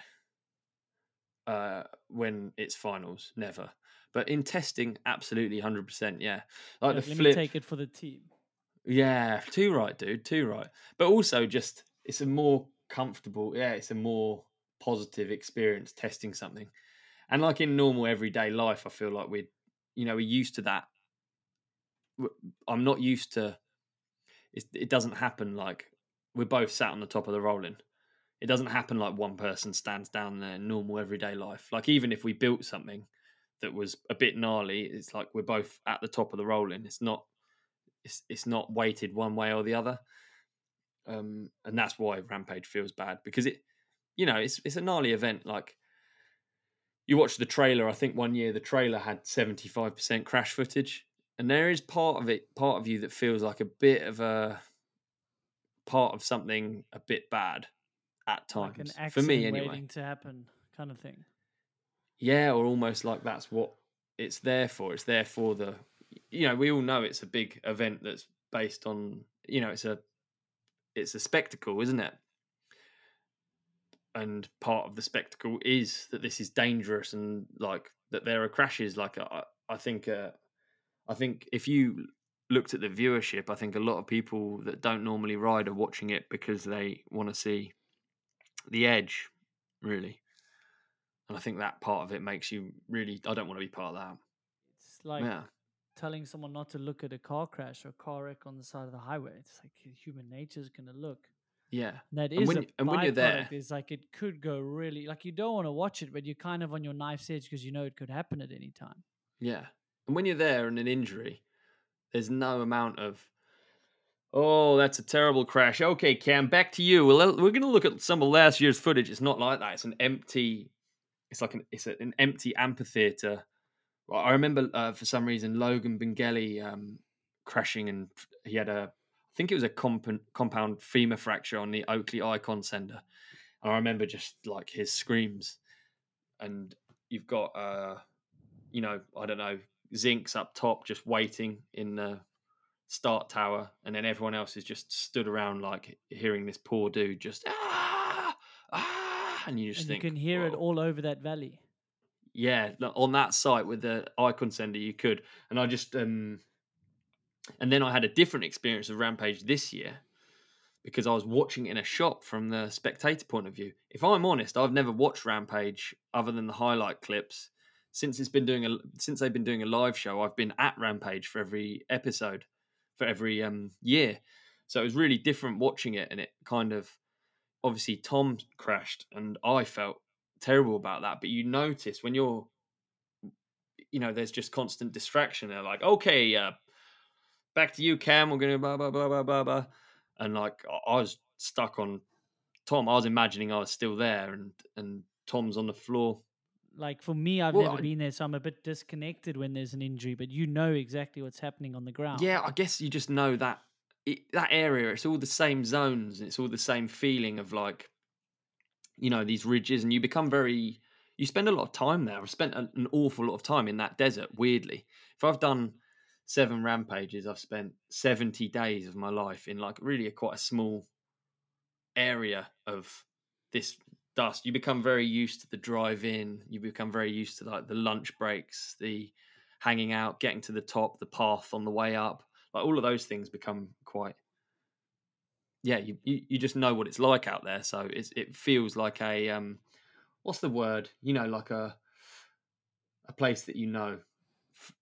uh, when it's finals. Never. But in testing, absolutely, hundred percent. Yeah, like Like, the let flip. me take it for the team. Yeah, too right, dude. Too right. But also, just it's a more comfortable. Yeah, it's a more positive experience testing something. And like in normal everyday life, I feel like we're, you know, we're used to that. I'm not used to. It, it doesn't happen like we're both sat on the top of the rolling. It doesn't happen like one person stands down there in normal everyday life. Like even if we built something that was a bit gnarly, it's like we're both at the top of the rolling. It's not it's it's not weighted one way or the other. um, and that's why Rampage feels bad because it, you know, it's it's a gnarly event. Like you watch the trailer. I think one year the trailer had seventy five percent crash footage, and there is part of it, part of you that feels like a bit of a part of something a bit bad at Like an times. For accident me, anyway. waiting to happen, kind of thing. Yeah, or almost like that's what it's there for. It's there for the, you know, we all know it's a big event that's based on, you know, it's a, it's a spectacle, isn't it? And part of the spectacle is that this is dangerous and like that there are crashes. Like I, I think, uh, I think if you looked at the viewership, I think a lot of people that don't normally ride are watching it because they want to see the edge, really. And I think that part of it makes you really. I don't want to be part of that. It's like yeah, telling someone not to look at a car crash or a car wreck on the side of the highway. It's like human nature is going to look. yeah, And That And when a and when you're there- It's like it could go really like you don't want to watch it, but you're kind of on your knife's edge because you know it could happen at any time. yeah. And when you're there and an injury, there's no amount of. Oh, that's a terrible crash. Okay, Cam, back to you. Well, we're going to look at some of last year's footage. It's not like that. It's an empty. It's like an it's an empty amphitheater. I remember uh, for some reason Logan Binggeli um, crashing and he had a. I think it was a comp- compound femur fracture on the Oakley Icon Sender. And I remember just like his screams. And you've got, uh, you know, I don't know, Zinks up top just waiting in the start tower. And then everyone else is just stood around like hearing this poor dude just, ah, ah. And you just and think, you can hear it all over that valley. yeah on that site with the icon sender you could and i just um and then i had a different experience of rampage this year because i was watching it in a shop from the spectator point of view. If i'm honest i've never watched rampage other than the highlight clips. Since it's been doing a since they've been doing a live show i've been at rampage for every episode for every um year. So it was really different watching it and it kind of obviously tom crashed and i felt terrible about that but you notice when you're you know there's just constant distraction they're like okay uh back to you cam we're gonna blah blah blah blah blah blah and like i I was stuck on tom i was imagining i was still there and and tom's on the floor Like for me, I've Well, never I- been there, so I'm a bit disconnected when there's an injury. But you know exactly what's happening on the ground. yeah i guess you just know that it, that area it's all the same zones and it's all the same feeling of like you know these ridges and you become very you spend a lot of time there. I've spent an, awful lot of time in that desert weirdly. If i've done seven rampages i've spent 70 days of my life in like really a quite a small area of this dust. You become very used to the drive in you become very used to like the lunch breaks the hanging out getting to the top the path on the way up. Like all of those things become quite yeah you, you, you just know what it's like out there. So it's, it feels like a um what's the word? You know like a a place that you know. F-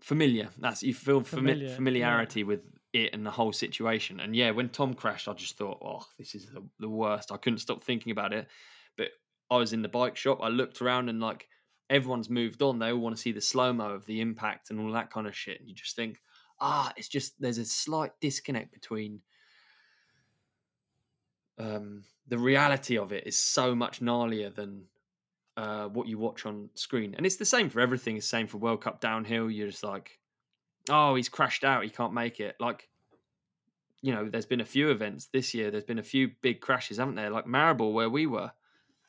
familiar. That's you feel fami- Familiar, yeah. familiarity with it and the whole situation. And yeah when tom crashed i just thought oh this is the, the worst. I couldn't stop thinking about it. But i was in the bike shop. I looked around and like everyone's moved on. They all want to see the slow mo of the impact and all that kind of shit. And you just think ah it's just there's a slight disconnect between um, the reality of it is so much gnarlier than uh, what you watch on screen. And it's the same for everything. It's the same for World Cup downhill. You're just like, oh, he's crashed out. He can't make it. Like, you know, there's been a few events this year. There's been a few big crashes, haven't there? Like Maribor, where we were.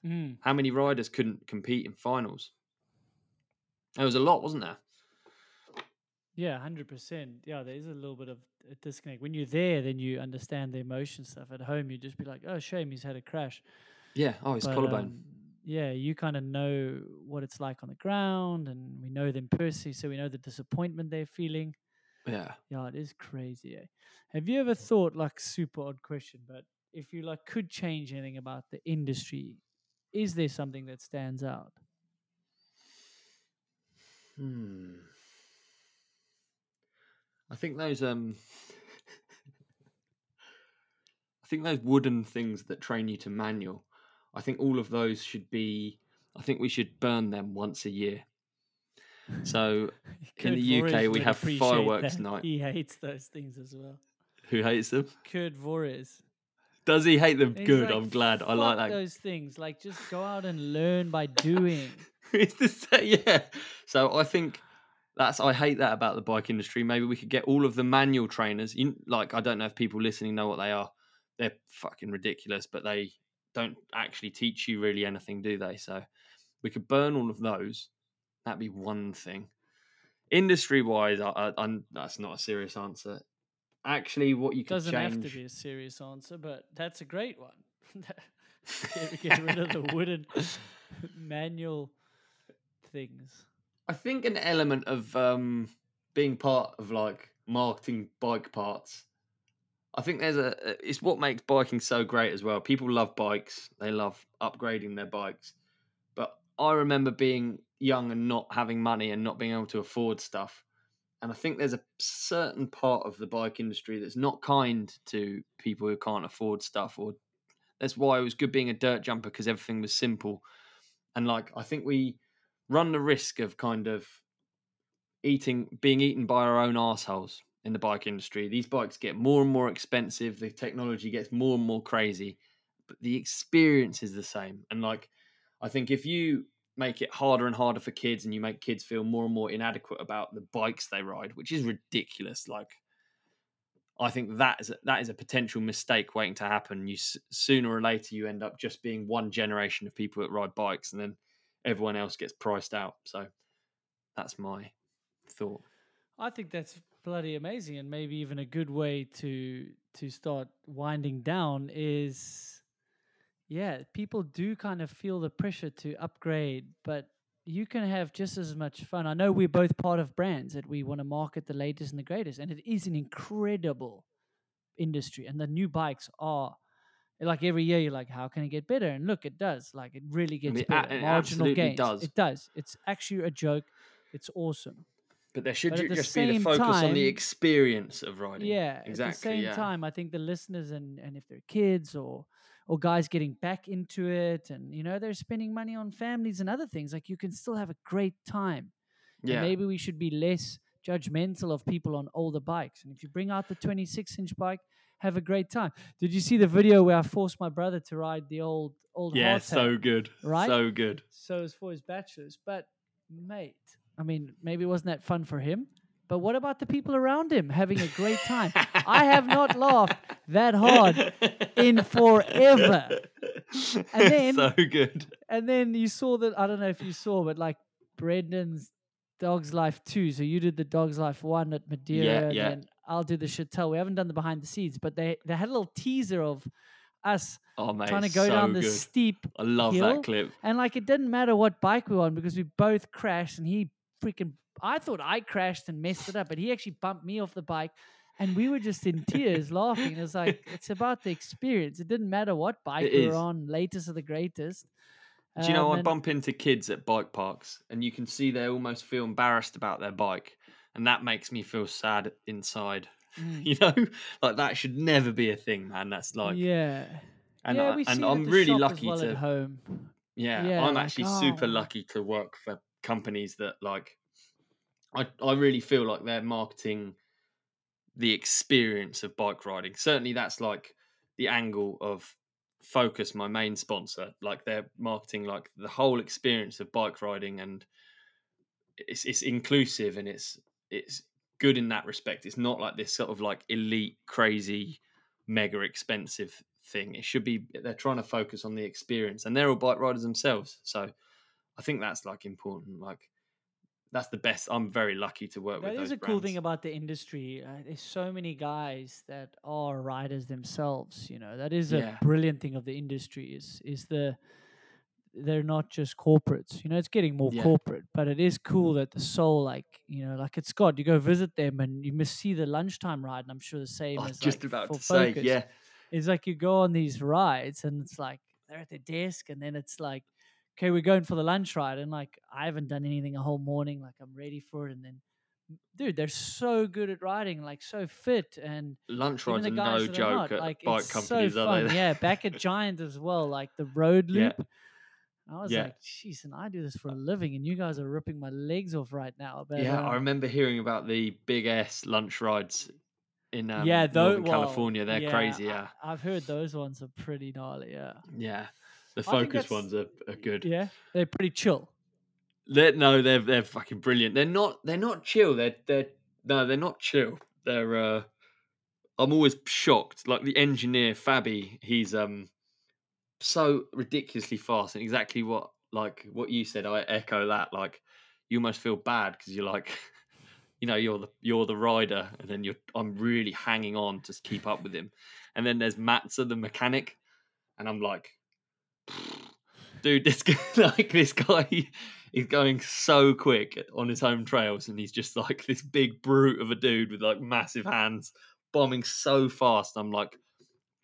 Mm. How many riders couldn't compete in finals? There was a lot, wasn't there? Yeah, hundred percent. Yeah, there is a little bit of a disconnect. When you're there, then you understand the emotion stuff. At home, you just be like, "Oh, shame he's had a crash." Yeah. Oh, his But, collarbone. um, yeah, you kind of know what it's like on the ground, and we know them personally, so we know the disappointment they're feeling. yeah. Yeah, it is crazy. Eh? Have you ever thought, like, super odd question, but if you like could change anything about the industry, is there something that stands out? Hmm. I think those um I think those wooden things that train you to manual, I think all of those should be I think we should burn them once a year. So In the UK, we have fireworks that. night. He hates those things as well. Who hates them? Kurt Voris. Does he hate them? He's Good. like, I'm glad. I like that. those things. Like, just go out and learn by doing. it's the same, yeah. So I think that's I hate that about the bike industry. Maybe we could get all of the manual trainers. You, like I don't know if people listening know what they are. They're fucking ridiculous, but they don't actually teach you really anything, do they? So we could burn all of those. That'd be one thing. Industry wise, I, I, I'm, that's not a serious answer. Actually, what you could Doesn't change. have to be a serious answer, but that's a great one. get, get rid of the wooden manual things. I think an element of um, being part of like marketing bike parts. I think there's a it's what makes biking so great as well. People love bikes. They love upgrading their bikes. But I remember being young and not having money and not being able to afford stuff. And I think there's a certain part of the bike industry that's not kind to people who can't afford stuff or that's why it was good being a dirt jumper because everything was simple. And like I think we run the risk of kind of eating being eaten by our own assholes in the bike industry. These bikes get more and more expensive, the technology gets more and more crazy, but the experience is the same. And like I think if you make it harder and harder for kids and you make kids feel more and more inadequate about the bikes they ride, which is ridiculous, like I think that is a, that is a potential mistake waiting to happen. You sooner or later you end up just being one generation of people that ride bikes, and then everyone else gets priced out. So that's my thought. I think that's bloody amazing, and maybe even a good way to to start winding down is, yeah, people do kind of feel the pressure to upgrade, but you can have just as much fun. I know we're both part of brands that we want to market the latest and the greatest, and it is an incredible industry, and the new bikes are. Like every year, you're like, how can it get better? And look, it does. Like it really gets it better. it Marginal gains. does. It does. It's actually a joke. It's awesome. But there should But just be the focus on the experience of riding. Yeah, exactly. At the same yeah. time, I think the listeners and and if they're kids or or guys getting back into it, and you know they're spending money on families and other things, like you can still have a great time. And yeah, maybe we should be less judgmental of people on older bikes. And if you bring out the 26 inch bike, have a great time. Did you see the video where I forced my brother to ride the old old yeah, so good, right? So good. so it's for his bachelor's. But mate, I mean, maybe it wasn't that fun for him. But what about the people around him having a great time? I have not laughed that hard in forever. And then- so good. And then you saw that I don't know if you saw, but like Brendan's Dog's Life 2. So you did the Dog's Life 1 at Madeira, yeah. and then I'll do the Chatel. We haven't done the behind the scenes, but they, they had a little teaser of us Oh mate, trying to go so down good. this steep I love hill, that clip. and like it didn't matter what bike we were on because we both crashed and he freaking I thought I crashed and messed it up, but he actually bumped me off the bike and we were just in tears laughing. It was like it's about the experience. It didn't matter what bike It we is. were on, latest of the greatest. Do you know Um, I bump into kids at bike parks and you can see they almost feel embarrassed about their bike, and that makes me feel sad inside. Mm. You know, like that should never be a thing, man. That's like, yeah. and yeah, I, we see and I'm really lucky well to home. Yeah, Yeah, I'm actually super oh. lucky to work for companies that like I I really feel like they're marketing the experience of bike riding. Certainly that's like the angle of Focus, my main sponsor. Like they're marketing like the whole experience of bike riding and it's it's inclusive and it's it's good in that respect. It's not like this sort of like elite crazy mega expensive thing. It should be they're trying to focus on the experience, and they're all bike riders themselves. So I think that's like important. Like that's the best. I'm very lucky to work That with. is those a cool thing about the industry. Uh, there's so many guys that are riders themselves. You know, that is a Yeah. brilliant thing of the industry. Is is the they're not just corporates. You know, it's getting more Yeah. corporate, but it is cool mm-hmm. that the soul, like you know, like it's God. you go visit them and you must see the lunchtime ride. And I'm sure the same was as just like, about for to say, Focus. yeah, It's like you go on these rides and it's like they're at their desk and then it's like, okay, we're going for the lunch ride. And like, I haven't done anything a whole morning. Like, I'm ready for it. And then, dude, they're so good at riding, like, so fit. And lunch rides are no joke not, at like, bike companies, so are fun. they? Yeah, back at Giant as well, like the road Yeah. I was Yeah. like, jeez, and I do this for a living, and you guys are ripping my legs off right now. But yeah. I um, remember hearing about the big S lunch rides in um, yeah, though, Northern California. They're yeah, crazy. Yeah, I, have heard those ones are pretty gnarly. Yeah, yeah. The focus ones are, are good. yeah, they're pretty chill. They're, no, they're they're fucking brilliant. They're not they're not chill. They're they're no, they're not chill. They're uh I'm always shocked. Like the engineer Fabi, he's um so ridiculously fast and exactly what like what you said. I echo that. Like you almost feel bad because you're like, you know, you're the you're the rider, and then you're I'm really hanging on to keep up with him. And then there's Matza, the mechanic, and I'm like, dude, this guy, like this guy is going so quick on his home trails, and he's just like this big brute of a dude with like massive hands, bombing so fast. I'm like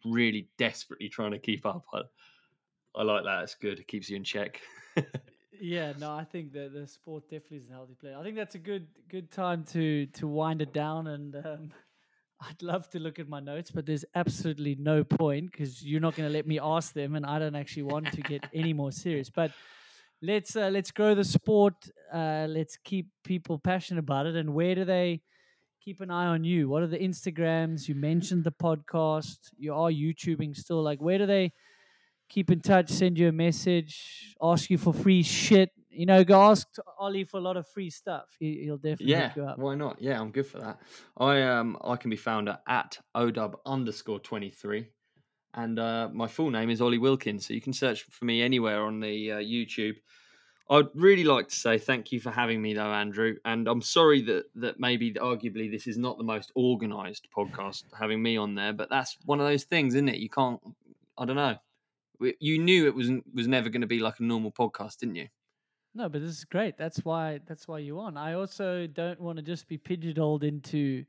really desperately trying to keep up. I, I like that. It's good. It keeps you in check. Yeah, no, I think that the sport definitely is a healthy play. I think that's a good good time to to wind it down, and um, I'd love to look at my notes, but there's absolutely no point because you're not going to let me ask them, and I don't actually want to get any more serious. But let's uh, let's grow the sport. Uh, let's keep people passionate about it. And where do they keep an eye on you? What are the Instagrams? You mentioned the podcast. You are YouTubing still. Like, where do they? Keep in touch, send you a message, ask you for free shit. You know, go ask Ollie for a lot of free stuff. He, he'll definitely Yeah, hook you up. why not? Yeah, I'm good for that. I um I can be found at, at odub underscore twenty three, and uh, my full name is Ollie Wilkins. So you can search for me anywhere on the uh, YouTube. I'd really like to say thank you for having me, though, Andrew. And I'm sorry that that maybe arguably this is not the most organised podcast having me on there, but that's one of those things, isn't it? You can't. I don't know. We- You knew it was was never going to be like a normal podcast, didn't you? No, but this is great. That's why that's why you're on. I also don't want to just be pigeonholed into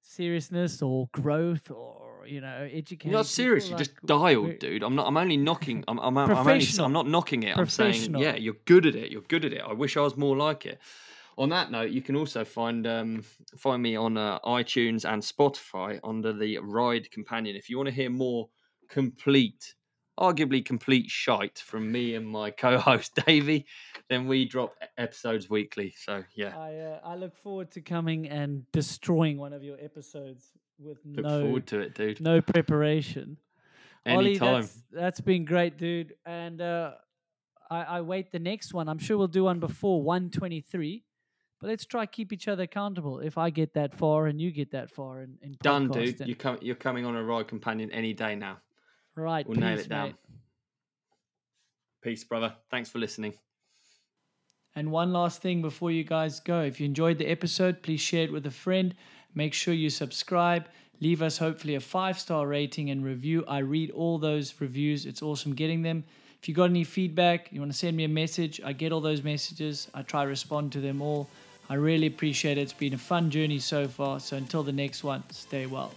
seriousness or growth or you know education. You're not serious. You're just dialed, dude. I'm not. I'm only knocking. I'm. I'm, I'm only. I'm not knocking it. I'm saying, yeah, you're good at it. You're good at it. I wish I was more like it. On that note, you can also find um, find me on uh, iTunes and Spotify under the Ride Companion. If you want to hear more complete, arguably complete shite from me and my co-host Davey, then we drop episodes weekly. So yeah, I uh, I look forward to coming and destroying one of your episodes with look no forward to it, dude. no preparation. Ollie, Anytime. that's, that's been great, dude. And uh, I, I wait the next one. I'm sure we'll do one before 123. But let's try keep each other accountable. If I get that far and you get that far and, in Done, dude. You come. You're coming on a Ride Companion any day now. Right, We'll nail it down. mate. Peace, brother. Thanks for listening. And one last thing before you guys go. If you enjoyed the episode, please share it with a friend. Make sure you subscribe. Leave us hopefully a five star rating and review. I read all those reviews. It's awesome getting them. If you got any feedback, you want to send me a message, I get all those messages. I try to respond to them all. I really appreciate it. It's been a fun journey so far. So until the next one, stay well.